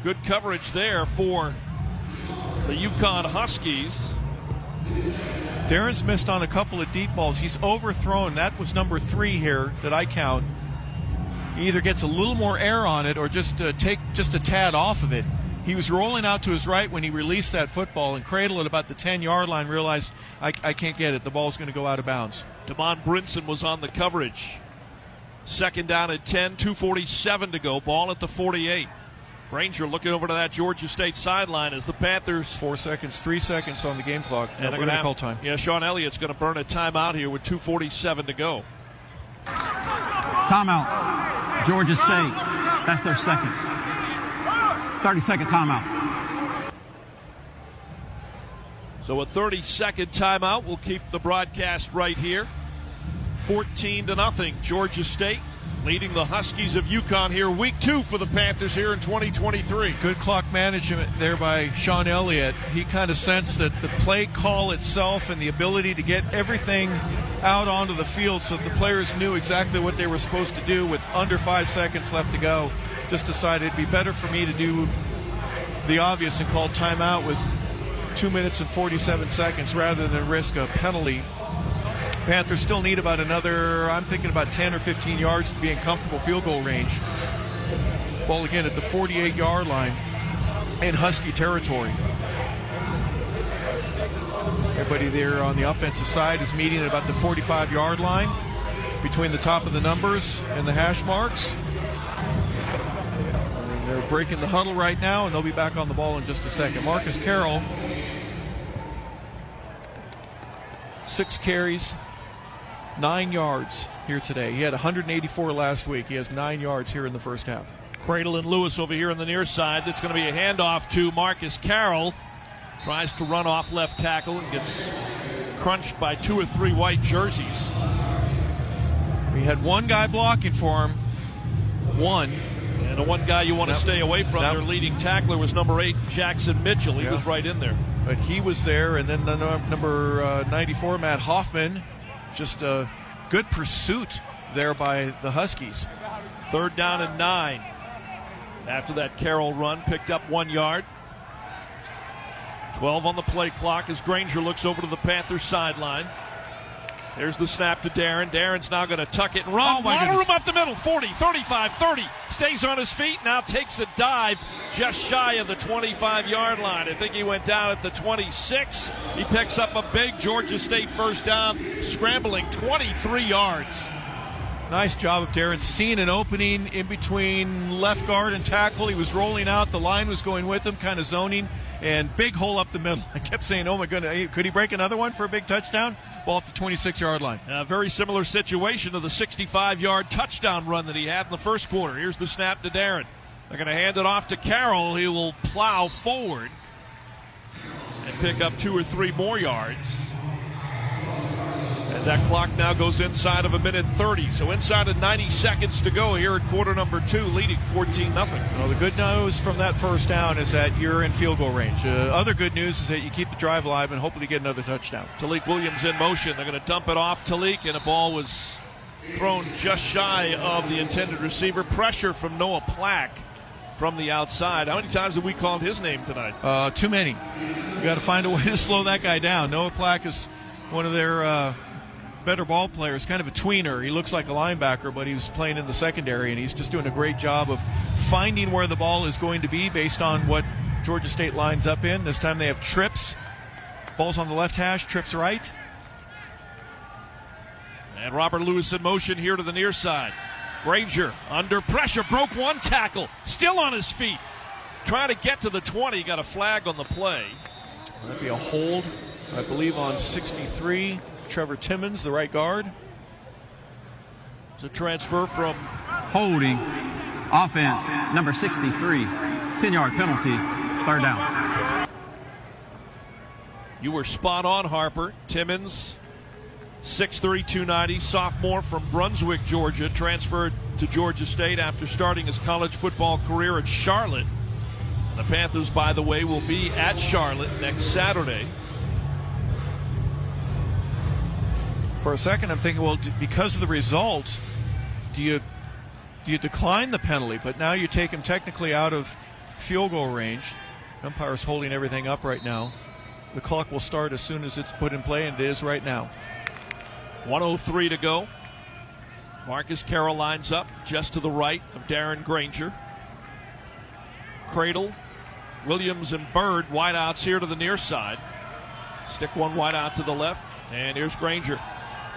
[SPEAKER 3] Good coverage there for the UConn Huskies.
[SPEAKER 4] Darren's missed on a couple of deep balls. He's overthrown. That was number three here that I count. He either gets a little more air on it or just uh, take just a tad off of it. He was rolling out to his right when he released that football and Credle at about the 10 yard line realized, I, I can't get it. The ball's going to go out of bounds.
[SPEAKER 3] Damon Brinson was on the coverage. Second down at 10, 247 to go. Ball at the 48. Grainger looking over to that Georgia State sideline as the Panthers.
[SPEAKER 4] Four seconds, three seconds on the game clock.
[SPEAKER 3] And
[SPEAKER 4] we're
[SPEAKER 3] going
[SPEAKER 4] to
[SPEAKER 3] to
[SPEAKER 4] call time.
[SPEAKER 3] Yeah, Shawn Elliott's going to burn a timeout here with 2:47 to go.
[SPEAKER 35] Timeout. Georgia State. That's their second. 30 second timeout.
[SPEAKER 3] So a 30 second timeout We'll keep the broadcast right here. 14 to nothing. Georgia State leading the Huskies of UConn here, week two for the Panthers here in 2023.
[SPEAKER 4] Good clock management there by Shawn Elliott. He kind of sensed that the play call itself and the ability to get everything out onto the field so the players knew exactly what they were supposed to do with under five seconds left to go. Just decided it'd be better for me to do the obvious and call timeout with two minutes and 47 seconds rather than risk a penalty Panthers still need about another, I'm thinking about 10 or 15 yards to be in comfortable field goal range. Ball again at the 48 yard line in Husky territory. Everybody there on the offensive side is meeting at about the 45 yard line between the top of the numbers and the hash marks. And they're breaking the huddle right now, and they'll be back on the ball in just a second. Marcus Carroll, six carries, nine yards here today. He had 184 last week. He has nine yards here in the first half.
[SPEAKER 3] Credle and Lewis over here on the near side. That's going to be a handoff to Marcus Carroll. Tries to run off left tackle and gets crunched by two or three white jerseys.
[SPEAKER 4] We had one guy blocking for him. One.
[SPEAKER 3] And the one guy you want to stay away from,
[SPEAKER 4] that,
[SPEAKER 3] their leading tackler, was number eight, Jackson Mitchell. He yeah. was right in there.
[SPEAKER 4] But he was there, and then the number uh, 94, Matt Hoffman, just a good pursuit there by the Huskies.
[SPEAKER 3] Third down and nine. After that Carroll run, picked up one yard. 12 on the play clock as Grainger looks over to the Panthers sideline. There's the snap to Darren. Darren's now going to tuck it and run.
[SPEAKER 4] Oh my
[SPEAKER 3] lot
[SPEAKER 4] of
[SPEAKER 3] room up the middle. 40, 35, 30. Stays on his feet. Now takes a dive just shy of the 25 yard line. I think he went down at the 26. He picks up a big Georgia State first down, scrambling 23 yards.
[SPEAKER 4] Nice job of Darren. Seeing an opening in between left guard and tackle. He was rolling out. The line was going with him, kind of zoning and big hole up the middle. I kept saying, "Oh my goodness, could he break another one for a big touchdown?" Ball off the 26-yard line.
[SPEAKER 3] A very similar situation to the 65-yard touchdown run that he had in the first quarter. Here's the snap to Darren. They're going to hand it off to Carroll. He will plow forward and pick up two or three more yards. That clock now goes inside of a minute 30. So inside of 90 seconds to go here at quarter number two, leading 14 nothing.
[SPEAKER 4] Well, the good news from that first down is that you're in field goal range. Uh, other good news is that you keep the drive alive and hopefully get another touchdown.
[SPEAKER 3] Tailique Williams in motion. They're going to dump it off Tailique, and the ball was thrown just shy of the intended receiver. Pressure from Noah Plack from the outside. How many times have we called his name tonight?
[SPEAKER 4] Uh, too many. You got to find a way to slow that guy down. Noah Plack is one of their uh, better ball player. He's kind of a tweener. He looks like a linebacker, but he's playing in the secondary, and he's just doing a great job of finding where the ball is going to be based on what Georgia State lines up in. This time they have trips. Ball's on the left hash, trips right.
[SPEAKER 3] And Robert Lewis in motion here to the near side. Grainger under pressure, broke one tackle, still on his feet. Trying to get to the 20, got a flag on the play.
[SPEAKER 4] That'd be a hold, I believe, on 63. Trevor Timmons, the right guard.
[SPEAKER 3] It's a transfer from
[SPEAKER 35] holding offense number 63. 10 yard penalty, third down.
[SPEAKER 3] You were spot on, Harper. Timmons, 6'3, 290, sophomore from Brunswick, Georgia, transferred to Georgia State after starting his college football career at Charlotte. The Panthers, by the way, will be at Charlotte next Saturday.
[SPEAKER 4] For a second, I'm thinking, well, because of the result, do you do you decline the penalty? But now you take him technically out of field goal range. Umpire's holding everything up right now. The clock will start as soon as it's put in play, and it is right now.
[SPEAKER 3] 103 to go. Marcus Carroll lines up just to the right of Darren Grainger. Credle, Williams, and Bird wideouts here to the near side. Stick one wide out to the left, and here's Grainger.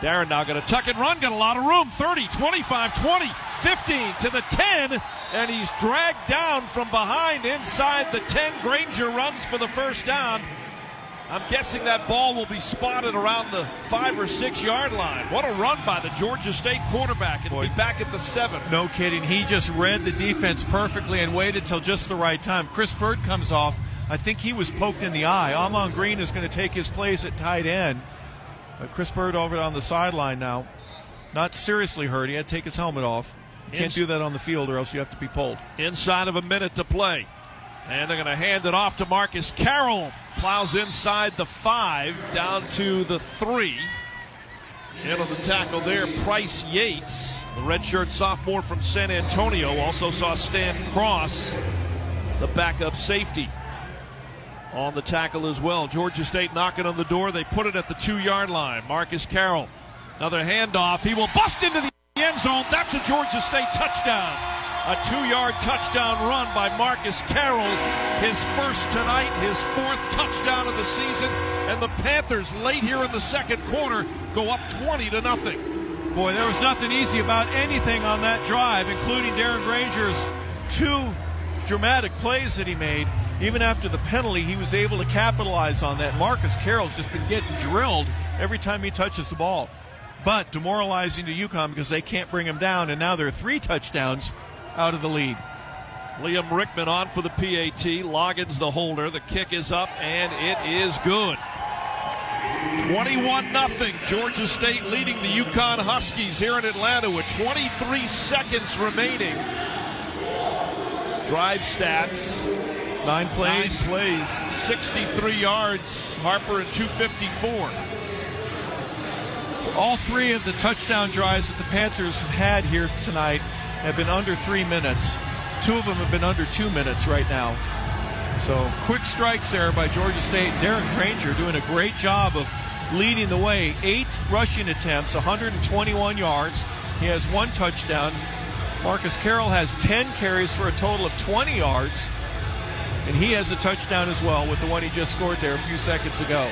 [SPEAKER 3] Darren now going to tuck and run, got a lot of room. 30, 25, 20, 15 to the 10, and he's dragged down from behind inside the 10. Grainger runs for the first down. I'm guessing that ball will be spotted around the five or six yard line. What a run by the Georgia State quarterback. It'll be back at the seven.
[SPEAKER 4] No kidding. He just read the defense perfectly and waited till just the right time. Chris Bird comes off. I think he was poked in the eye. Amon Green is going to take his place at tight end. Uh, Chris Bird over on the sideline now. Not seriously hurt. He had to take his helmet off. You can't
[SPEAKER 3] Ins-
[SPEAKER 4] do that on the field or else you have to be pulled.
[SPEAKER 3] Inside of a minute to play. And they're going to hand it off to Marcus Carroll. Plows inside the five, down to the three. In on the tackle there, Price Yates, the redshirt sophomore from San Antonio, also saw Stan Cross, the backup safety, on the tackle as well. Georgia State knocking on the door. They put it at the two yard line. Marcus Carroll, another handoff. He will bust into the end zone. That's a Georgia State touchdown. A two yard touchdown run by Marcus Carroll. His first tonight, his fourth touchdown of the season. And the Panthers, late here in the second quarter, go up 20 to nothing.
[SPEAKER 4] Boy, there was nothing easy about anything on that drive, including Darren Grainger's two dramatic plays that he made. Even after the penalty, he was able to capitalize on that. Marcus Carroll's just been getting drilled every time he touches the ball. But demoralizing to UConn because they can't bring him down, and now they're three touchdowns out of the lead.
[SPEAKER 3] Liam Rickman on for the PAT. Loggins the holder. The kick is up, and it is good. 21 0. Georgia State leading the UConn Huskies here in Atlanta with 23 seconds remaining. Drive stats.
[SPEAKER 4] Nine plays.
[SPEAKER 3] Nine plays. 63 yards. Harper at 254.
[SPEAKER 4] All three of the touchdown drives that the Panthers have had here tonight have been under three minutes. Two of them have been under two minutes right now. So quick strikes there by Georgia State. Darren Grainger doing a great job of leading the way. Eight rushing attempts, 121 yards. He has one touchdown. Marcus Carroll has 10 carries for a total of 20 yards. And he has a touchdown as well with the one he just scored there a few seconds ago.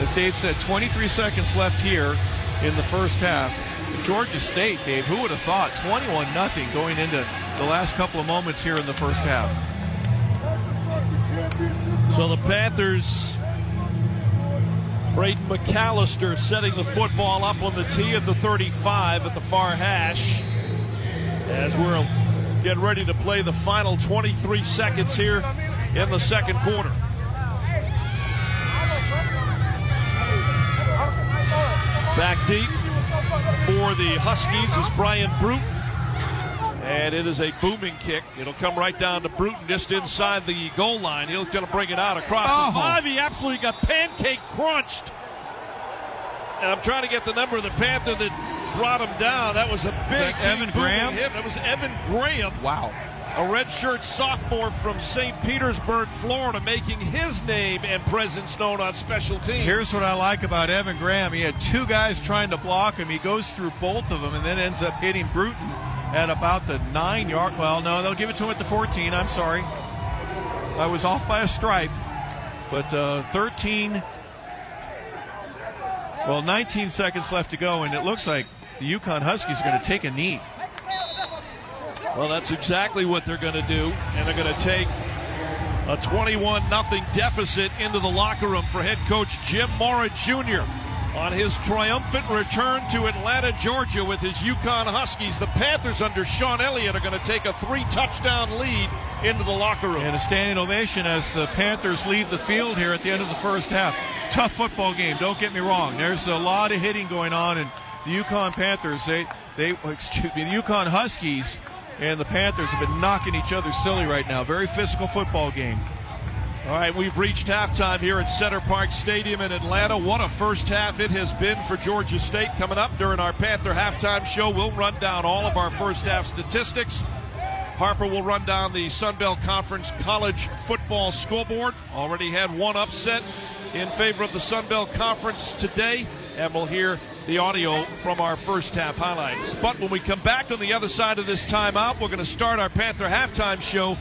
[SPEAKER 4] As Dave said, 23 seconds left here in the first half. Georgia State, Dave, who would have thought 21 nothing going into the last couple of moments here in the first half?
[SPEAKER 3] So the Panthers, Braden McAllister setting the football up on the tee at the 35 at the far hash. As we're getting ready to play the final 23 seconds here in the second quarter. Back deep for the Huskies is Brian Bruton. And it is a booming kick. It'll come right down to Bruton just inside the goal line. He's going to bring it out across
[SPEAKER 4] Oh.
[SPEAKER 3] the five. He absolutely got pancake crunched. And I'm trying to get the number of the Panther that brought him down. That was a big,
[SPEAKER 4] Evan Graham?
[SPEAKER 3] hit. That was Evan Graham.
[SPEAKER 4] Wow.
[SPEAKER 3] A redshirt sophomore from St. Petersburg, Florida, making his name and presence known on special teams.
[SPEAKER 4] Here's what I like about Evan Graham. He had two guys trying to block him. He goes through both of them and then ends up hitting Bruton at about the nine yard. Well, no, they'll give it to him at the 14. I'm sorry. I was off by a stripe. But uh, 13, well, 19 seconds left to go, and it looks like the UConn Huskies are going to take a knee.
[SPEAKER 3] Well, that's exactly what they're going to do, and they're going to take a 21 0 deficit into the locker room for head coach Jim Mora Jr. on his triumphant return to Atlanta, Georgia, with his UConn Huskies. The Panthers under Shawn Elliott are going to take a three touchdown lead into the locker room.
[SPEAKER 4] And a standing ovation as the Panthers leave the field here at the end of the first half. Tough football game, don't get me wrong. There's a lot of hitting going on, and the UConn Panthers, they, they excuse me, the UConn Huskies and the Panthers have been knocking each other silly right now. Very physical football game.
[SPEAKER 3] All right, we've reached halftime here at Center Parc Stadium in Atlanta. What a first half it has been for Georgia State. Coming up during our Panther halftime show, we'll run down all of our first half statistics. Harper will run down the Sun Belt Conference college football scoreboard. Already had one upset in favor of the Sun Belt Conference today, and we'll hear the audio from our first half highlights. But when we come back on the other side of this timeout, we're going to start our Panther halftime show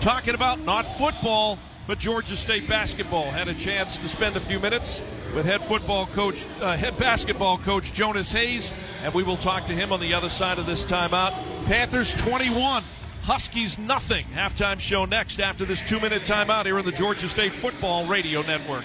[SPEAKER 3] talking about not football, but Georgia State basketball. Had a chance to spend a few minutes with head football coach, uh, head basketball coach Jonas Hayes, and we will talk to him on the other side of this timeout. Panthers 21, Huskies nothing. Halftime show next after this two minute timeout here in the Georgia State Football Radio Network.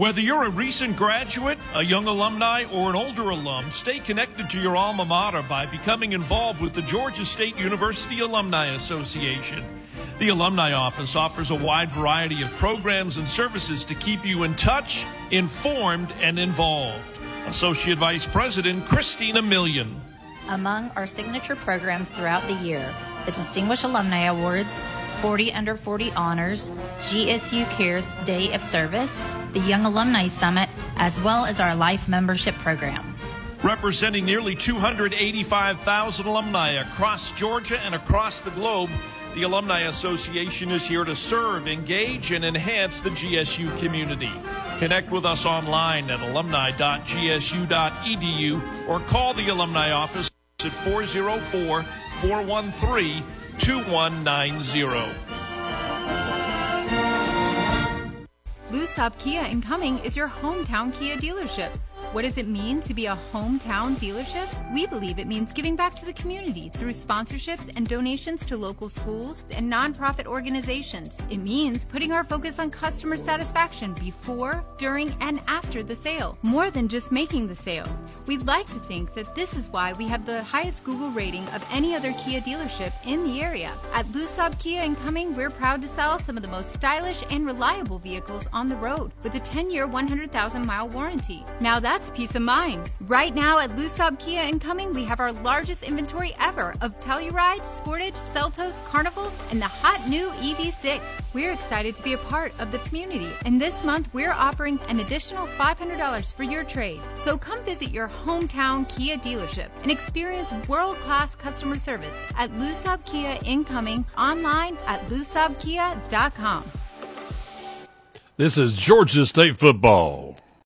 [SPEAKER 3] Whether you're a recent graduate, a young alumni, or an older alum, stay connected to your alma mater by becoming involved with the Georgia State University Alumni Association. The Alumni Office offers a wide variety of programs and services to keep you in touch, informed, and involved. Associate Vice President Christina Million.
[SPEAKER 6] Among our signature programs throughout the year, the Distinguished Alumni Awards, 40 Under 40 Honors, GSU Cares Day of Service, the Young Alumni Summit, as well as our Life Membership Program.
[SPEAKER 3] Representing nearly 285,000 alumni across Georgia and across the globe, the Alumni Association is here to serve, engage, and enhance the GSU community. Connect with us online at alumni.gsu.edu or call the Alumni Office at 404 413 2190.
[SPEAKER 5] Lou Kia in Cumming is your hometown Kia dealership. What does it mean to be a hometown dealership? We believe it means giving back to the community through sponsorships and donations to local schools and nonprofit organizations. It means putting our focus on customer satisfaction before, during, and after the sale, more than just making the sale. We'd like to think that this is why we have the highest Google rating of any other Kia dealership in the area. At Lou Sobh Kia in Cumming, we're proud to sell some of the most stylish and reliable vehicles on the road with a 10 year, 100,000 mile warranty. Now that's peace of mind. Right now at Lou Sobh Kia in Cumming, we have our largest inventory ever of Telluride, Sportage, Seltos, Carnivals, and the hot new EV6. We're excited to be a part of the community, and this month we're offering an additional $500 for your trade. So come visit your hometown Kia dealership and experience world-class customer service at Lou Sobh Kia in Cumming online at lousobhkia.com.
[SPEAKER 7] This is Georgia State football.